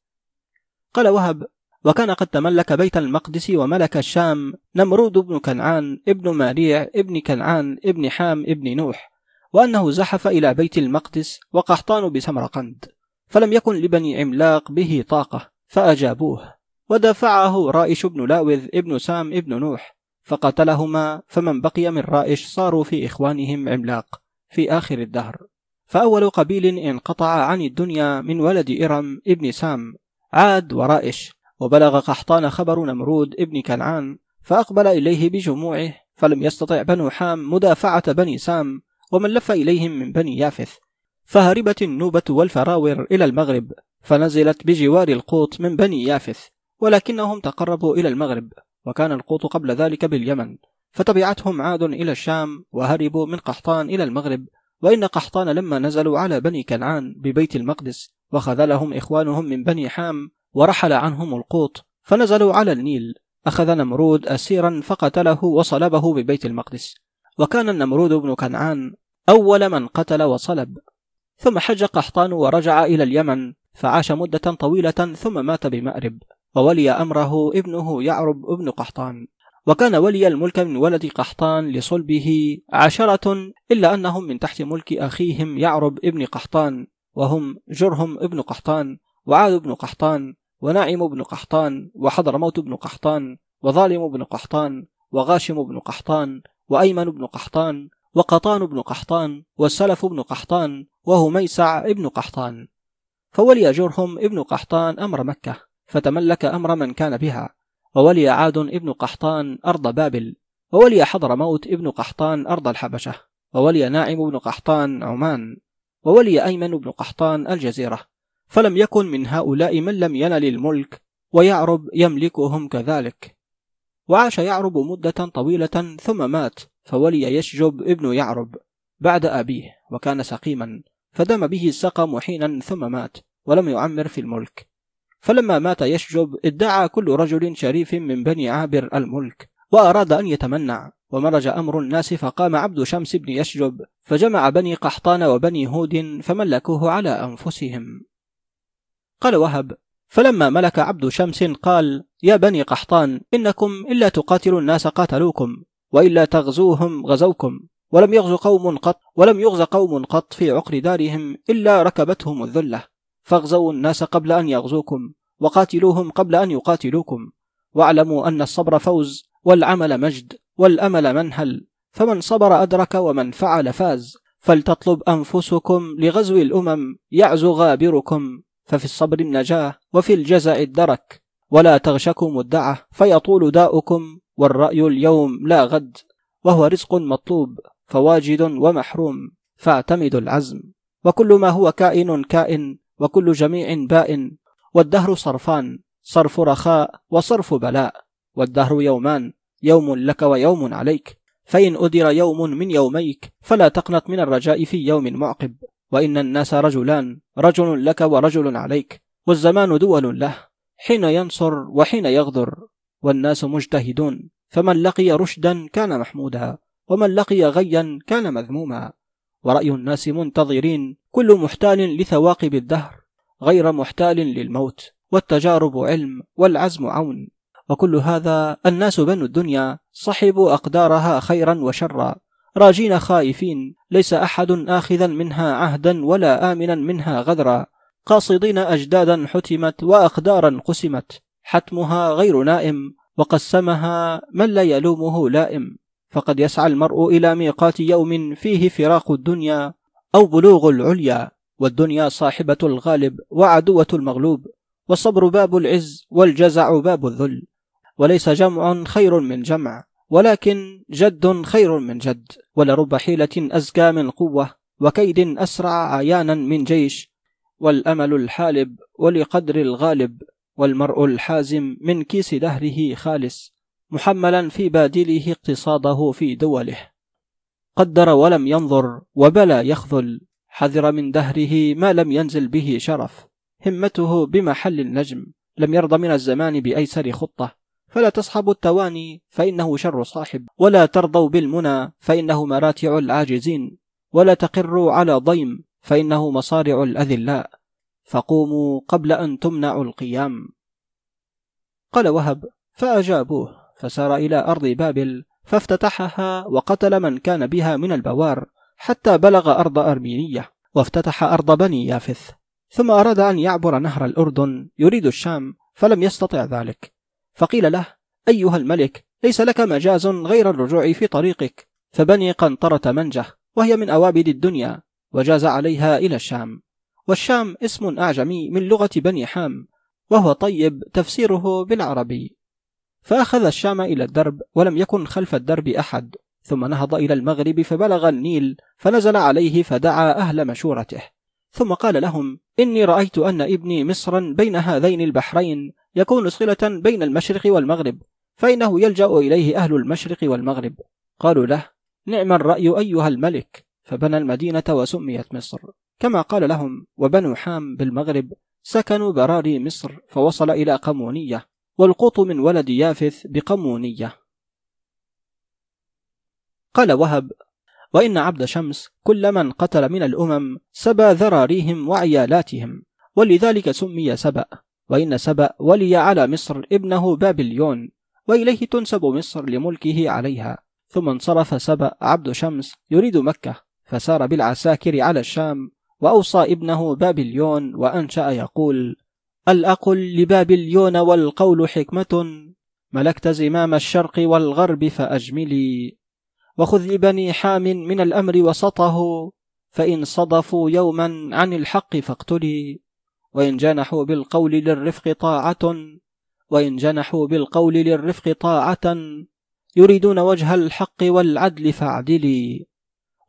قال وهب وكان قد تملك بيت المقدس وملك الشام نمرود بن كنعان ابن ماريع ابن كنعان ابن حام ابن نوح وأنه زحف إلى بيت المقدس وقحطان بسمرقند فلم يكن لبني عملاق به طاقة فأجابوه ودفعه رائش بن لاوذ ابن سام ابن نوح فقتلهما فمن بقي من رائش صاروا في إخوانهم عملاق في آخر الدهر. فأول قبيل انقطع عن الدنيا من ولد إرم ابن سام عاد ورائش. وبلغ قحطان خبر نمرود ابن كنعان فأقبل إليه بجموعه فلم يستطع بنو حام مدافعة بني سام ومن لف إليهم من بني يافث. فهربت النوبة والفراور إلى المغرب فنزلت بجوار القوط من بني يافث ولكنهم تقربوا إلى المغرب وكان القوط قبل ذلك باليمن. فتبعتهم عاد إلى الشام وهربوا من قحطان إلى المغرب وإن قحطان لما نزلوا على بني كنعان ببيت المقدس وخذلهم إخوانهم من بني حام ورحل عنهم القوط فنزلوا على النيل. أخذ نمرود أسيرا فقتله وصلبه ببيت المقدس. وكان النمرود بن كنعان أول من قتل وصلب. ثم حج قحطان ورجع إلى اليمن فعاش مدة طويلة ثم مات بمأرب. وولي أمره ابنه يعرب ابن قحطان. وكان ولي الملك من ولد قحطان لصلبه عشرة إلا أنهم من تحت ملك أخيهم يعرب ابن قحطان. وهم جرهم ابن قحطان وعاد بن قحطان. وناعم بن قحطان وحضرموت بن قحطان وظالم بن قحطان وغاشم بن قحطان وأيمن بن قحطان وقطان بن قحطان والسلف بن قحطان وهميسع ابن قحطان. فولي جرهم ابن قحطان أمر مكة فتملك أمر من كان بها وولي عاد ابن قحطان أرض بابل وولي حضرموت ابن قحطان أرض الحبشة وولي ناعم بن قحطان عمان وولي أيمن بن قحطان الجزيرة. فلم يكن من هؤلاء من لم ينل الملك ويعرب يملكهم كذلك. وعاش يعرب مدة طويلة ثم مات فولي يشجب ابن يعرب بعد أبيه وكان سقيما فدم به السقم حينا ثم مات ولم يعمر في الملك. فلما مات يشجب ادعى كل رجل شريف من بني عابر الملك وأراد أن يتمنع ومرج أمر الناس فقام عبد شمس بن يشجب فجمع بني قحطان وبني هود فملكوه على أنفسهم. قال وهب فلما ملك عبد شمس قال يا بني قحطان إنكم إلا تقاتلوا الناس قاتلوكم وإلا تغزوهم غزوكم ولم يغز قوم قط ولم يغز قوم قط في عقر دارهم إلا ركبتهم الذلة فاغزوا الناس قبل أن يغزوكم وقاتلوهم قبل أن يقاتلوكم واعلموا أن الصبر فوز والعمل مجد والأمل منهل فمن صبر أدرك ومن فعل فاز فلتطلب أنفسكم لغزو الأمم يعزو غابركم ففي الصبر النجاة وفي الجزع الدرك ولا تغشكم الدعة فيطول داؤكم والرأي اليوم لا غد وهو رزق مطلوب فواجد ومحروم فاعتمد العزم. وكل ما هو كائن كائن وكل جميع بائن والدهر صرفان صرف رخاء وصرف بلاء. والدهر يومان يوم لك ويوم عليك فإن أدر يوم من يوميك فلا تقنط من الرجاء في يوم معقب. وإن الناس رجلان رجل لك ورجل عليك والزمان دول له حين ينصر وحين يغدر والناس مجتهدون فمن لقي رشدا كان محمودا ومن لقي غيا كان مذموما. ورأي الناس منتظرين كل محتال لثواقب الدهر غير محتال للموت والتجارب علم والعزم عون. وكل هذا الناس بنو الدنيا صحبوا أقدارها خيرا وشرا. راجين خائفين ليس أحد آخذا منها عهدا ولا آمنا منها غدرا. قاصدين أجدادا حتمت وأقدارا قسمت. حتمها غير نائم وقسمها من لا يلومه لائم. فقد يسعى المرء إلى ميقات يوم فيه فراق الدنيا أو بلوغ العليا. والدنيا صاحبة الغالب وعدوة المغلوب. والصبر باب العز والجزع باب الذل. وليس جمع خير من جمع. ولكن جد خير من جد ولرب حيلة أزكى من قوة وكيد أسرع عيانا من جيش والأمل الحالب ولقدر الغالب والمرء الحازم من كيس دهره خالص محملا في بادله اقتصاده في دوله. قدر ولم ينظر وبلى يخذل حذر من دهره ما لم ينزل به شرف. همته بمحل النجم لم يرض من الزمان بأيسر خطة. فلا تصحبوا التواني فإنه شر صاحب. ولا ترضوا بالمنى فإنه مراتع العاجزين. ولا تقروا على ضيم فإنه مصارع الأذلاء. فقوموا قبل أن تمنعوا القيام. قال وهب فأجابوه فسار إلى أرض بابل فافتتحها وقتل من كان بها من البوار حتى بلغ أرض أرمينية وافتتح أرض بني يافث. ثم أراد أن يعبر نهر الأردن يريد الشام فلم يستطع ذلك. فقيل له أيها الملك ليس لك مجاز غير الرجوع في طريقك. فبني قنطرة منجة وهي من أوابد الدنيا وجاز عليها إلى الشام. والشام اسم أعجمي من لغة بني حام وهو طيب تفسيره بالعربي. فأخذ الشام إلى الدرب ولم يكن خلف الدرب أحد. ثم نهض إلى المغرب فبلغ النيل فنزل عليه فدعا أهل مشورته. ثم قال لهم إني رأيت أن ابني مصرا بين هذين البحرين يكون صلة بين المشرق والمغرب فإنه يلجأ إليه أهل المشرق والمغرب. قالوا له نعم الرأي أيها الملك. فبنى المدينة وسميت مصر. كما قال لهم وبنو حام بالمغرب سكنوا براري مصر فوصل إلى قمونية والقوط من ولد يافث بقمونية. قال وهب وإن عبد شمس كل من قتل من الأمم سبى ذراريهم وعيالاتهم ولذلك سمي سبأ. وإن سبأ ولي على مصر ابنه بابليون وإليه تنسب مصر لملكه عليها. ثم انصرف سبأ عبد شمس يريد مكة فسار بالعساكر على الشام وأوصى ابنه بابليون وأنشأ يقول الأقل لبابليون والقول حكمة؟ ملكت زمام الشرق والغرب فأجملي. وخذ لبني حام من الأمر وسطه فإن صدفوا يوما عن الحق فاقتلي. وإن جنحوا بالقول للرفق طاعة وإن جنحوا بالقول للرفق طاعة يريدون وجه الحق والعدل فاعدلي.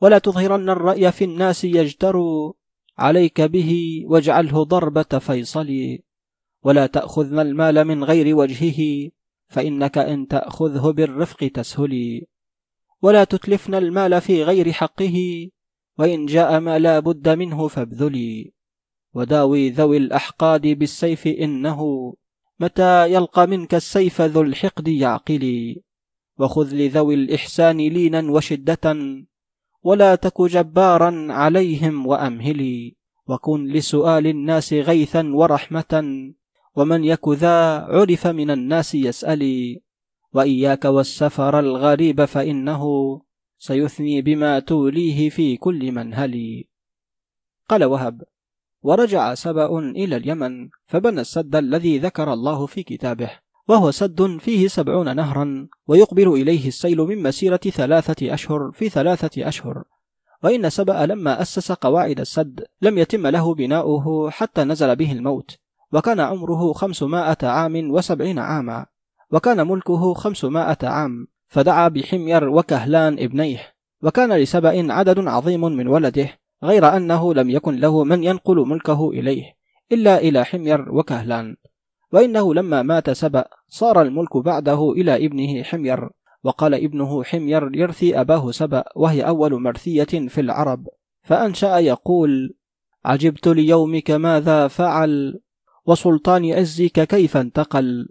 ولا تظهرن الرأي في الناس يجتروا عليك به واجعله ضربة فيصل ولا تأخذن المال من غير وجهه فإنك إن تأخذه بالرفق تسهلي. ولا تتلفن المال في غير حقه وإن جاء ما لا بد منه فابذلي. وداوي ذوي الأحقاد بالسيف إنه متى يلقى منك السيف ذو الحقد يعقلي وخذ لذوي الإحسان لينا وشدة ولا تك جبارا عليهم وأمهلي. وكن لسؤال الناس غيثا ورحمة ومن يك ذا عرف من الناس يسألي. وإياك والسفر الغريب فإنه سيثني بما توليه في كل منهل قال وهب ورجع سبأ إلى اليمن فبنى السد الذي ذكر الله في كتابه وهو سد فيه سبعون نهرا ويقبل إليه السيل من مسيرة ثلاثة أشهر في ثلاثة أشهر. وإن سبأ لما أسس قواعد السد لم يتم له بناؤه حتى نزل به الموت وكان عمره خمسمائة عام وسبعين عاما وكان ملكه خمسمائة عام فدعا بحمير وكهلان ابنيه وكان لسبأ عدد عظيم من ولده غير أنه لم يكن له من ينقل ملكه إليه إلا إلى حمير وكهلان. وإنه لما مات سبأ صار الملك بعده إلى ابنه حمير. وقال ابنه حمير يرثي أباه سبأ وهي أول مرثية في العرب. فأنشأ يقول عجبت ليومك ماذا فعل؟ وسلطان عزك كيف انتقل؟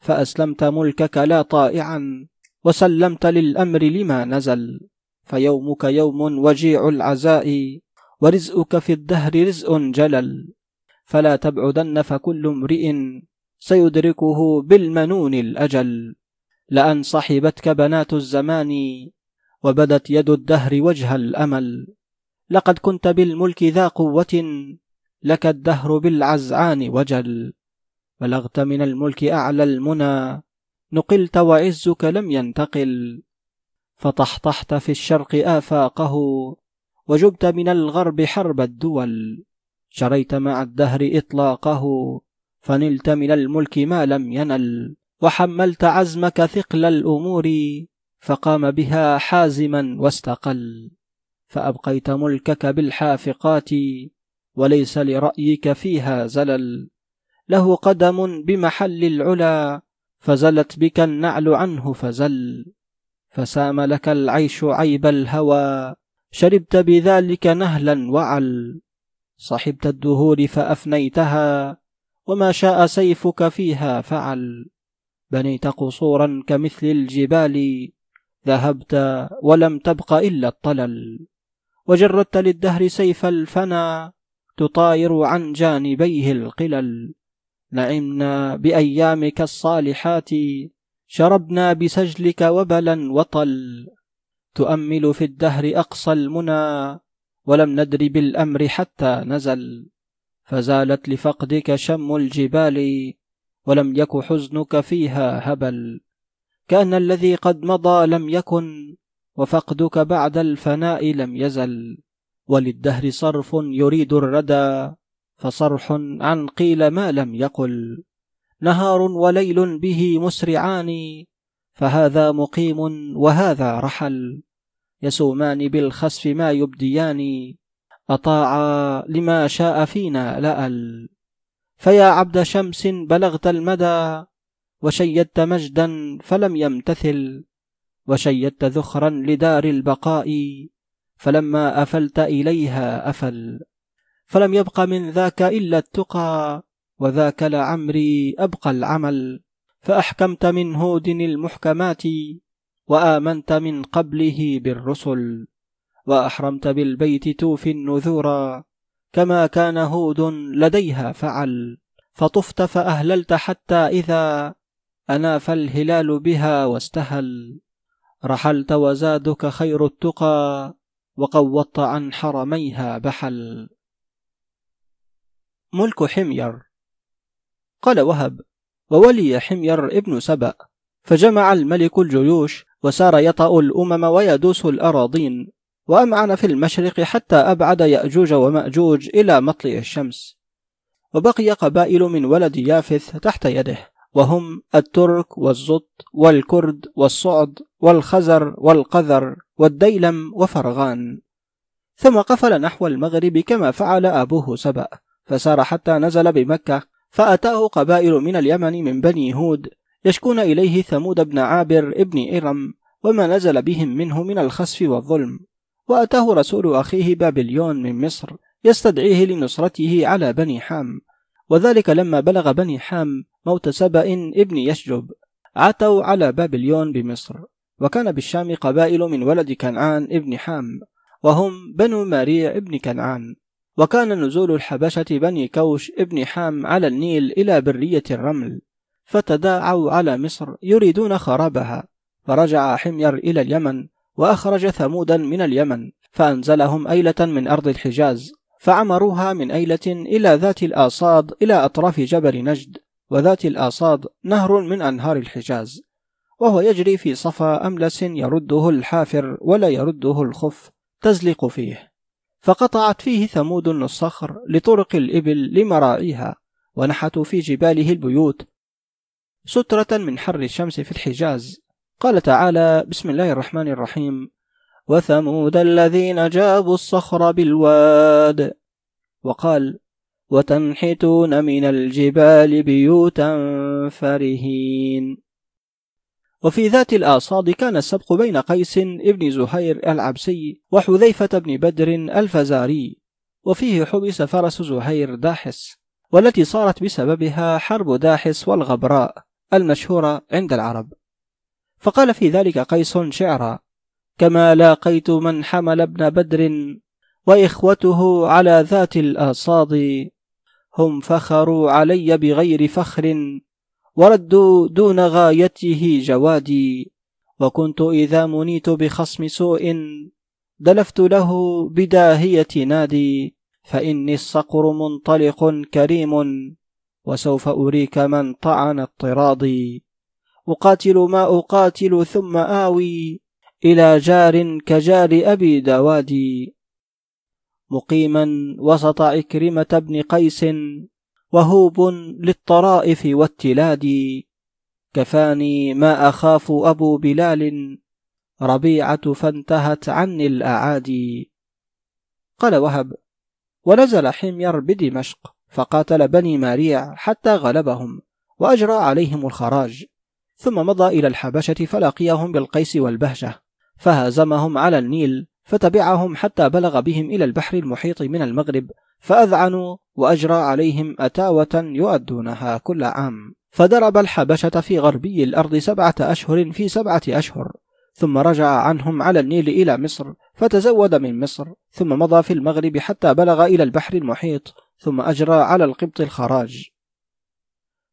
فأسلمت ملكك لا طائعا وسلمت للأمر لما نزل. فيومك يوم وجيع العزاء ورزقك في الدهر رزق جلل. فلا تبعدن فكل امرئ سيدركه بالمنون الأجل. لأن صحبتك بنات الزمان وبدت يد الدهر وجه الأمل. لقد كنت بالملك ذا قوة لك الدهر بالعزعان وجل. بلغت من الملك أعلى المنى نقلت وعزك لم ينتقل. فطحطحت في الشرق آفاقه وجبت من الغرب حرب الدول. شريت مع الدهر إطلاقه فنلت من الملك ما لم ينل. وحملت عزمك ثقل الأمور فقام بها حازما واستقل. فأبقيت ملكك بالحافقات وليس لرأيك فيها زلل. له قدم بمحل العلا فزلت بك النعل عنه فزل. فسام لك العيش عيب الهوى. شربت بذلك نهلا وعل. صحبت الدهور فأفنيتها. وما شاء سيفك فيها فعل. بنيت قصورا كمثل الجبال. ذهبت ولم تبق إلا الطلل. وجردت للدهر سيف الفنا. تطاير عن جانبيه القلل. نعمنا بأيامك الصالحات. شربنا بسجلك وبلا وطل. تؤمل في الدهر أقصى المنى ولم ندر بالأمر حتى نزل. فزالت لفقدك شم الجبال ولم يك حزنك فيها هبل. كأن الذي قد مضى لم يكن وفقدك بعد الفناء لم يزل. وللدهر صرف يريد الردى فصرح عن قيل ما لم يقل. نهار وليل به مسرعان فهذا مقيم وهذا رحل. يسومان بالخسف ما يبديان أطاعا لما شاء فينا لأل فيا عبد شمس بلغت المدى وشيدت مجدا فلم يمتثل. وشيدت ذخرا لدار البقاء فلما أفلت إليها أفل. فلم يبق من ذاك إلا التقى. وذاك لعمري أبقى العمل فأحكمت من هود المحكمات وآمنت من قبله بالرسل وأحرمت بالبيت توفي النذورا كما كان هود لديها فعل فطفت فأهللت حتى إذا أناف الهلال بها واستهل. رحلت وزادك خير التقى وقوضت عن حرميها بحل. ملك حمير قال وهب وولي حمير ابن سبأ فجمع الملك الجيوش وسار يطأ الأمم ويدوس الأراضين وأمعن في المشرق حتى أبعد يأجوج ومأجوج إلى مطلع الشمس. وبقي قبائل من ولد يافث تحت يده وهم الترك والزط والكرد والصعد والخزر والقذر والديلم وفرغان. ثم قفل نحو المغرب كما فعل أبوه سبأ فسار حتى نزل بمكة فأتاه قبائل من اليمن من بني هود يشكون إليه ثمود بن عابر ابن إرم وما نزل بهم منه من الخسف والظلم. وأتاه رسول أخيه بابليون من مصر يستدعيه لنصرته على بني حام. وذلك لما بلغ بني حام موت سبأ ابن يشجب. عتوا على بابليون بمصر. وكان بالشام قبائل من ولد كنعان ابن حام. وهم بنو ماريع ابن كنعان. وكان نزول الحبشة بني كوش ابن حام على النيل إلى برية الرمل فتداعوا على مصر يريدون خرابها فرجع حمير إلى اليمن وأخرج ثمودا من اليمن فأنزلهم أيلة من أرض الحجاز فعمروها من أيلة إلى ذات الآصاد إلى أطراف جبل نجد وذات الآصاد نهر من أنهار الحجاز وهو يجري في صفا أملس يرده الحافر ولا يرده الخف تزلق فيه. فقطعت فيه ثمود الصخر لطرق الإبل لمراعيها ونحتوا في جباله البيوت. سترة من حر الشمس في الحجاز. قال تعالى بسم الله الرحمن الرحيم. وثمود الذين جابوا الصخر بالواد. وقال وتنحتون من الجبال بيوتا فرهين. وفي ذات الآصاد كان السبق بين قيس ابن زهير العبسي وحذيفة بن بدر الفزاري وفيه حبس فرس زهير داحس والتي صارت بسببها حرب داحس والغبراء المشهورة عند العرب. فقال في ذلك قيس شعرا كما لاقيت من حمل ابن بدر وإخوته على ذات الآصاد هم فخروا علي بغير فخر وردوا دون غايته جوادي وكنت إذا منيت بخصم سوء دلفت له بداهية نادي فإني الصقر منطلق كريم وسوف أريك من طعن الطراضي أقاتل ما أقاتل ثم آوي إلى جار كجار أبي دوادي مقيما وسط عكرمة بن قيس وهوب للطرائف والتلاد كفاني ما أخاف أبو بلال ربيعة فانتهت عني الأعادي. قال وهب ونزل حمير بدمشق فقاتل بني ماريع حتى غلبهم وأجرى عليهم الخراج. ثم مضى إلى الحبشة فلقيهم بالقيس والبهجة فهزمهم على النيل فتبعهم حتى بلغ بهم إلى البحر المحيط من المغرب فأذعنوا وأجرى عليهم أتاوة يؤدونها كل عام. فضرب الحبشة في غربي الأرض سبعة أشهر في سبعة أشهر ثم رجع عنهم على النيل إلى مصر فتزود من مصر ثم مضى في المغرب حتى بلغ إلى البحر المحيط ثم أجرى على القبط الخراج.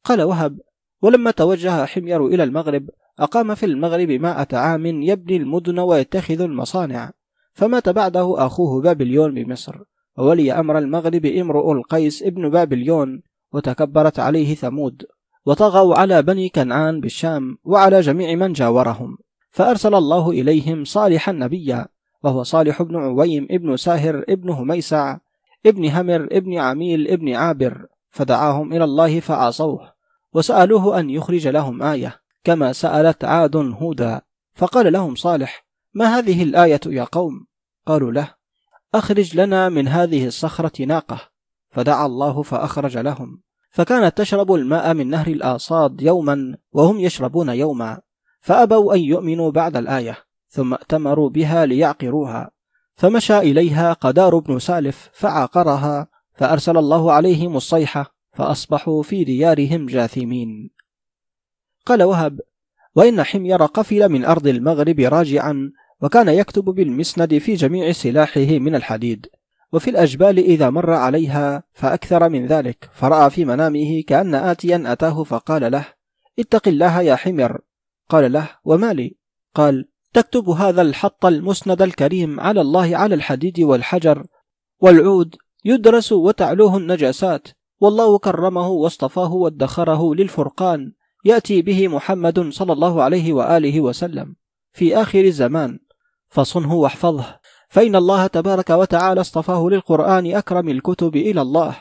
قال وهب ولما توجه حمير إلى المغرب أقام في المغرب مائة عام يبني المدن ويتخذ المصانع فمات بعده أخوه بابليون بمصر وولي أمر المغرب امرؤ القيس ابن بابليون وتكبرت عليه ثمود وطغوا على بني كنعان بالشام وعلى جميع من جاورهم. فأرسل الله إليهم صالحا نبيا وهو صالح بن عويم ابن ساهر ابن هميسع ابن همر ابن عميل ابن عابر فدعاهم إلى الله فعصوه وسألوه أن يخرج لهم آية كما سألت عاد هودا فقال لهم صالح ما هذه الآية يا قوم؟ قالوا له أخرج لنا من هذه الصخرة ناقة. فدعا الله فأخرج لهم. فكانت تشرب الماء من نهر الآصاد يوما وهم يشربون يوما. فأبوا أن يؤمنوا بعد الآية ثم ائتمروا بها ليعقروها. فمشى إليها قدار بن سالف فعاقرها فأرسل الله عليهم الصيحة فأصبحوا في ديارهم جاثمين. قال وهب وإن حمير قفل من أرض المغرب راجعا وكان يكتب بالمسند في جميع سلاحه من الحديد وفي الأجبال إذا مر عليها فأكثر من ذلك فرأى في منامه كأن آتيا أتاه فقال له اتق الله يا حمر. قال له وما لي؟ قال تكتب هذا الحط المسند الكريم على الله على الحديد والحجر والعود يدرس وتعلوه النجاسات والله كرمه واصطفاه وادخره للفرقان يأتي به محمد صلى الله عليه وآله وسلم. في آخر الزمان فصنه واحفظه. فإن الله تبارك وتعالى اصطفاه للقرآن أكرم الكتب إلى الله.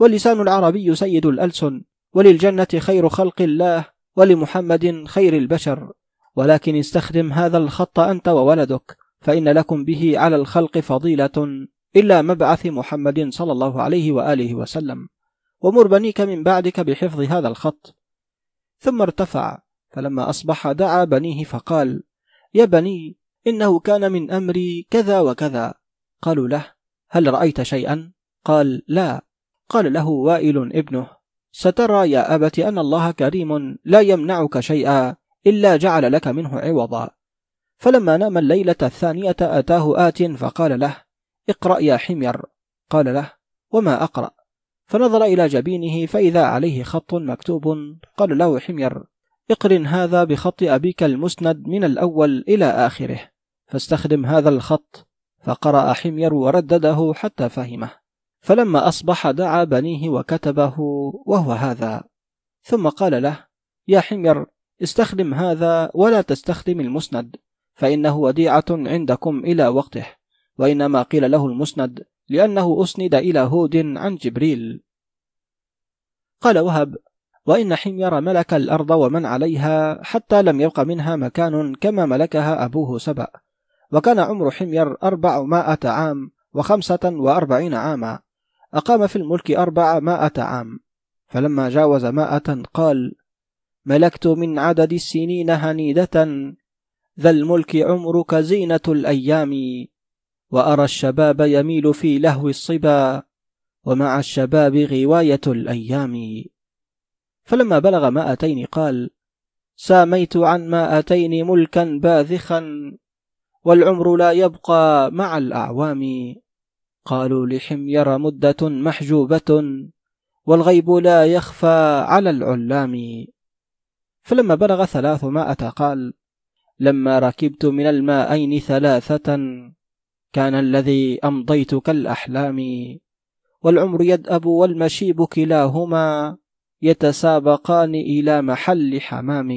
واللسان العربي سيد الألسن. وللجنة خير خلق الله. ولمحمد خير البشر. ولكن استخدم هذا الخط أنت وولدك. فإن لكم به على الخلق فضيلة. إلا مبعث محمد صلى الله عليه وآله وسلم. ومر بنيك من بعدك بحفظ هذا الخط. ثم ارتفع. فلما أصبح دعا بنيه فقال يا بني إنه كان من أمري كذا وكذا. قالوا له هل رأيت شيئا؟ قال لا. قال له وائل ابنه سترى يا أبت أن الله كريم لا يمنعك شيئا إلا جعل لك منه عوضا. فلما نام الليلة الثانية أتاه آت فقال له اقرأ يا حمير. قال له وما أقرأ؟ فنظر إلى جبينه فإذا عليه خط مكتوب. قال له حمير اقرن هذا بخط أبيك المسند من الأول إلى آخره. فاستخدم هذا الخط. فقرأ حمير وردده حتى فهمه. فلما أصبح دعا بنيه وكتبه وهو هذا. ثم قال له يا حمير استخدم هذا ولا تستخدم المسند فإنه وديعة عندكم إلى وقته. وإنما قيل له المسند لأنه أسند إلى هود عن جبريل. قال وهب وإن حمير ملك الأرض ومن عليها حتى لم يبق منها مكان كما ملكها أبوه سبأ. وكان عمر حمير أربعمائة عام وخمسة وأربعين عاما. أقام في الملك أربعمائة عام. فلما جاوز مائة قال ملكت من عدد السنين هنيدة. ذا الملك عمرك زينة الأيام. وأرى الشباب يميل في لهو الصبا. ومع الشباب غواية الأيام. فلما بلغ مائتين قال ساميت عن مائتين ملكا باذخا. والعمر لا يبقى مع الأعوام. قالوا لحمير مدة محجوبة والغيب لا يخفى على العلام. فلما بلغ ثلاثمائة قال لما ركبت من المائين ثلاثة كان الذي أمضيت كالأحلام. والعمر يدأب والمشيب كلاهما يتسابقان إلى محل حمام.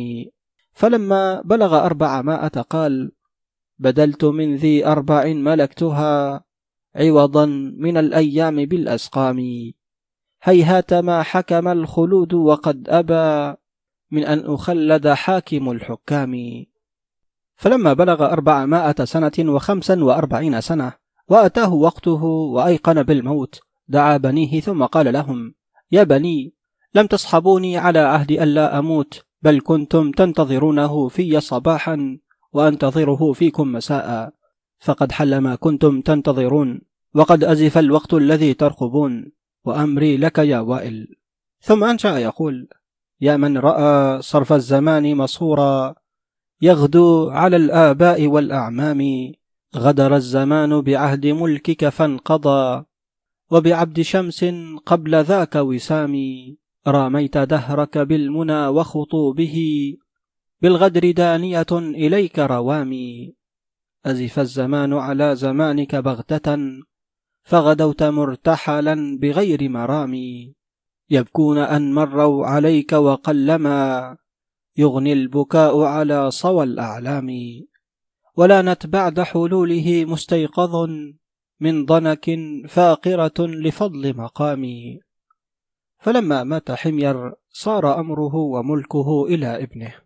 فلما بلغ أربعمائة قال بدلت من ذي أربع ملكتها عوضا من الأيام بالأسقام. هيهات ما حكم الخلود وقد أبى من أن أخلد حاكم الحكام. فلما بلغ أربعمائة سنة وخمسا وأربعين سنة وأتاه وقته وأيقن بالموت دعا بنيه ثم قال لهم يا بني لم تصحبوني على عهد ألا أموت بل كنتم تنتظرونه في صباحا وأنتظره فيكم مساء. فقد حل ما كنتم تنتظرون. وقد أزف الوقت الذي ترقبون. وأمري لك يا وائل. ثم أنشأ يقول يا من رأى صرف الزمان مصورا يغدو على الآباء والأعمام. غدر الزمان بعهد ملكك فانقضى. وبعبد شمس قبل ذاك وسامي. راميت دهرك بالمنى وخطوبه. بالغدر دانية إليك روامي أزف الزمان على زمانك بغتة فغدوت مرتحلا بغير مرامي. يبكون أن مروا عليك وقلما يغني البكاء على صوى الأعلام. ولانت بعد حلوله مستيقظ من ضنك فاقرة لفضل مقامي فلما مات حمير صار أمره وملكه إلى ابنه.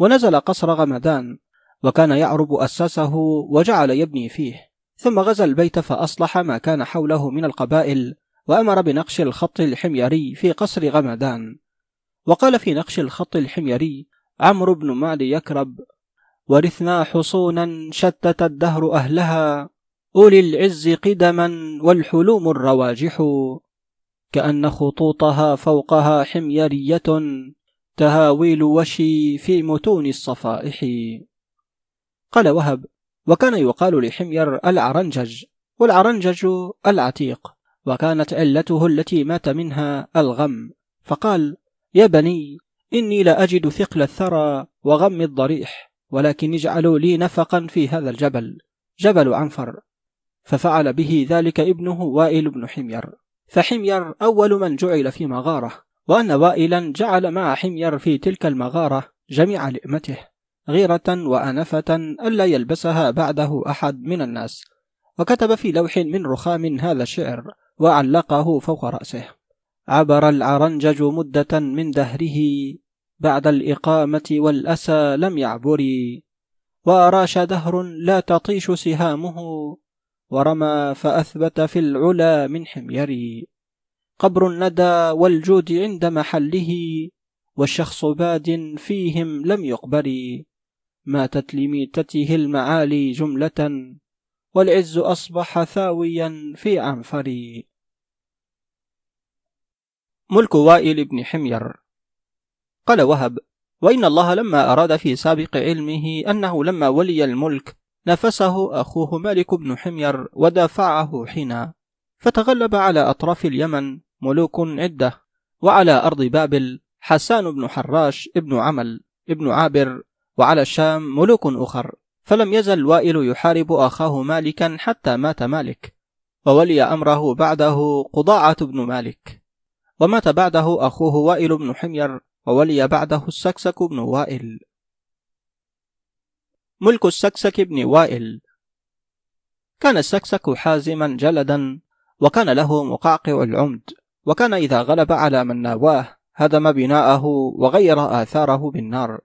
ونزل قصر غمدان وكان يعرب أسسه وجعل يبني فيه. ثم غزا البيت فأصلح ما كان حوله من القبائل وأمر بنقش الخط الحميري في قصر غمدان. وقال في نقش الخط الحميري عمرو بن معد يكرب ورثنا حصونا شتت الدهر أهلها أولي العز قدما والحلوم الرواجح كأن خطوطها فوقها حميرية تهاويل وشي في متون الصفائح. قال وهب وكان يقال لحمير العرنجج والعرنجج العتيق وكانت علته التي مات منها الغم. فقال يا بني إني لأجد ثقل الثرى وغم الضريح ولكن اجعلوا لي نفقا في هذا الجبل. جبل عنفر. ففعل به ذلك ابنه وائل بن حمير. فحمير أول من جعل في مغارة. وأن وائلا جعل مع حمير في تلك المغارة جميع لئمته غيرة وأنفة ألا يلبسها بعده أحد من الناس. وكتب في لوح من رخام هذا الشعر وعلقه فوق رأسه. عبر العرنجج مدة من دهره بعد الإقامة والأسى لم يعبري وأراش دهر لا تطيش سهامه ورمى فأثبت في العلا من حميري قبر الندى والجود عند محله والشخص باد فيهم لم يقبر. ماتت لميتته المعالي جملة والعز أصبح ثاويا في عنفري ملك وائل بن حمير. قال وهب وإن الله لما أراد في سابق علمه أنه لما ولي الملك نفسه أخوه مالك بن حمير ودافعه حينا فتغلب على أطراف اليمن ملوك عدة وعلى أرض بابل حسان بن حراش ابن عمل ابن عابر وعلى الشام ملوك أخر. فلم يزل وائل يحارب أخاه مالكا حتى مات مالك وولي أمره بعده قضاعة بن مالك. ومات بعده أخوه وائل بن حمير وولي بعده السكسك بن وائل. ملك السكسك بن وائل. كان السكسك حازما جلدا وكان له مقعقع العمد. وكان إذا غلب على من ناواه هدم بناءه وغير آثاره بالنار.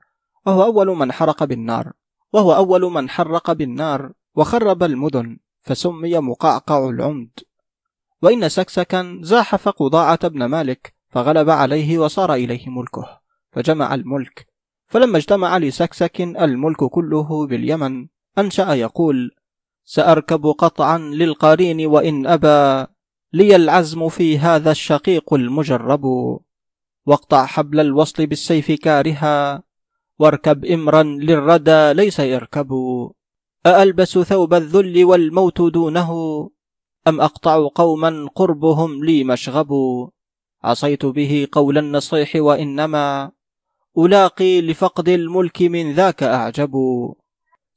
وهو أول من حرق بالنار. وهو أول من حرق بالنار. وخرب المدن فسمي مقعقع العمد. وإن سكسكا زاحف قضاعة بن مالك فغلب عليه وصار إليه ملكه فجمع الملك. فلما اجتمع لسكسك الملك كله باليمن. أنشأ يقول سأركب قطعا للقرين وإن أبى لي العزم في هذا الشقيق المجرب. واقطع حبل الوصل بالسيف كارها. واركب إمرا للردى ليس يركب أألبس ثوب الذل والموت دونه. أم أقطع قوما قربهم لي مشغب. عصيت به قول النصيح وإنما ألاقي لفقد الملك من ذاك أعجب.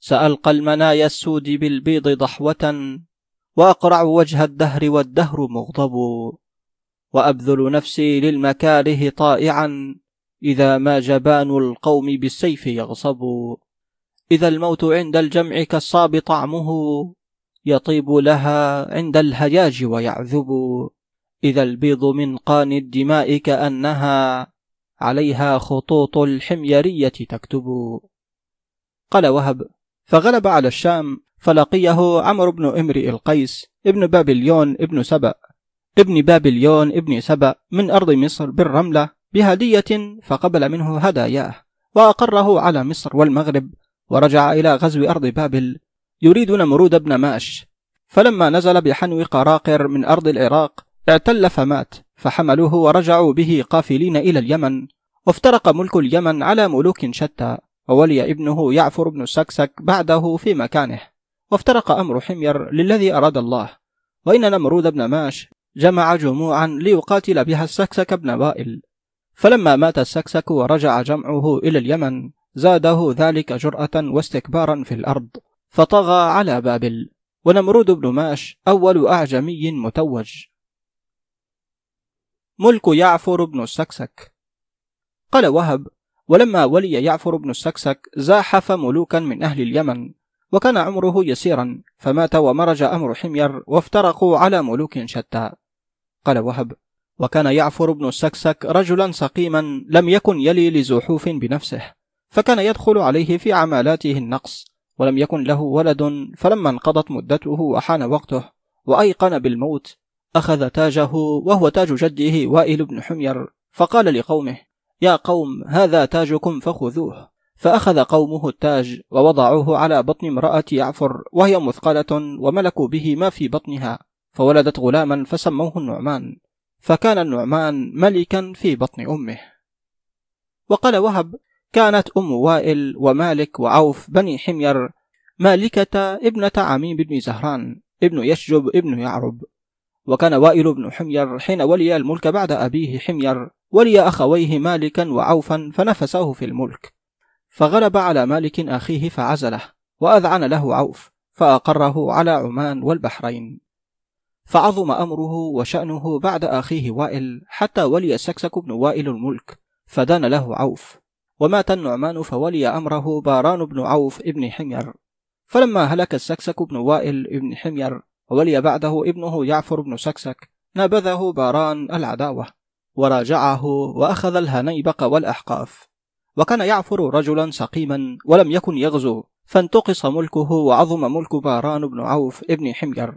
سألقى المنايا السود بالبيض ضحوة. وأقرع وجه الدهر والدهر مغضب وأبذل نفسي للمكاره طائعا إذا ما جبان القوم بالسيف يغصب. إذا الموت عند الجمع كالصاب طعمه يطيب لها عند الهياج ويعذب. إذا البيض من قان الدماء كأنها عليها خطوط الحميرية تكتب. قال وهب فغلب على الشام فلقيه عمرو بن إمرئ القيس ابن بابليون ابن سبأ. ابن بابليون ابن سبأ من أرض مصر بالرملة بهدية فقبل منه هداياه وأقره على مصر والمغرب ورجع إلى غزو أرض بابل يريد نمرود بن ماش. فلما نزل بحنو قراقر من أرض العراق اعتل فمات فحملوه ورجعوا به قافلين إلى اليمن. وافترق ملك اليمن على ملوك شتى وولي ابنه يعفر بن السكسك بعده في مكانه. وافترق أمر حمير للذي أراد الله. وإن نمرود بن ماش جمع جموعا ليقاتل بها السكسك بن وائل. فلما مات السكسك ورجع جمعه إلى اليمن زاده ذلك جرأة واستكبارا في الأرض. فطغى على بابل. ونمرود بن ماش أول أعجمي متوج. ملك يعفر بن السكسك. قال وهب ولما ولي يعفر بن السكسك زاحف ملوكا من أهل اليمن. وكان عمره يسيرا فمات ومرج أمر حمير وافترقوا على ملوك شتى. قال وهب وكان يعفر بن السكسك رجلا سقيما لم يكن يلي الزحوف بنفسه فكان يدخل عليه في عمالاته النقص ولم يكن له ولد فلما انقضت مدته وحان وقته وأيقن بالموت أخذ تاجه وهو تاج جده وائل بن حمير فقال لقومه يا قوم هذا تاجكم فخذوه. فأخذ قومه التاج ووضعوه على بطن امرأة يعفر وهي مثقلة وملكوا به ما في بطنها فولدت غلاما فسموه النعمان فكان النعمان ملكا في بطن أمه. وقال وهب كانت أم وائل ومالك وعوف بني حمير مالكة ابنة عميم بن زهران ابن يشجب ابن يعرب. وكان وائل بن حمير حين ولي الملك بعد أبيه حمير ولي أخويه مالكا وعوفا فنفسه في الملك. فغلب على مالك أخيه فعزله وأذعن له عوف فأقره على عمان والبحرين. فعظم أمره وشأنه بعد أخيه وائل حتى ولي سكسك بن وائل الملك فدان له عوف. ومات النعمان فولي أمره باران بن عوف ابن حمير. فلما هلك السكسك بن وائل ابن حمير وولي بعده ابنه يعفر بن سكسك نابذه باران العداوة وراجعه وأخذ الهنيبق والأحقاف. وكان يعفر رجلا سقيما ولم يكن يغزو فانتقص ملكه وعظم ملك باران بن عوف ابن حمير.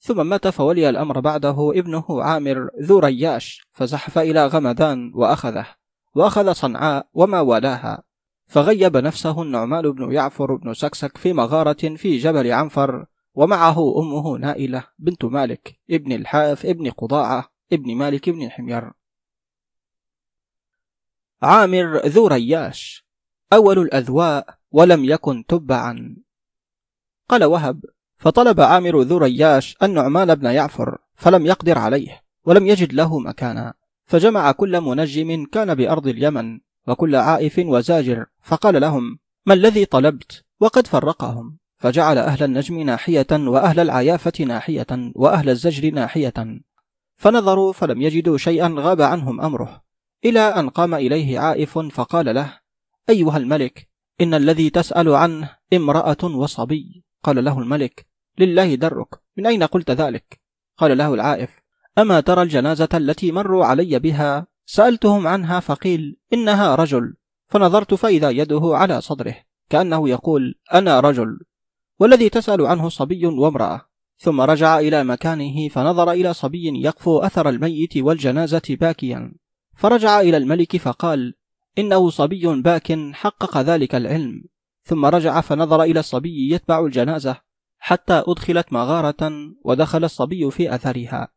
ثم مات فولي الأمر بعده ابنه عامر ذو رياش فزحف إلى غمدان وأخذه وأخذ صنعاء وما والاها. فغيب نفسه النعمان بن يعفر بن سكسك في مغارة في جبل عنفر ومعه أمه نائلة بنت مالك ابن الحاف ابن قضاعة ابن مالك بن حمير. عامر ذو رياش. أول الأذواء ولم يكن تبعا. قال وهب فطلب عامر ذو رياش النعمان بن يعفر فلم يقدر عليه ولم يجد له مكانا. فجمع كل منجم كان بأرض اليمن وكل عائف وزاجر فقال لهم ما الذي طلبت؟ وقد فرقهم. فجعل أهل النجم ناحية وأهل العيافة ناحية وأهل الزجر ناحية. فنظروا فلم يجدوا شيئا غاب عنهم أمره. إلى أن قام إليه عائف فقال له أيها الملك إن الذي تسأل عنه امرأة وصبي. قال له الملك لله درك من أين قلت ذلك؟ قال له العائف أما ترى الجنازة التي مروا علي بها؟ سألتهم عنها فقيل إنها رجل. فنظرت فإذا يده على صدره كأنه يقول أنا رجل. والذي تسأل عنه صبي وامرأة. ثم رجع إلى مكانه فنظر إلى صبي يقفو أثر الميت والجنازة باكيا. فرجع إلى الملك فقال إنه صبي باك حقق ذلك العلم. ثم رجع فنظر إلى الصبي يتبع الجنازة حتى أدخلت مغارة ودخل الصبي في أثرها.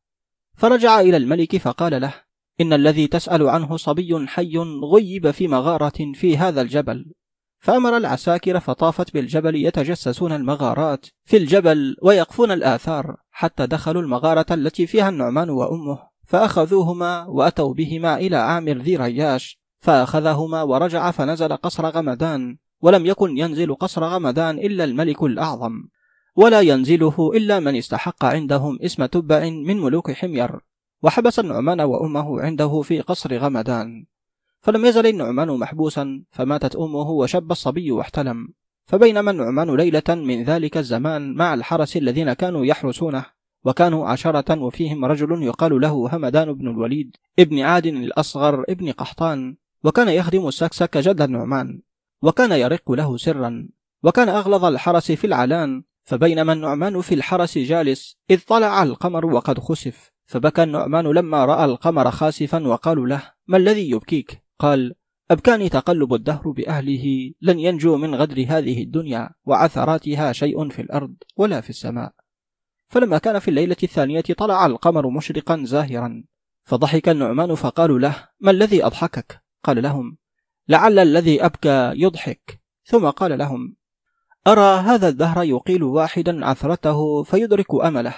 فرجع إلى الملك فقال له إن الذي تسأل عنه صبي حي غيب في مغارة في هذا الجبل. فأمر العساكر فطافت بالجبل يتجسسون المغارات في الجبل ويقفون الآثار حتى دخلوا المغارة التي فيها النعمان وأمه. فأخذوهما وأتوا بهما إلى عامر ذي رياش فأخذهما ورجع فنزل قصر غمدان ولم يكن ينزل قصر غمدان إلا الملك الأعظم. ولا ينزله إلا من استحق عندهم اسم تبع من ملوك حمير. وحبس النعمان وأمه عنده في قصر غمدان. فلم يزل النعمان محبوسا فماتت أمه وشب الصبي واحتلم. فبينما النعمان ليلة من ذلك الزمان مع الحرس الذين كانوا يحرسونه وكانوا عشرة وفيهم رجل يقال له همدان بن الوليد ابن عاد الأصغر ابن قحطان وكان يخدم السكسك جد النعمان وكان يرق له سرا وكان أغلظ الحرس في العلان فبينما النعمان في الحرس جالس إذ طلع القمر وقد خسف فبكى النعمان لما رأى القمر خاسفا وقالوا له ما الذي يبكيك؟ قال أبكاني تقلب الدهر بأهله لن ينجو من غدر هذه الدنيا وعثراتها شيء في الأرض ولا في السماء. فلما كان في الليلة الثانية طلع القمر مشرقا زاهرا. فضحك النعمان فقالوا له ما الذي أضحكك؟ قال لهم لعل الذي أبكى يضحك. ثم قال لهم أرى هذا الدهر يقيل واحدا عثرته فيدرك أمله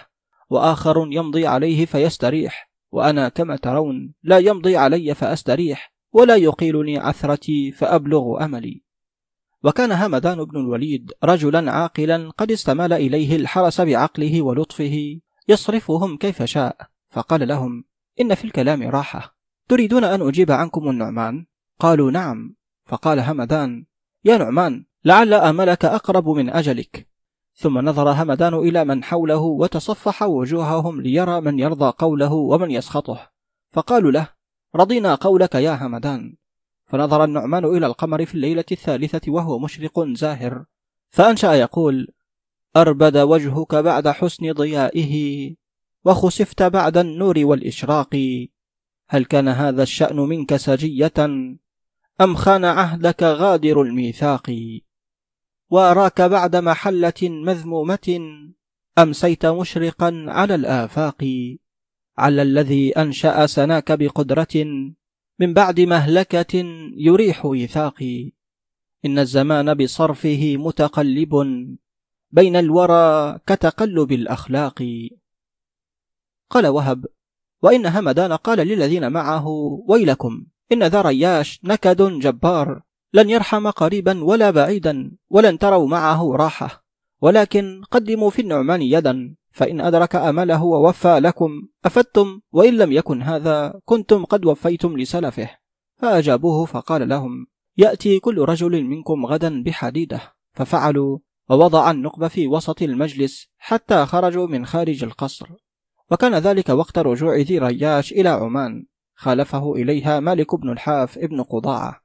وآخر يمضي عليه فيستريح وأنا كما ترون لا يمضي علي فأستريح ولا يقيلني عثرتي فأبلغ أملي. وكان همدان بن الوليد رجلا عاقلا قد استمال إليه الحرس بعقله ولطفه يصرفهم كيف شاء فقال لهم إن في الكلام راحة تريدون أن أجيب عنكم النعمان؟ قالوا نعم. فقال همدان يا نعمان لعل املك أقرب من أجلك. ثم نظر همدان إلى من حوله وتصفح وجوههم ليرى من يرضى قوله ومن يسخطه فقالوا له رضينا قولك يا همدان فنظر النعمان إلى القمر في الليلة الثالثة وهو مشرق زاهر. فأنشأ يقول أربد وجهك بعد حسن ضيائه وخسفت بعد النور والإشراق. هل كان هذا الشأن منك سجية؟ أم خان عهدك غادر الميثاق؟ وأراك بعد محلة مذمومة؟ امسيت مشرقا على الآفاق؟ على الذي أنشأ سناك بقدرة؟ من بعد مهلكة يريح وثاقي إن الزمان بصرفه متقلب بين الورى كتقلب الأخلاق. قال وهب وإن همدان قال للذين معه ويلكم إن ذا رياش نكد جبار. لن يرحم قريبا ولا بعيدا ولن تروا معه راحة. ولكن قدموا في النعمان يدا. فإن أدرك أمله ووفى لكم أفدتم؟ وإن لم يكن هذا كنتم قد وفيتم لسلفه. فأجابوه فقال لهم يأتي كل رجل منكم غدا بحديدة. ففعلوا ووضع النقب في وسط المجلس حتى خرجوا من خارج القصر. وكان ذلك وقت رجوع ذي رياش إلى عمان. خالفه إليها مالك بن الحاف ابن قضاعة.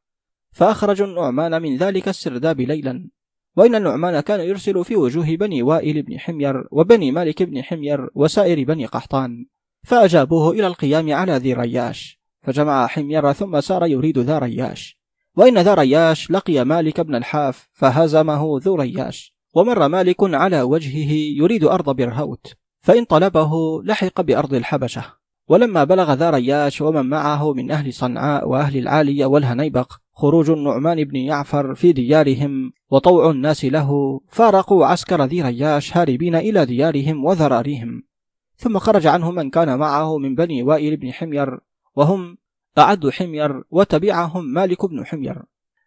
فأخرجوا النعمان من ذلك السرداب ليلا. وإن النعمان كان يرسل في وجوه بني وائل بن حمير وبني مالك بن حمير وسائر بني قحطان فأجابوه إلى القيام على ذي رياش فجمع حمير ثم سار يريد ذا رياش وإن ذا رياش لقي مالك بن الحاف فهزمه ذو رياش ومر مالك على وجهه يريد أرض برهوت فإن طلبه لحق بأرض الحبشة ولما بلغ ذا رياش ومن معه من أهل صنعاء وأهل العالية والهنيبق خروج النعمان بن يعفر في ديارهم وطوع الناس له فارقوا عسكر ذي رياش هاربين إلى ديارهم وذراريهم. ثم خرج عنه من كان معه من بني وائل بن حمير وهم أعد حمير وتبعهم مالك بن حمير.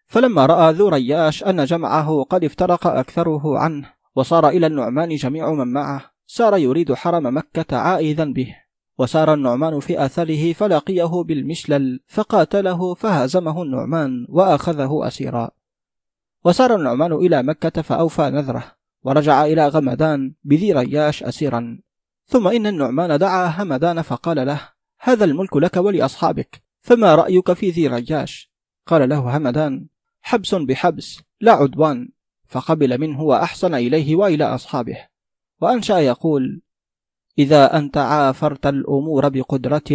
فلما رأى ذو رياش أن جمعه قد افترق أكثره عنه وصار إلى النعمان جميع من معه سار يريد حرم مكة عائذا به. وسار النعمان في آثره فلقيه بالمشلل فقاتله فهزمه النعمان وأخذه أسيرا. وسار النعمان إلى مكة فأوفى نذره ورجع إلى غمدان بذي رياش أسيرا. ثم إن النعمان دعا همدان فقال له هذا الملك لك ولأصحابك فما رأيك في ذي رياش قال له همدان حبس بحبس لا عدوان. فقبل منه وأحسن إليه وإلى أصحابه. وأنشأ يقول إذا أنت عافرت الأمور بقدرة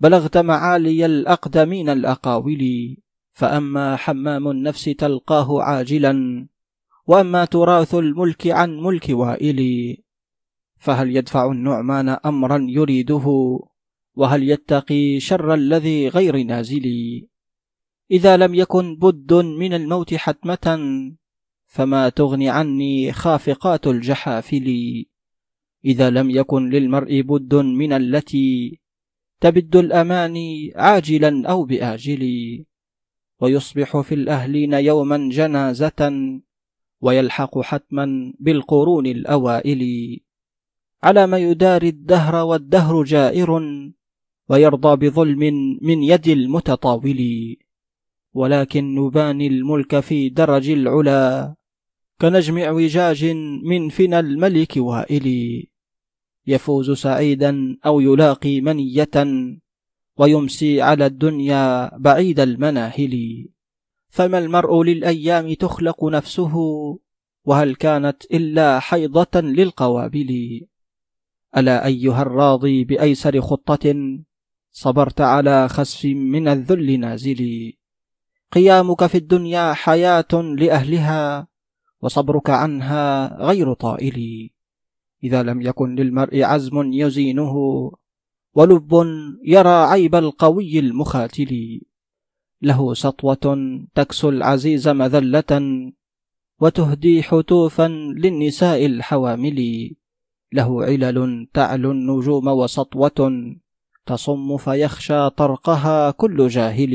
بلغت معالي الأقدمين الأقاول فأما حمام النفس تلقاه عاجلا وأما تراث الملك عن ملك وائل. فهل يدفع النعمان أمرا يريده؟ وهل يتقي شر الذي غير نازل؟ إذا لم يكن بد من الموت حتمة فما تغني عني خافقات الجحافل. إذا لم يكن للمرء بد من التي تبد الأماني عاجلا أو بآجل ويصبح في الأهلين يوما جنازة ويلحق حتما بالقرون الأوائل. على ما يداري الدهر والدهر جائر ويرضى بظلم من يد المتطاول. ولكن نباني الملك في درج العلا كنجم اعوجاج من فنى الملك وائل يفوز سعيدا أو يلاقي منية ويمسي على الدنيا بعيد المناهل. فما المرء للأيام تخلق نفسه؟ وهل كانت إلا حيضة للقوابل؟ ألا أيها الراضي بأيسر خطة؟ صبرت على خسف من الذل نازل. قيامك في الدنيا حياة لأهلها. وصبرك عنها غير طائل إذا لم يكن للمرء عزم يزينه ولب يرى عيب القوي المخاتل. له سطوة تكسو العزيز مذلة وتهدي حتوفا للنساء الحوامل. له علل تعلو النجوم وسطوة تصم فيخشى طرقها كل جاهل.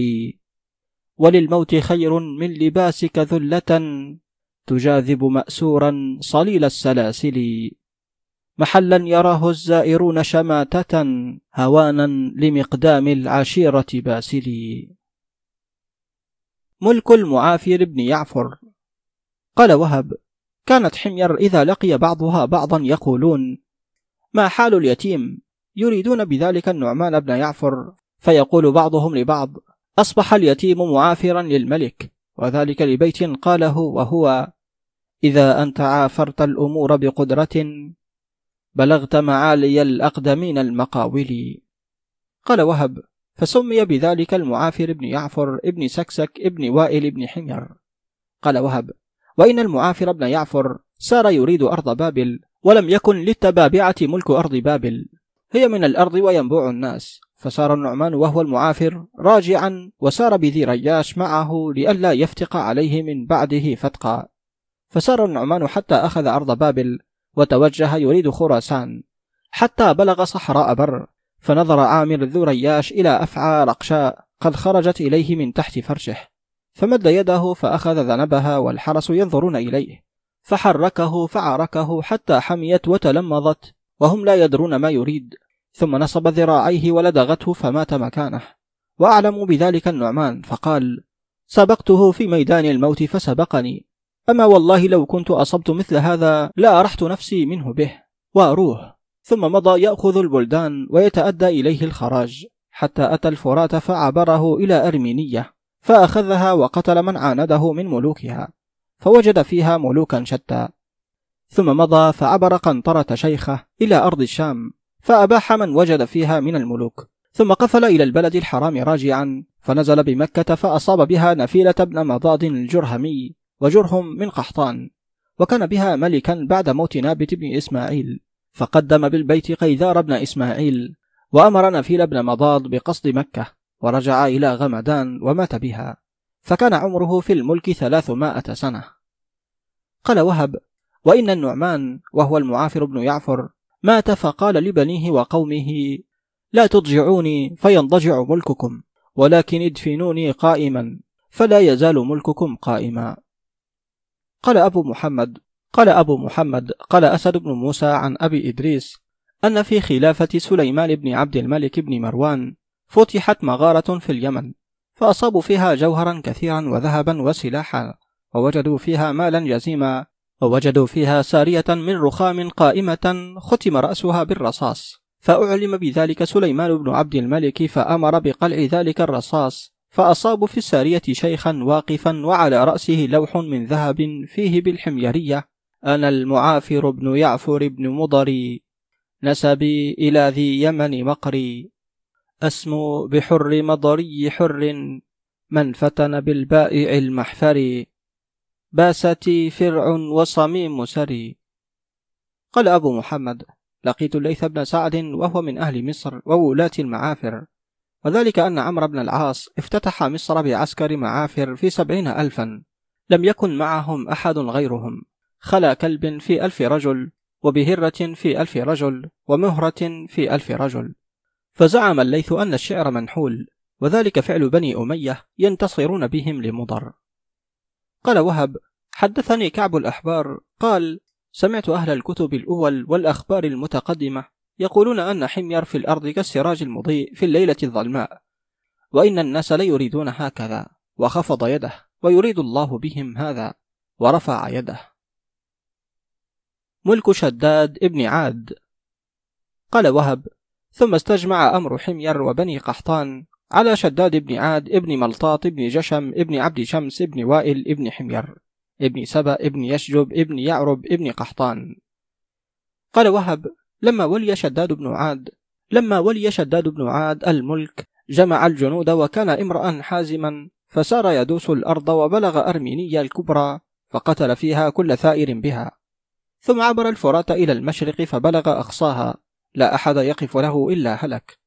وللموت خير من لباسك ذلة تجاذب مأسورا صليل السلاسل. محلا يراه الزائرون شماتة هوانا لمقدام العشيرة باسل. ملك المعافر بن يعفر. قال وهب كانت حمير إذا لقي بعضها بعضا يقولون ما حال اليتيم؟ يريدون بذلك النعمان بن يعفر. فيقول بعضهم لبعض أصبح اليتيم معافرا للملك. وذلك لبيت قاله وهو إذا أنت عافرت الأمور بقدرة بلغت معالي الأقدمين المقاول. قال وهب فسمي بذلك المعافر بن يعفر ابن سكسك ابن وائل بن حمير. قال وهب وإن المعافر بن يعفر سار يريد أرض بابل ولم يكن للتبابعة ملك أرض بابل. هي من الأرض وينبوع الناس. فسار النعمان وهو المعافر راجعا وسار بذي رياش معه لئلا يفتق عليه من بعده فتقا. فسار النعمان حتى أخذ أرض بابل وتوجه يريد خراسان. حتى بلغ صحراء بر فنظر عامر ذو رياش إلى أفعى رقشاء قد خرجت إليه من تحت فرشه. فمد يده فأخذ ذنبها والحرس ينظرون إليه. فحركه فعركه حتى حميت وتلمضت وهم لا يدرون ما يريد. ثم نصب ذراعيه ولدغته فمات مكانه. وأعلم بذلك النعمان فقال سبقته في ميدان الموت فسبقني. أما والله لو كنت أصبت مثل هذا لأرحت نفسي منه به. وأروه. ثم مضى يأخذ البلدان ويتأدى إليه الخراج. حتى أتى الفرات فعبره إلى أرمينية فأخذها وقتل من عانده من ملوكها فوجد فيها ملوكا شتى. ثم مضى فعبر قنطرة شيخه إلى أرض الشام. فأباح من وجد فيها من الملوك. ثم قفل إلى البلد الحرام راجعا فنزل بمكة فأصاب بها نفيلة بن مضاد الجرهمي وجرهم من قحطان وكان بها ملكا بعد موت نابت بن إسماعيل. فقدم بالبيت قيذار بن إسماعيل وأمر نفيل بن مضاد بقصد مكة ورجع إلى غمدان ومات بها. فكان عمره في الملك ثلاثمائة سنة. قال وهب وإن النعمان وهو المعافر بن يعفر مات فقال لبنيه وقومه لا تضجعوني فينضجع ملككم ولكن ادفنوني قائما فلا يزال ملككم قائما. قال أبو محمد قال أبو محمد قال أسد بن موسى عن أبي إدريس أن في خلافة سليمان بن عبد الملك بن مروان فتحت مغارة في اليمن فأصابوا فيها جوهرا كثيرا وذهبا وسلاحا ووجدوا فيها مالا جزيما ووجدوا فيها سارية من رخام قائمة ختم رأسها بالرصاص. فأعلم بذلك سليمان بن عبد الملك فأمر بقلع ذلك الرصاص فأصابوا في السارية شيخا واقفا وعلى رأسه لوح من ذهب فيه بالحميرية. أنا المعافر بن يعفر بن مضري. نسبي إلى ذي يمن مقري. أسمو بحر مضري حر. من فتن بالبائع المحفر. باستي فرع وصميم سري. قال أبو محمد لقيت الليث بن سعد وهو من أهل مصر وولاة المعافر. وذلك أن عمرو بن العاص افتتح مصر بعسكر معافر في سبعين ألفا. لم يكن معهم أحد غيرهم. خلا كلب في ألف رجل وبهرة في ألف رجل ومهرة في ألف رجل. فزعم الليث أن الشعر منحول وذلك فعل بني أمية ينتصرون بهم لمضر. قال وهب حدثني كعب الأحبار قال سمعت أهل الكتب الأول والأخبار المتقدمة يقولون أن حمير في الأرض كالسراج المضيء في الليلة الظلماء وإن الناس ليريدون هكذا وخفض يده ويريد الله بهم هذا ورفع يده. ملك شداد ابن عاد. قال وهب ثم استجمع أمر حمير وبني قحطان على شداد بن عاد ابن ملطاط ابن جشم ابن عبد شمس ابن وائل ابن حمير ابن سبأ ابن يشجب ابن يعرب ابن قحطان. قال وهب لما ولي شداد بن عاد لما ولي شداد بن عاد الملك جمع الجنود وكان امرأ حازما فسار يدوس الأرض وبلغ أرمينيا الكبرى فقتل فيها كل ثائر بها. ثم عبر الفرات إلى المشرق فبلغ أقصاها لا أحد يقف له إلا هلك.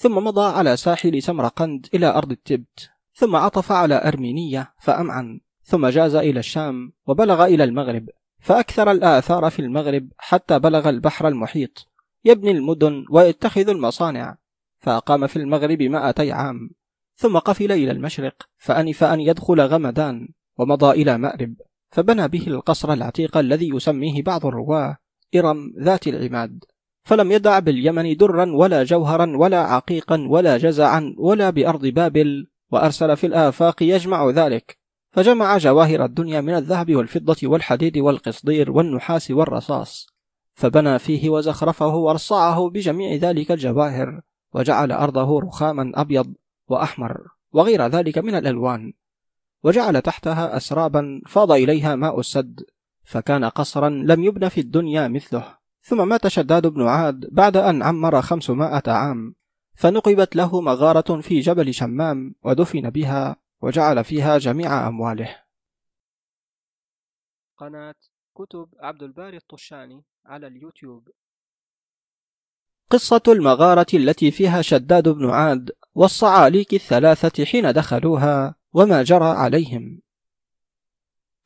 ثم مضى على ساحل سمرقند إلى أرض التبت ثم عطف على أرمينية فأمعن ثم جاز إلى الشام وبلغ إلى المغرب فأكثر الآثار في المغرب حتى بلغ البحر المحيط. يبني المدن ويتخذ المصانع. فأقام في المغرب مائتي عام. ثم قفل إلى المشرق فأنف أن يدخل غمدان ومضى إلى مأرب. فبنى به القصر العتيق الذي يسميه بعض الرواة إرم ذات العماد. فلم يدع باليمن درا ولا جوهرا ولا عقيقا ولا جزعا ولا بأرض بابل وأرسل في الآفاق يجمع ذلك. فجمع جواهر الدنيا من الذهب والفضة والحديد والقصدير والنحاس والرصاص. فبنى فيه وزخرفه ورصعه بجميع ذلك الجواهر وجعل أرضه رخاما أبيض وأحمر وغير ذلك من الألوان. وجعل تحتها أسرابا فاض إليها ماء السد فكان قصرا لم يبن في الدنيا مثله. ثم مات شداد بن عاد بعد أن عمر خمسمائة عام فنقبت له مغارة في جبل شمام ودفن بها وجعل فيها جميع أمواله. قناة كتب عبد الباري الطشاني على اليوتيوب. قصة المغارة التي فيها شداد بن عاد والصعاليك الثلاثة حين دخلوها وما جرى عليهم.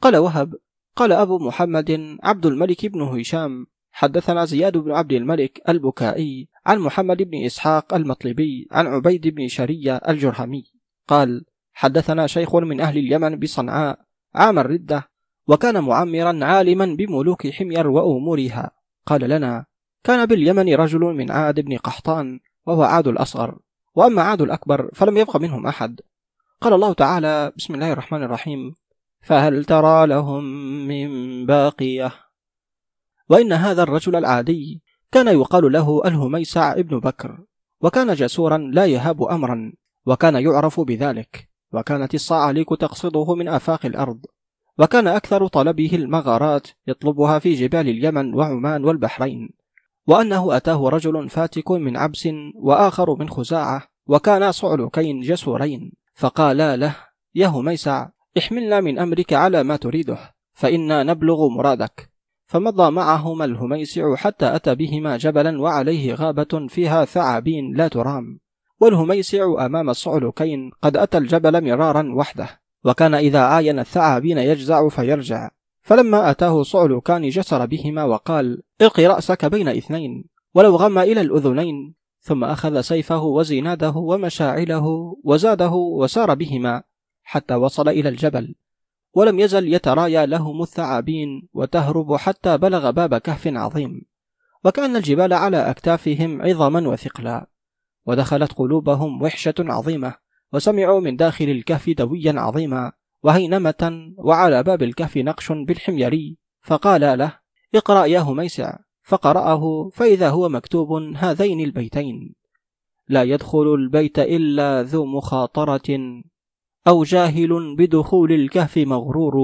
قال وهب قال أبو محمد عبد الملك بن هشام حدثنا زياد بن عبد الملك البكائي عن محمد بن إسحاق المطلبي عن عبيد بن شرية الجرهمي قال حدثنا شيخ من أهل اليمن بصنعاء عام الردة وكان معمرا عالما بملوك حمير وأمورها. قال لنا كان باليمن رجل من عاد بن قحطان وهو عاد الأصغر وأما عاد الأكبر فلم يبق منهم أحد. قال الله تعالى بسم الله الرحمن الرحيم فهل ترى لهم من باقية وإن هذا الرجل العادي كان يقال له الهميسع ابن بكر وكان جسورا لا يهاب أمرا وكان يعرف بذلك وكانت الصعاليك تقصده من آفاق الأرض وكان أكثر طلبه المغارات يطلبها في جبال اليمن وعمان والبحرين وأنه أتاه رجل فاتك من عبس وآخر من خزاعة وكانا صعلوكين جسورين فقالا له يا هميسع احملنا من أمرك على ما تريده فإنا نبلغ مرادك. فمضى معهما الهميسع حتى أتى بهما جبلا وعليه غابة فيها ثعابين لا ترام. والهميسع أمام الصعلوكين قد أتى الجبل مرارا وحده وكان إذا عاين الثعابين يجزع فيرجع. فلما أتاه صعلوكان جسر بهما وقال الق رأسك بين إثنين ولو غم إلى الأذنين. ثم أخذ سيفه وزناده ومشاعله وزاده وسار بهما حتى وصل إلى الجبل. ولم يزل يترايا لهم الثعابين وتهرب حتى بلغ باب كهف عظيم. وكأن الجبال على أكتافهم عظما وثقلا. ودخلت قلوبهم وحشة عظيمة. وسمعوا من داخل الكهف دويا عظيما. وهينمة وعلى باب الكهف نقش بالحميري. فقال له اقرأ يا هميسع فقرأه فإذا هو مكتوب هذين البيتين لا يدخل البيت إلا ذو مخاطرة أو جاهل بدخول الكهف مغرور.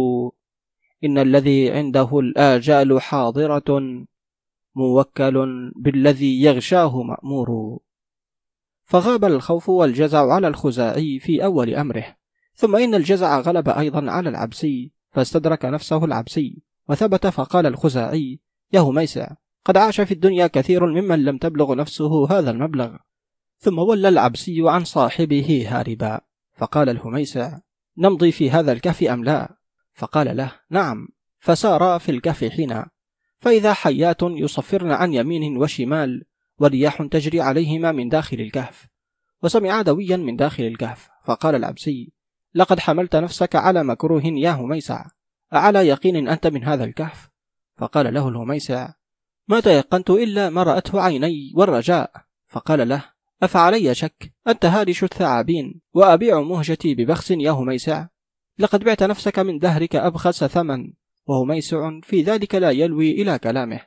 إن الذي عنده الآجال حاضرة موكل بالذي يغشاه مأمور. فغاب الخوف والجزع على الخزاعي في أول أمره. ثم إن الجزع غلب أيضا على العبسي فاستدرك نفسه العبسي وثبت فقال الخزاعي يا هميسع قد عاش في الدنيا كثير ممن لم تبلغ نفسه هذا المبلغ. ثم ولى العبسي عن صاحبه هاربا. فقال الهميسع نمضي في هذا الكهف أم لا؟ فقال له نعم. فسارا في الكهف حين فإذا حيات يصفرن عن يمين وشمال ورياح تجري عليهما من داخل الكهف. وسمع دويا من داخل الكهف. فقال العبسي لقد حملت نفسك على مكروه يا هميسع أعلى يقين أنت من هذا الكهف؟ فقال له الهميسع ما تيقنت إلا ما رأته عيني والرجاء. فقال له أفعلي شك؟ أنت هارش الثعابين وأبيع مهجتي ببخس يا هميسع. لقد بعت نفسك من دهرك أبخس ثمن وهميسع في ذلك لا يلوي إلى كلامه.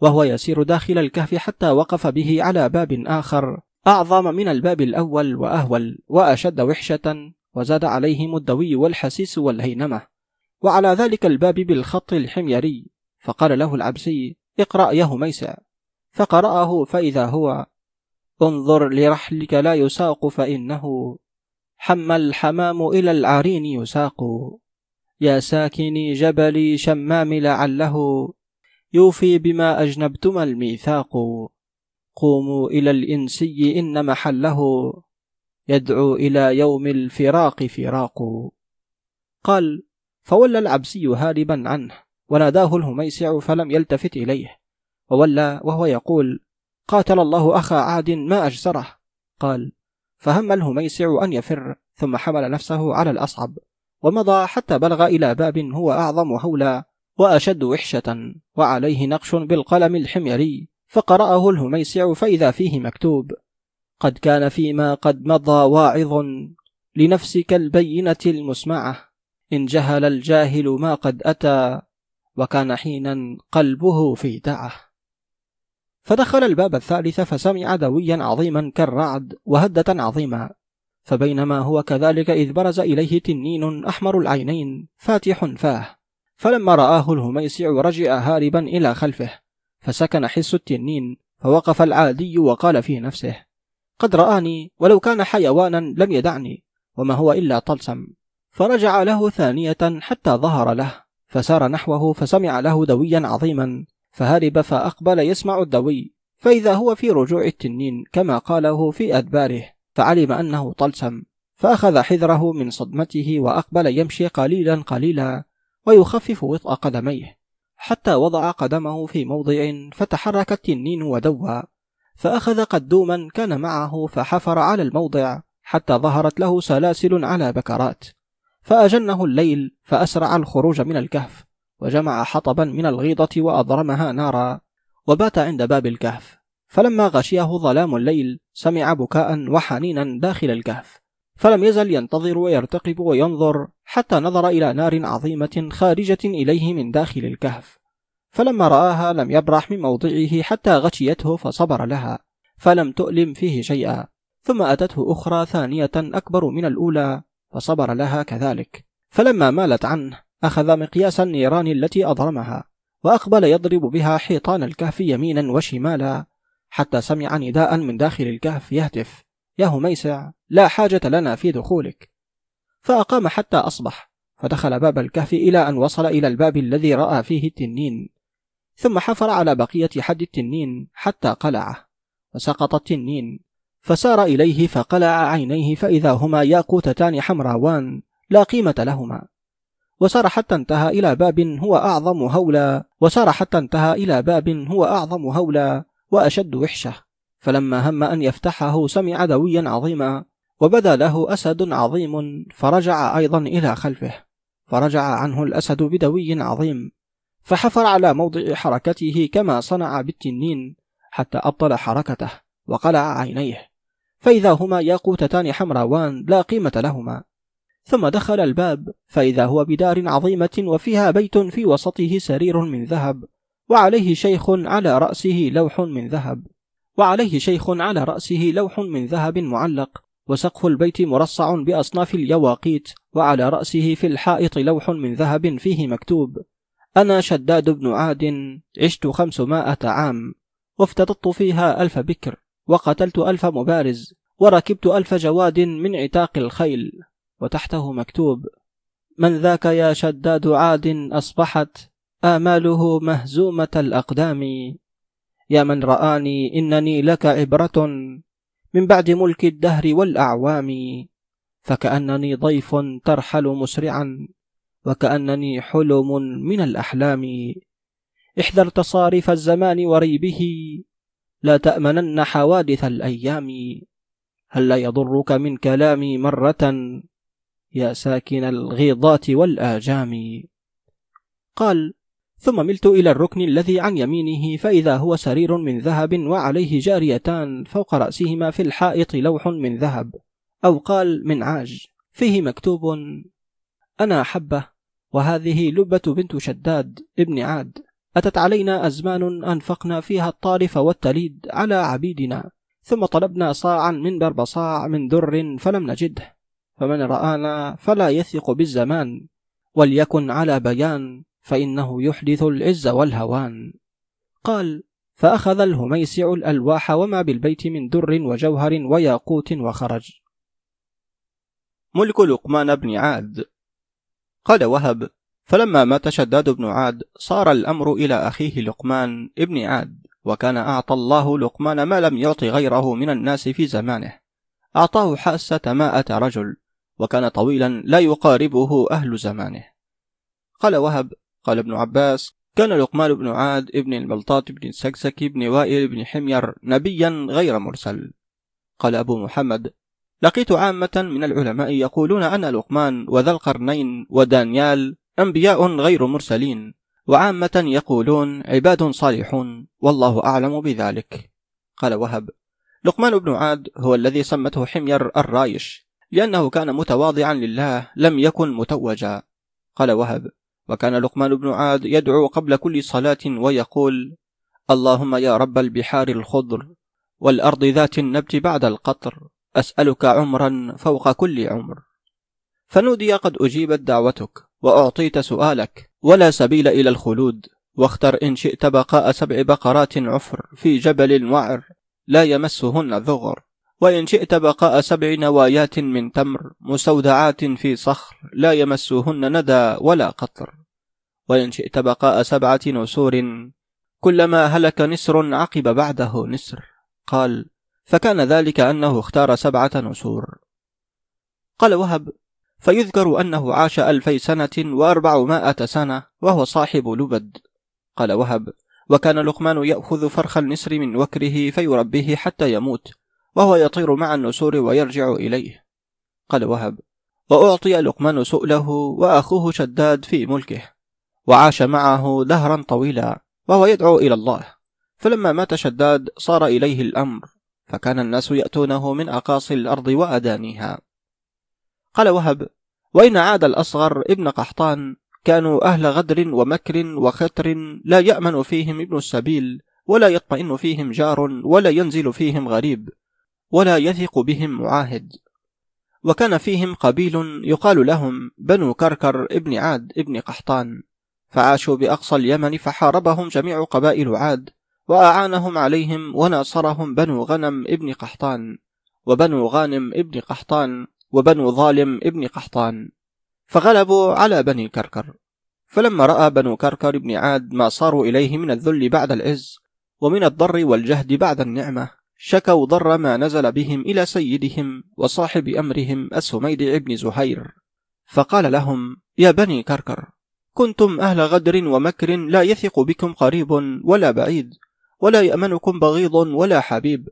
وهو يسير داخل الكهف حتى وقف به على باب آخر. أعظم من الباب الأول وأهول وأشد وحشة وزاد عليهم الدوي والحسيس والهينمة. وعلى ذلك الباب بالخط الحميري. فقال له العبسي اقرأ يا هميسع. فقرأه فإذا هو انظر لرحلك لا يساق فإنه حم الحمام إلى العرين يساق. يا ساكني جبل شمام لعله يوفي بما أجنبتما الميثاق. قوموا إلى الإنسي إن محله يدعو إلى يوم الفراق فراق. قال فولى العبسي هاربا عنه وناداه الهميسع فلم يلتفت إليه وولى وهو يقول قاتل الله أخا عاد ما أجسره. قال فهم الهميسع أن يفر ثم حمل نفسه على الأصعب ومضى حتى بلغ إلى باب هو أعظم هولا وأشد وحشة وعليه نقش بالقلم الحميري فقرأه الهميسع فإذا فيه مكتوب قد كان فيما قد مضى واعظ لنفسك البينة المسمعة إن جهل الجاهل ما قد أتى وكان حينا قلبه في دعة. فدخل الباب الثالث فسمع دويا عظيما كالرعد وهدة عظيمة فبينما هو كذلك إذ برز إليه تنين أحمر العينين فاتح فاه. فلما رآه الهميسع رجع هاربا إلى خلفه فسكن حس التنين فوقف العادي وقال في نفسه قد رآني ولو كان حيوانا لم يدعني وما هو إلا طلسم. فرجع له ثانية حتى ظهر له فسار نحوه فسمع له دويا عظيما فهرب فأقبل يسمع الدوي فإذا هو في رجوع التنين كما قاله في أدباره فعلم أنه طلسم فأخذ حذره من صدمته وأقبل يمشي قليلا قليلا ويخفف وطأ قدميه حتى وضع قدمه في موضع فتحرك التنين ودوى فأخذ قدوما كان معه فحفر على الموضع حتى ظهرت له سلاسل على بكرات فأجنه الليل فأسرع الخروج من الكهف. وجمع حطبا من الغيضة وأضرمها نارا وبات عند باب الكهف. فلما غشيه ظلام الليل سمع بكاء وحنينا داخل الكهف. فلم يزل ينتظر ويرتقب وينظر حتى نظر إلى نار عظيمة خارجة إليه من داخل الكهف. فلما رآها لم يبرح من موضعه حتى غشيته فصبر لها. فلم تؤلم فيه شيئا. ثم أتته أخرى ثانية أكبر من الأولى فصبر لها كذلك. فلما مالت عنه أخذ مقياس النيران التي أضرمها وأقبل يضرب بها حيطان الكهف يمينا وشمالا حتى سمع نداء من داخل الكهف يهتف. يا هميسع لا حاجة لنا في دخولك. فأقام حتى أصبح فدخل باب الكهف إلى أن وصل إلى الباب الذي رأى فيه التنين. ثم حفر على بقية حد التنين حتى قلعه وسقط التنين. فسار إليه فقلع عينيه فإذا هما ياقوتتان حمراوان لا قيمة لهما. وسار حتى انتهى إلى باب هو أعظم هولا وسار حتى انتهى إلى باب هو أعظم هولا وأشد وحشة. فلما هم أن يفتحه سمع دويا عظيما وبدا له أسد عظيم فرجع أيضا إلى خلفه. فرجع عنه الأسد بدوي عظيم فحفر على موضع حركته كما صنع بالتنين حتى أبطل حركته وقلع عينيه. فإذا هما ياقوتتان حمراوان لا قيمة لهما. ثم دخل الباب فإذا هو بدار عظيمة وفيها بيت في وسطه سرير من ذهب وعليه شيخ على رأسه لوح من ذهب. وعليه شيخ على رأسه لوح من ذهب معلق وسقف البيت مرصع بأصناف اليواقيت وعلى رأسه في الحائط لوح من ذهب فيه مكتوب أنا شداد بن عاد عشت خمسمائة عام وافتضت فيها ألف بكر وقتلت ألف مبارز وركبت ألف جواد من عتاق الخيل. وتحته مكتوب من ذاك يا شداد عاد أصبحت آماله مهزومة الأقدام. يا من رآني إنني لك عبرة من بعد ملك الدهر والأعوام. فكأنني ضيف ترحل مسرعا وكأنني حلم من الأحلام. احذر تصاريف الزمان وريبه لا تأمنن حوادث الأيام. هل لا يضرك من كلامي مرة يا ساكن الغيضات والآجام. قال ثم ملت إلى الركن الذي عن يمينه فإذا هو سرير من ذهب وعليه جاريتان فوق رأسهما في الحائط لوح من ذهب. أو قال من عاج فيه مكتوب أنا حبة وهذه لبة بنت شداد ابن عاد. أتت علينا أزمان أنفقنا فيها الطارف والتليد على عبيدنا ثم طلبنا صاعا من بربصاع من در فلم نجده. فمن رآنا فلا يثق بالزمان وليكن على بيان فإنه يحدث العز والهوان. قال فأخذ الهميسع الألواح وما بالبيت من در وجوهر وياقوت وخرج. ملك لقمان بن عاد. قال وهب فلما مات شداد بن عاد صار الأمر إلى أخيه لقمان ابن عاد وكان أعطى الله لقمان ما لم يعط غيره من الناس في زمانه. أعطاه حاسة مائة رجل. وكان طويلا لا يقاربه أهل زمانه. قال وهب قال ابن عباس كان لقمان بن عاد ابن البلطات بن السكسك بن وائل بن حمير نبيا غير مرسل. قال أبو محمد لقيت عامة من العلماء يقولون أن لقمان وذا القرنين ودانيال أنبياء غير مرسلين وعامة يقولون عباد صالحون والله أعلم بذلك. قال وهب لقمان بن عاد هو الذي سمته حمير الرايش. لأنه كان متواضعا لله لم يكن متوجا. قال وهب وكان لقمان بن عاد يدعو قبل كل صلاة ويقول اللهم يا رب البحار الخضر والأرض ذات النبت بعد القطر أسألك عمرا فوق كل عمر. فنودي قد أجيبت دعوتك وأعطيت سؤالك ولا سبيل إلى الخلود. واختر إن شئت بقاء سبع بقرات عفر في جبل وعر لا يمسهن ذغر. وإن شئت بقاء سبع نوايات من تمر مستودعات في صخر لا يمسهن ندى ولا قطر. وإن شئت بقاء سبعة نسور كلما هلك نسر عقب بعده نسر. قال فكان ذلك أنه اختار سبعة نسور. قال وهب فيذكر أنه عاش ألفي سنة وأربعمائة سنة وهو صاحب لبد. قال وهب وكان لقمان يأخذ فرخ النسر من وكره فيربيه حتى يموت. وهو يطير مع النسور ويرجع إليه. قال وهب وأعطي لقمان سؤله وأخوه شداد في ملكه وعاش معه دهرا طويلا وهو يدعو إلى الله. فلما مات شداد صار إليه الأمر فكان الناس يأتونه من أقاصي الأرض وأدانيها. قال وهب وإن عاد الأصغر ابن قحطان كانوا أهل غدر ومكر وختر لا يأمن فيهم ابن السبيل ولا يطمئن فيهم جار ولا ينزل فيهم غريب. ولا يثق بهم معاهد. وكان فيهم قبيل يقال لهم بنو كركر ابن عاد ابن قحطان. فعاشوا بأقصى اليمن فحاربهم جميع قبائل عاد وأعانهم عليهم وناصرهم بنو غنم ابن قحطان وبنو غانم ابن قحطان وبنو ظالم ابن قحطان. فغلبوا على بني كركر. فلما رأى بنو كركر بن عاد ما صاروا إليه من الذل بعد العز ومن الضر والجهد بعد النعمة. شكوا ضر ما نزل بهم إلى سيدهم وصاحب أمرهم السميد بن زهير. فقال لهم يا بني كركر كنتم أهل غدر ومكر لا يثق بكم قريب ولا بعيد ولا يأمنكم بغيض ولا حبيب.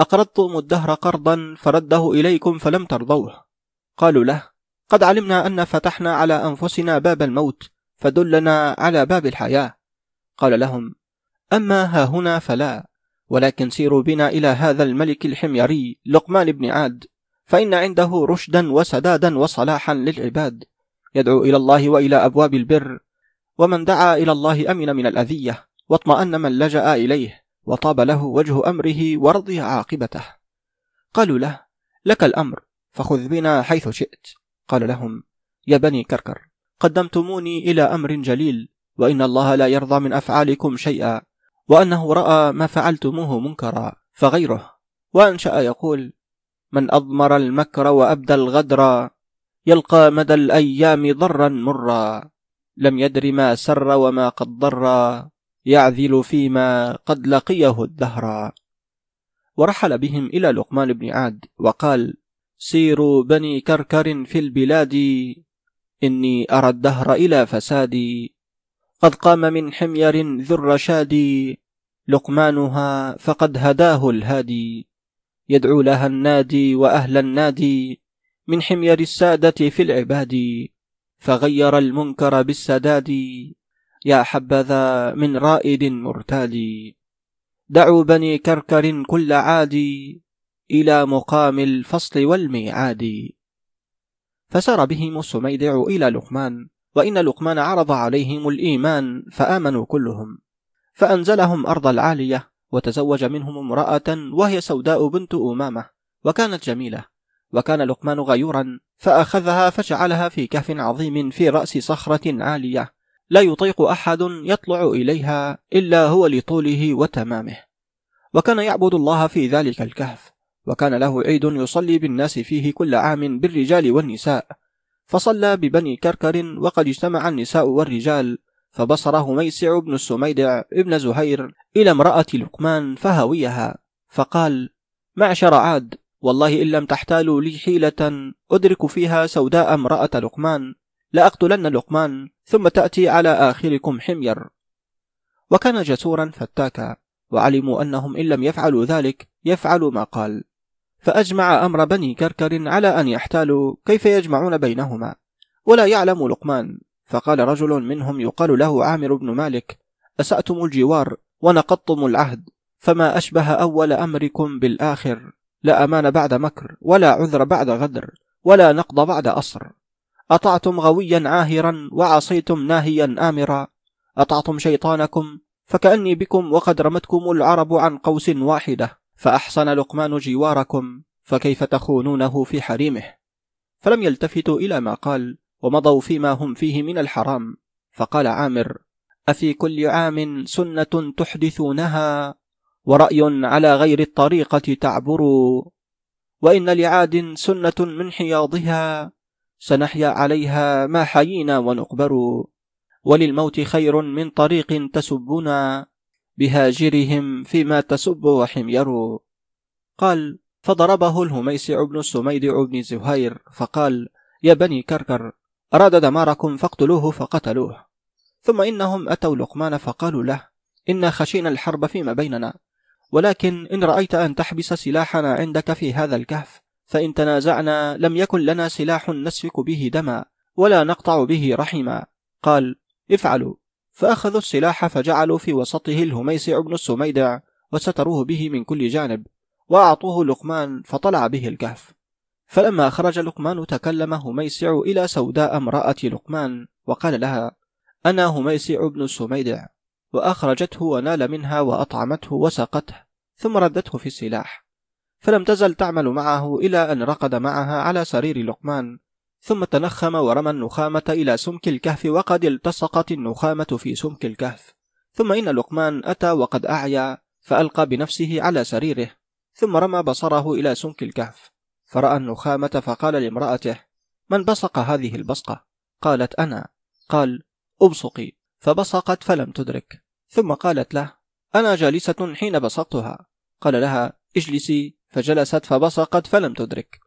أقرضتم الدهر قرضا فرده إليكم فلم ترضوه. قالوا له قد علمنا أن فتحنا على أنفسنا باب الموت فدلنا على باب الحياة. قال لهم أما ها هنا فلا. ولكن سيروا بنا إلى هذا الملك الحميري لقمان بن عاد فإن عنده رشدا وسدادا وصلاحا للعباد. يدعو إلى الله وإلى أبواب البر ومن دعا إلى الله أمن من الأذية واطمأن من لجأ إليه وطاب له وجه أمره ورضي عاقبته. قالوا له لك الأمر فخذ بنا حيث شئت. قال لهم يا بني كركر قدمتموني إلى أمر جليل وإن الله لا يرضى من أفعالكم شيئا. وأنه رأى ما فعلتموه منكرا فغيره. وأنشأ يقول من أضمر المكر وأبدى الغدر يلقى مدى الأيام ضرا مرا. لم يدر ما سر وما قد ضر يعذل فيما قد لقيه الدهر. ورحل بهم إلى لقمان بن عاد وقال سيروا بني كركر في البلاد إني أرى الدهر إلى فسادي. قد قام من حمير ذو الرشاد لقمانها فقد هداه الهادي يدعو لها النادي وأهل النادي من حمير السادة في العباد فغير المنكر بالسداد يا حبذا من رائد مرتاد. دعوا بني كركر كل عادي إلى مقام الفصل والميعاد. فسار بهم السميدع إلى لقمان وإن لقمان عرض عليهم الإيمان فآمنوا كلهم. فأنزلهم أرض العالية وتزوج منهم امرأة وهي سوداء بنت أمامة وكانت جميلة. وكان لقمان غيورا فأخذها فجعلها في كهف عظيم في رأس صخرة عالية. لا يطيق أحد يطلع إليها إلا هو لطوله وتمامه. وكان يعبد الله في ذلك الكهف وكان له عيد يصلي بالناس فيه كل عام بالرجال والنساء. فصلى ببني كركر وقد اجتمع النساء والرجال فبصره ميسع بن السميدع ابن زهير إلى امرأة لقمان فهويها فقال معشر عاد والله إن لم تحتالوا لي حيلة أدرك فيها سوداء امرأة لقمان لأقتلن لقمان ثم تأتي على آخركم حمير. وكان جسورا فتاكا وعلموا أنهم إن لم يفعلوا ذلك يفعلوا ما قال. فأجمع أمر بني كركر على أن يحتالوا كيف يجمعون بينهما ولا يعلم لقمان. فقال رجل منهم يقال له عامر بن مالك أسأتم الجوار ونقضتم العهد فما أشبه أول أمركم بالآخر لا أمان بعد مكر ولا عذر بعد غدر ولا نقض بعد أصر. أطعتم غويا عاهرا وعصيتم ناهيا آمرا. أطعتم شيطانكم فكأني بكم وقد رمتكم العرب عن قوس واحدة فأحسن لقمان جواركم فكيف تخونونه في حريمه؟ فلم يلتفتوا إلى ما قال. ومضوا فيما هم فيه من الحرام. فقال عامر أفي كل عام سنة تحدثونها؟ ورأي على غير الطريقة تعبروا. وإن لعاد سنة من حياضها سنحيا عليها ما حيينا ونقبر. وللموت خير من طريق تسبنا بهاجرهم فيما تسب وحمير. قال فضربه الهميسع بن السميدع بن زهير فقال يا بني كركر أراد دماركم فاقتلوه فقتلوه. ثم إنهم أتوا لقمان فقالوا له إنا خشينا الحرب فيما بيننا. ولكن إن رأيت أن تحبس سلاحنا عندك في هذا الكهف فإن تنازعنا لم يكن لنا سلاح نسفك به دما ولا نقطع به رحما. قال افعلوا. فأخذوا السلاح فجعلوا في وسطه الهميسع بن السميدع وستروه به من كل جانب وأعطوه لقمان فطلع به الكهف. فلما خرج لقمان تكلم هميسع إلى سوداء امرأة لقمان وقال لها أنا هميسع بن السميدع وأخرجته ونال منها وأطعمته وسقته ثم ردته في السلاح. فلم تزل تعمل معه إلى أن رقد معها على سرير لقمان ثم تنخم ورمى النخامة إلى سمك الكهف وقد التصقت النخامة في سمك الكهف. ثم إن لقمان أتى وقد أعيا فألقى بنفسه على سريره ثم رمى بصره إلى سمك الكهف. فرأى النخامة فقال لامرأته من بصق هذه البصقة؟ قالت أنا. قال أبصقي فبصقت فلم تدرك. ثم قالت له أنا جالسة حين بصقتها. قال لها اجلسي. فجلست فبصقت فلم تدرك.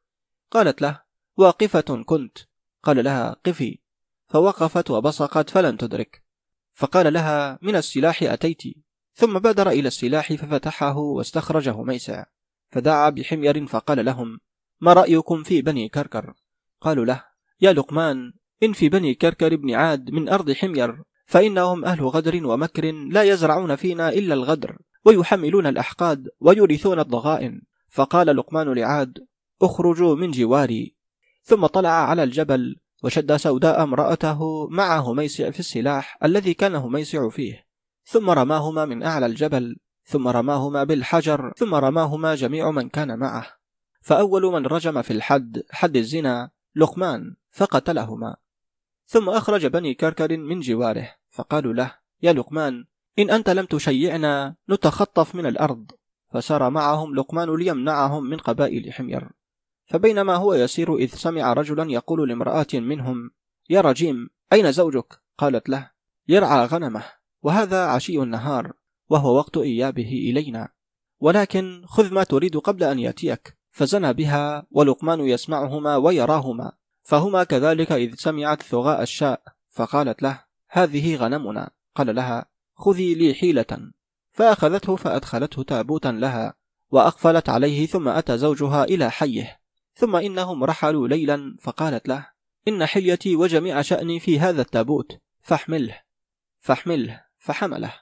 قالت له واقفة كنت. قال لها قفي. فوقفت وبصقت فلم تدرك. فقال لها من السلاح أتيت. ثم بادر إلى السلاح ففتحه واستخرجه ميسع فدعا بحمير فقال لهم ما رأيكم في بني كركر؟ قالوا له يا لقمان إن في بني كركر بن عاد من أرض حمير فإنهم أهل غدر ومكر لا يزرعون فينا إلا الغدر ويحملون الأحقاد ويورثون الضغائن. فقال لقمان لعاد اخرجوا من جواري. ثم طلع على الجبل وشد سوداء امرأته مع هميسع في السلاح الذي كان هميسع فيه. ثم رماهما من أعلى الجبل ثم رماهما بالحجر ثم رماهما جميع من كان معه. فأول من رجم في الحد حد الزنا لقمان فقتلهما. ثم أخرج بني كركر من جواره فقالوا له يا لقمان إن أنت لم تشيعنا نتخطف من الأرض. فسار معهم لقمان ليمنعهم من قبائل حمير. فبينما هو يسير إذ سمع رجلا يقول لامرأة منهم يا رجيم أين زوجك؟ قالت له يرعى غنمه وهذا عشي النهار وهو وقت إيابه إلينا. ولكن خذ ما تريد قبل أن يأتيك. فزنى بها ولقمان يسمعهما ويراهما فهما كذلك إذ سمعت ثغاء الشاء فقالت له هذه غنمنا. قال لها خذي لي حيلة. فأخذته فأدخلته تابوتا لها وأقفلت عليه ثم أتى زوجها إلى حيه ثم إنهم رحلوا ليلا فقالت له إن حليتي وجميع شأني في هذا التابوت فاحمله. فاحمله فحمله.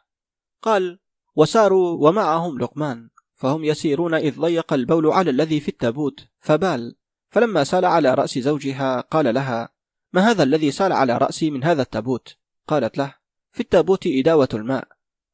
قال وساروا ومعهم لقمان. فهم يسيرون إذ ضيق البول على الذي في التابوت فبال. فلما سال على رأس زوجها قال لها ما هذا الذي سال على رأسي من هذا التابوت؟ قالت له في التابوت إداوة الماء.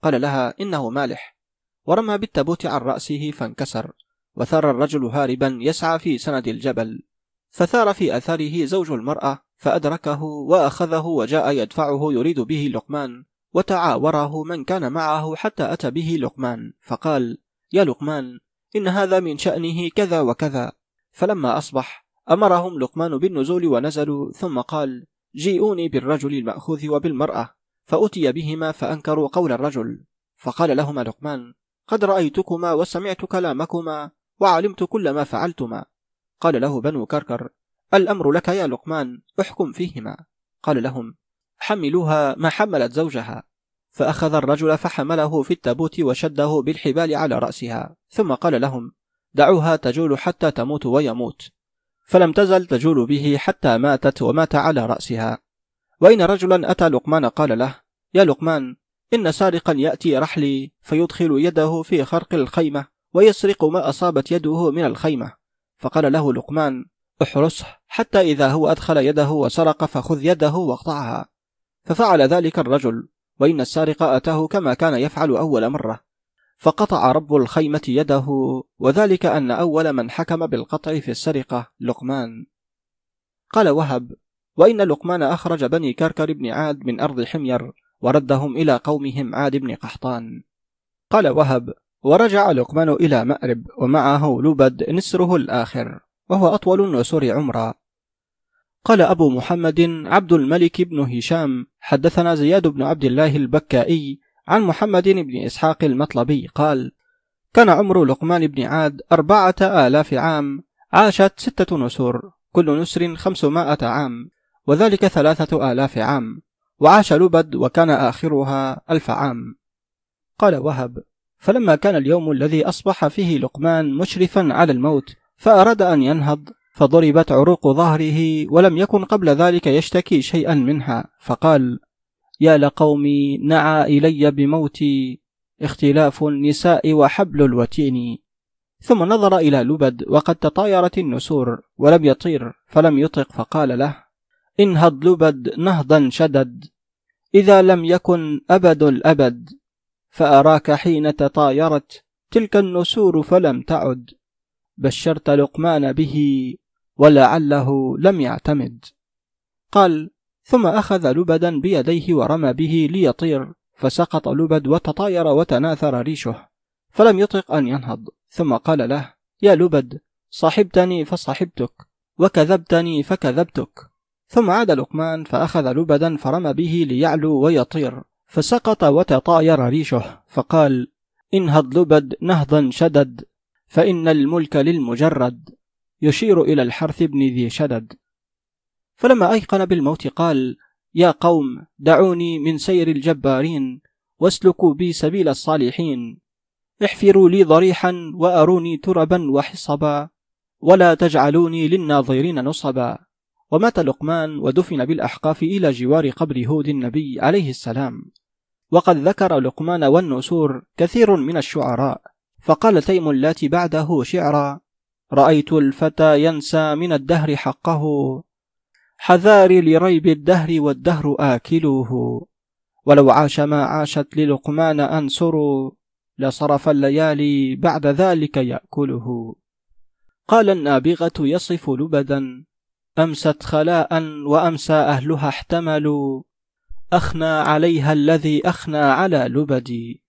قال لها إنه مالح. ورمى بالتابوت عن رأسه فانكسر وثار الرجل هاربا يسعى في سند الجبل. فثار في أثره زوج المرأة فأدركه وأخذه وجاء يدفعه يريد به لقمان وتعاوره من كان معه حتى أتى به لقمان فقال يا لقمان إن هذا من شأنه كذا وكذا. فلما أصبح أمرهم لقمان بالنزول ونزلوا ثم قال جيئوني بالرجل المأخوذ وبالمرأة. فأتي بهما فأنكروا قول الرجل. فقال لهما لقمان قد رأيتكما وسمعت كلامكما وعلمت كل ما فعلتما. قال له بنو كركر الأمر لك يا لقمان احكم فيهما. قال لهم حملوها ما حملت زوجها. فأخذ الرجل فحمله في التابوت وشده بالحبال على رأسها ثم قال لهم دعوها تجول حتى تموت ويموت. فلم تزل تجول به حتى ماتت ومات على رأسها. وإن رجلا أتى لقمان قال له يا لقمان إن سارقا يأتي رحلي فيدخل يده في خرق الخيمة ويسرق ما أصابت يده من الخيمة. فقال له لقمان احرسه حتى إذا هو أدخل يده وسرق فخذ يده واقطعها. ففعل ذلك الرجل وإن السارق أتاه كما كان يفعل أول مرة. فقطع رب الخيمة يده وذلك أن أول من حكم بالقطع في السرقة لقمان. قال وهب وإن لقمان أخرج بني كركر بن عاد من أرض حمير وردهم إلى قومهم عاد بن قحطان. قال وهب ورجع لقمان إلى مأرب ومعه لبد نسره الآخر وهو أطول النسور عمرا. قال أبو محمد عبد الملك بن هشام حدثنا زياد بن عبد الله البكائي عن محمد بن إسحاق المطلبي قال كان عمر لقمان بن عاد أربعة آلاف عام عاشت ستة نسور كل نسر خمسمائة عام وذلك ثلاثة آلاف عام وعاش لبد وكان آخرها ألف عام. قال وهب فلما كان اليوم الذي أصبح فيه لقمان مشرفا على الموت فأراد أن ينهض فضربت عروق ظهره ولم يكن قبل ذلك يشتكي شيئا منها. فقال يا لقومي نعى إلي بموتي اختلاف النساء وحبل الوتين. ثم نظر إلى لبد وقد تطايرت النسور ولم يطير فلم يطق فقال له انهض لبد نهضا شدد. إذا لم يكن أبد الأبد فأراك حين تطايرت تلك النسور فلم تعد. بشرت لقمان به ولعله لم يعتمد. قال ثم أخذ لبدا بيديه ورمى به ليطير فسقط لبد وتطاير وتناثر ريشه فلم يطق أن ينهض. ثم قال له يا لبد صحبتني فصحبتك وكذبتني فكذبتك. ثم عاد لقمان فأخذ لبدا فرمى به ليعلو ويطير فسقط وتطاير ريشه فقال انهض لبد نهضا شدد فإن الملك للمجرد. يشير إلى الحرث بن ذي شدد. فلما أيقن بالموت قال يا قوم دعوني من سير الجبارين واسلكوا بي سبيل الصالحين. احفروا لي ضريحا واروني تربا وحصبا ولا تجعلوني للناظرين نصبا. ومات لقمان ودفن بالأحقاف إلى جوار قبر هود النبي عليه السلام. وقد ذكر لقمان والنسور كثير من الشعراء فقال تيم اللات بعده شعرا رأيت الفتى ينسى من الدهر حقه. حذار لريب الدهر والدهر آكله. ولو عاش ما عاشت للقمان أنصر لصرف الليالي بعد ذلك يأكله. قال النابغة يصف لبدا أمست خلاء وأمسى أهلها احتملوا. أخنى عليها الذي أخنى على لبدي.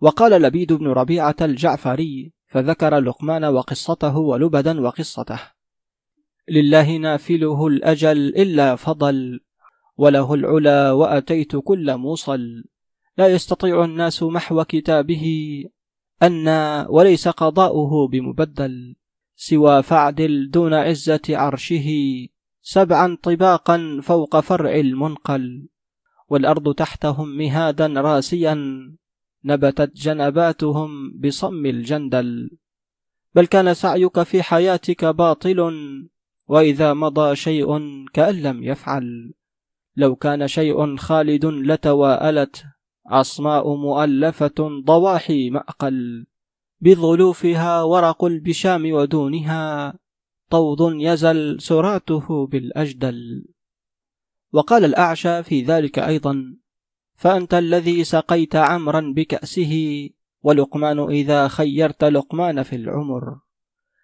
وقال لبيد بن ربيعة الجعفري فذكر لقمان وقصته ولبدا وقصته. لله نافله الأجل إلا فضل وله العلا وأتيت كل موصل. لا يستطيع الناس محو كتابه أنا وليس قضاؤه بمبدل. سوى فعدل دون عزة عرشه سبعا طباقا فوق فرع المنقل. والأرض تحتهم مهادا راسيا نبتت جنباتهم بصم الجندل. بل كان سعيك في حياتك باطل وإذا مضى شيء كأن لم يفعل. لو كان شيء خالد لتواءلت عصماء مؤلفة ضواحي مأقل. بظلوفها ورق البشام ودونها طوض يزل سراته بالأجدل. وقال الأعشى في ذلك أيضا فأنت الذي سقيت عمرا بكأسه ولقمان إذا خيرت لقمان في العمر.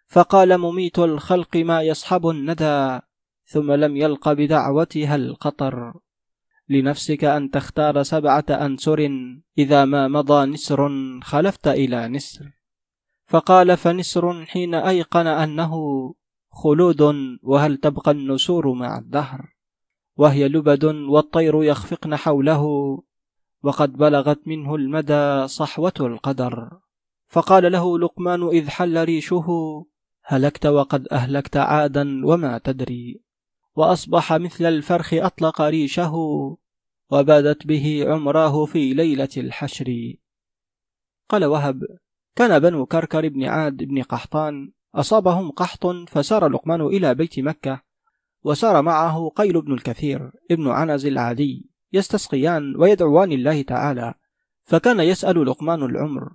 فقال مميت الخلق ما يصحب الندى ثم لم يلق بدعوتها القطر. لنفسك أن تختار سبعة أنسر إذا ما مضى نسر خلفت إلى نسر. فقال فنسر حين أيقن أنه خلود وهل تبقى النسور مع الدهر؟ وهي لبد والطير يخفقن حوله. وقد بلغت منه المدى صحوة القدر. فقال له لقمان إذ حل ريشه هلكت وقد أهلكت عادا وما تدري. وأصبح مثل الفرخ أطلق ريشه وبادت به عمراه في ليلة الحشر. قال وهب كان بنو كركر بن عاد بن قحطان أصابهم قحط فسار لقمان إلى بيت مكة وسار معه قيل بن الكثير ابن عنز العادي. يستسقيان ويدعوان الله تعالى فكان يسأل لقمان العمر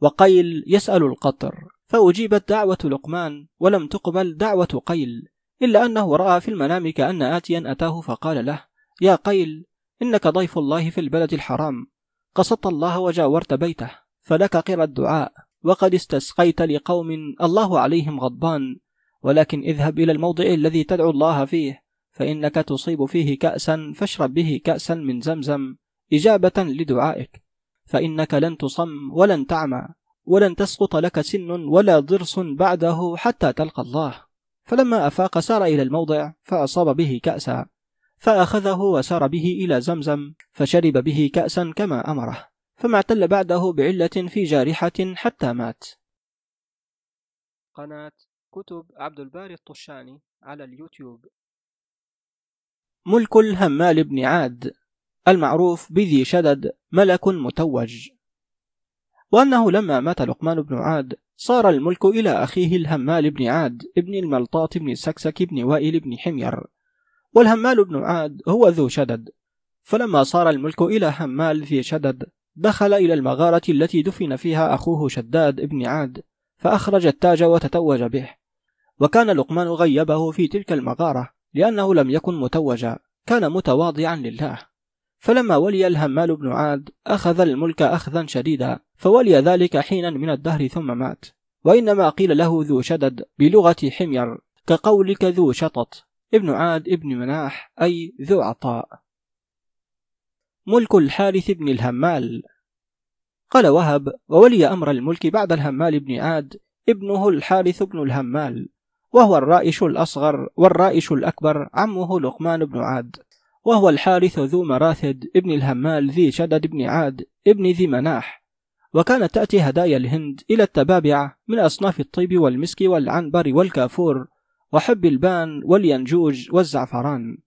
وقيل يسأل القطر فأجيبت دعوة لقمان ولم تقبل دعوة قيل إلا أنه رأى في المنام كأن آتيا أتاه فقال له يا قيل إنك ضيف الله في البلد الحرام قصدت الله وجاورت بيته فلك قرى الدعاء وقد استسقيت لقوم الله عليهم غضبان ولكن اذهب إلى الموضع الذي تدعو الله فيه فإنك تصيب فيه كأسا فاشرب به كأسا من زمزم إجابة لدعائك. فإنك لن تصم ولن تعمى ولن تسقط لك سن ولا ضرس بعده حتى تلقى الله. فلما أفاق سار إلى الموضع فأصاب به كأسا فأخذه وسار به إلى زمزم فشرب به كأسا كما أمره. فما اعتل بعده بعلة في جارحة حتى مات. قناة كتب عبد الباري الطشاني على اليوتيوب. ملك الهمال بن عاد المعروف بذي شدد ملك متوج. وأنه لما مات لقمان بن عاد صار الملك إلى أخيه الهمال بن عاد ابن الملطاط بن سكسك بن وائل بن حمير. والهمال بن عاد هو ذو شدد. فلما صار الملك إلى همال ذي شدد دخل إلى المغارة التي دفن فيها أخوه شداد بن عاد فأخرج التاج وتتوج به. وكان لقمان غيبه في تلك المغارة. لأنه لم يكن متوجا كان متواضعا لله. فلما ولي الهمال بن عاد أخذ الملك أخذا شديدا فولي ذلك حينا من الدهر ثم مات. وإنما قيل له ذو شدد بلغة حمير كقولك ذو شطط. ابن عاد ابن مناح أي ذو عطاء. ملك الحارث بن الهمال. قال وهب وولي أمر الملك بعد الهمال بن عاد ابنه الحارث بن الهمال. وهو الرائش الأصغر والرائش الأكبر عمه لقمان بن عاد وهو الحارث ذو مراثد ابن الهمال ذي شدد بن عاد ابن ذي مناح. وكانت تأتي هدايا الهند إلى التبابعة من أصناف الطيب والمسك والعنبر والكافور وحب البان والينجوج والزعفران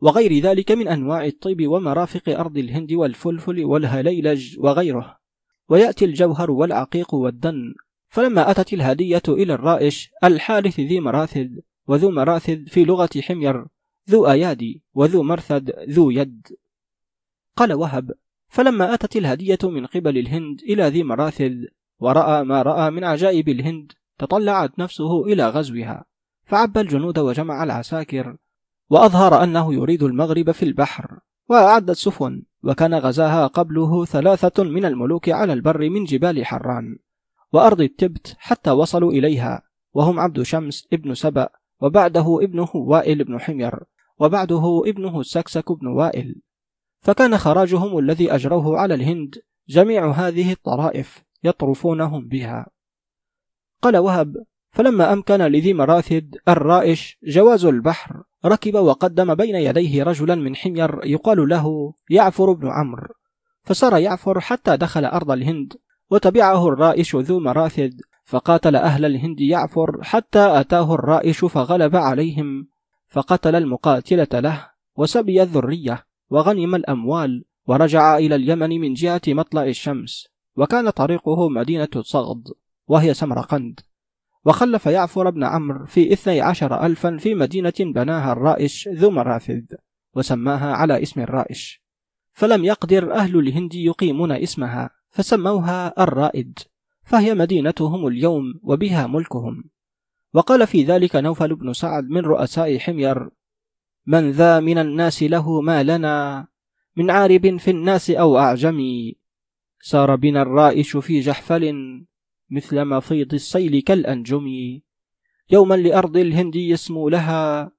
وغير ذلك من أنواع الطيب ومرافق أرض الهند والفلفل والهليلج وغيره. ويأتي الجوهر والعقيق والدن فلما أتت الهدية إلى الرائش الحارث ذي مراثد وذو مراثد في لغة حمير ذو أيادي وذو مرثد ذو يد. قال وهب فلما أتت الهدية من قبل الهند إلى ذي مراثد ورأى ما رأى من عجائب الهند تطلعت نفسه إلى غزوها فعبى الجنود وجمع العساكر وأظهر أنه يريد المغرب في البحر وأعد السفن وكان غزاها قبله ثلاثة من الملوك على البر من جبال حران. وأرض التبت حتى وصلوا إليها وهم عبد شمس ابن سبأ وبعده ابنه وائل بن حمير وبعده ابنه السكسك بن وائل. فكان خراجهم الذي أجروه على الهند جميع هذه الطرائف يطرفونهم بها. قال وهب فلما أمكن لذي مراثد الرائش جواز البحر ركب وقدم بين يديه رجلا من حمير يقال له يعفر بن عمرو فسار يعفر حتى دخل أرض الهند وتبعه الرائش ذو مراثد فقاتل أهل الهند يعفر حتى أتاه الرائش فغلب عليهم فقتل المقاتلة له وسبي الذرية وغنم الأموال ورجع إلى اليمن من جهة مطلع الشمس وكان طريقه مدينة صغد وهي سمرقند. وخلف يعفر بن عمرو في اثني عشر ألفا في مدينة بناها الرائش ذو مرافذ وسماها على اسم الرائش. فلم يقدر أهل الهند يقيمون اسمها. فسموها الرائد فهي مدينتهم اليوم وبها ملكهم. وقال في ذلك نوفل بن سعد من رؤساء حمير من ذا من الناس له ما لنا من عارب في الناس أو أعجمي. سار بنا الرائش في جحفل مثل مفيض السيل كالأنجم. يوما لأرض الهند يسمو لها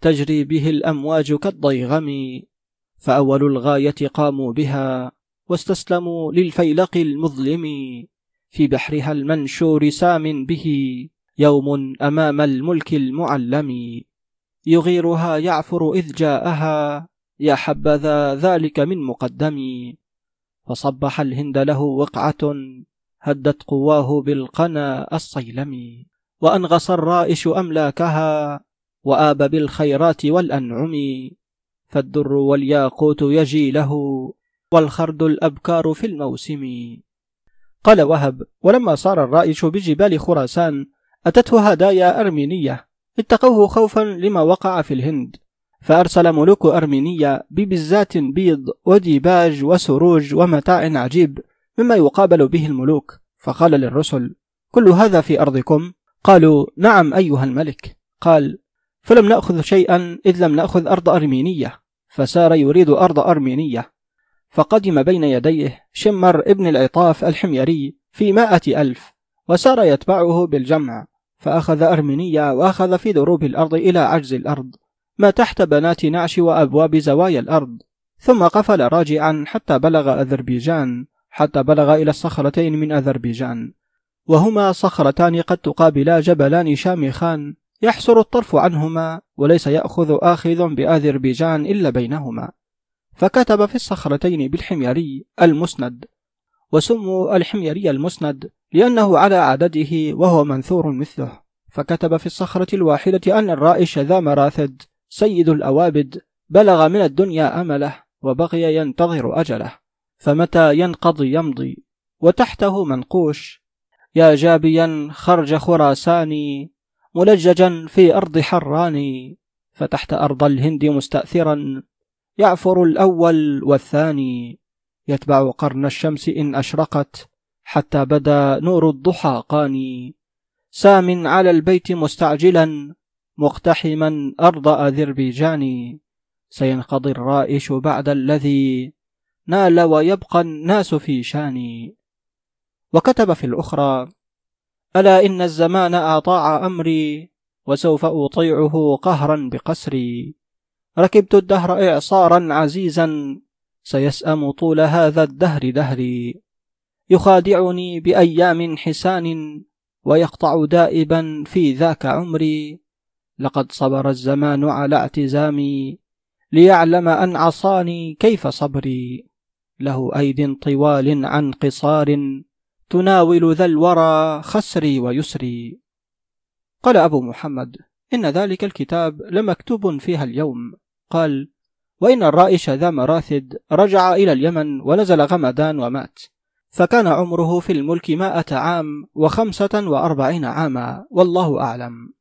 تجري به الأمواج كالضيغم. فأول الغاية قاموا بها واستسلموا للفيلق المظلم في بحرها المنشور سام به يوم أمام الملك المعلم. يغيرها يعفر إذ جاءها يا حبذا ذلك من مقدم. فصبح الهند له وقعة هدت قواه بالقنا الصيلم. وأنغص الرائش أملاكها وآب بالخيرات والأنعم. فالدر والياقوت يجي له والخرد الأبكار في الموسم. قال وهب ولما صار الرائش بجبال خراسان أتته هدايا أرمينية. اتقوه خوفا لما وقع في الهند. فأرسل ملوك أرمينيا ببزات بيض وديباج وسروج ومتاع عجيب مما يقابل به الملوك. فقال للرسل كل هذا في أرضكم؟ قالوا نعم أيها الملك. قال فلم نأخذ شيئا إذ لم نأخذ أرض أرمينية. فسار يريد أرض أرمينية. فقدم بين يديه شمر ابن العطاف الحميري في مائة ألف وسار يتبعه بالجمع فأخذ أرمينية وأخذ في دروب الأرض إلى عجز الأرض ما تحت بنات نعش وأبواب زوايا الأرض. ثم قفل راجعا حتى بلغ أذربيجان حتى بلغ إلى الصخرتين من أذربيجان. وهما صخرتان قد تقابلا جبلان شامخان يحسر الطرف عنهما وليس يأخذ آخذ بأذربيجان إلا بينهما. فكتب في الصخرتين بالحميري المسند وسموا الحميري المسند لأنه على عدده وهو منثور مثله. فكتب في الصخرة الواحدة أن الرائش ذا مراثد سيد الأوابد بلغ من الدنيا أمله وبقي ينتظر أجله. فمتى ينقضي يمضي؟ وتحته منقوش. يا جابيا خرج خراساني ملججا في أرض حراني. فتحت أرض الهند مستأثرا يعفر الأول والثاني يتبع قرن الشمس إن أشرقت حتى بدا نور الضحى قاني. سام على البيت مستعجلا مقتحما أرض أذربيجان سينقضي الرائش بعد الذي نال ويبقى الناس في شاني. وكتب في الأخرى ألا إن الزمان أطاع أمري وسوف أطيعه قهرا بقسري. ركبت الدهر إعصارا عزيزا سيسأم طول هذا الدهر دهري. يخادعني بأيام حسان ويقطع دائبا في ذاك عمري. لقد صبر الزمان على اعتزامي ليعلم أن عصاني كيف صبري. له أيد طوال عن قصار تناول ذا الورى خسري ويسري. قال أبو محمد إن ذلك الكتاب لمكتوب فيها اليوم. قال وإن الرائش ذا مراثد رجع إلى اليمن ونزل غمدان ومات. فكان عمره في الملك مائة عام وخمسة وأربعين عاما والله أعلم.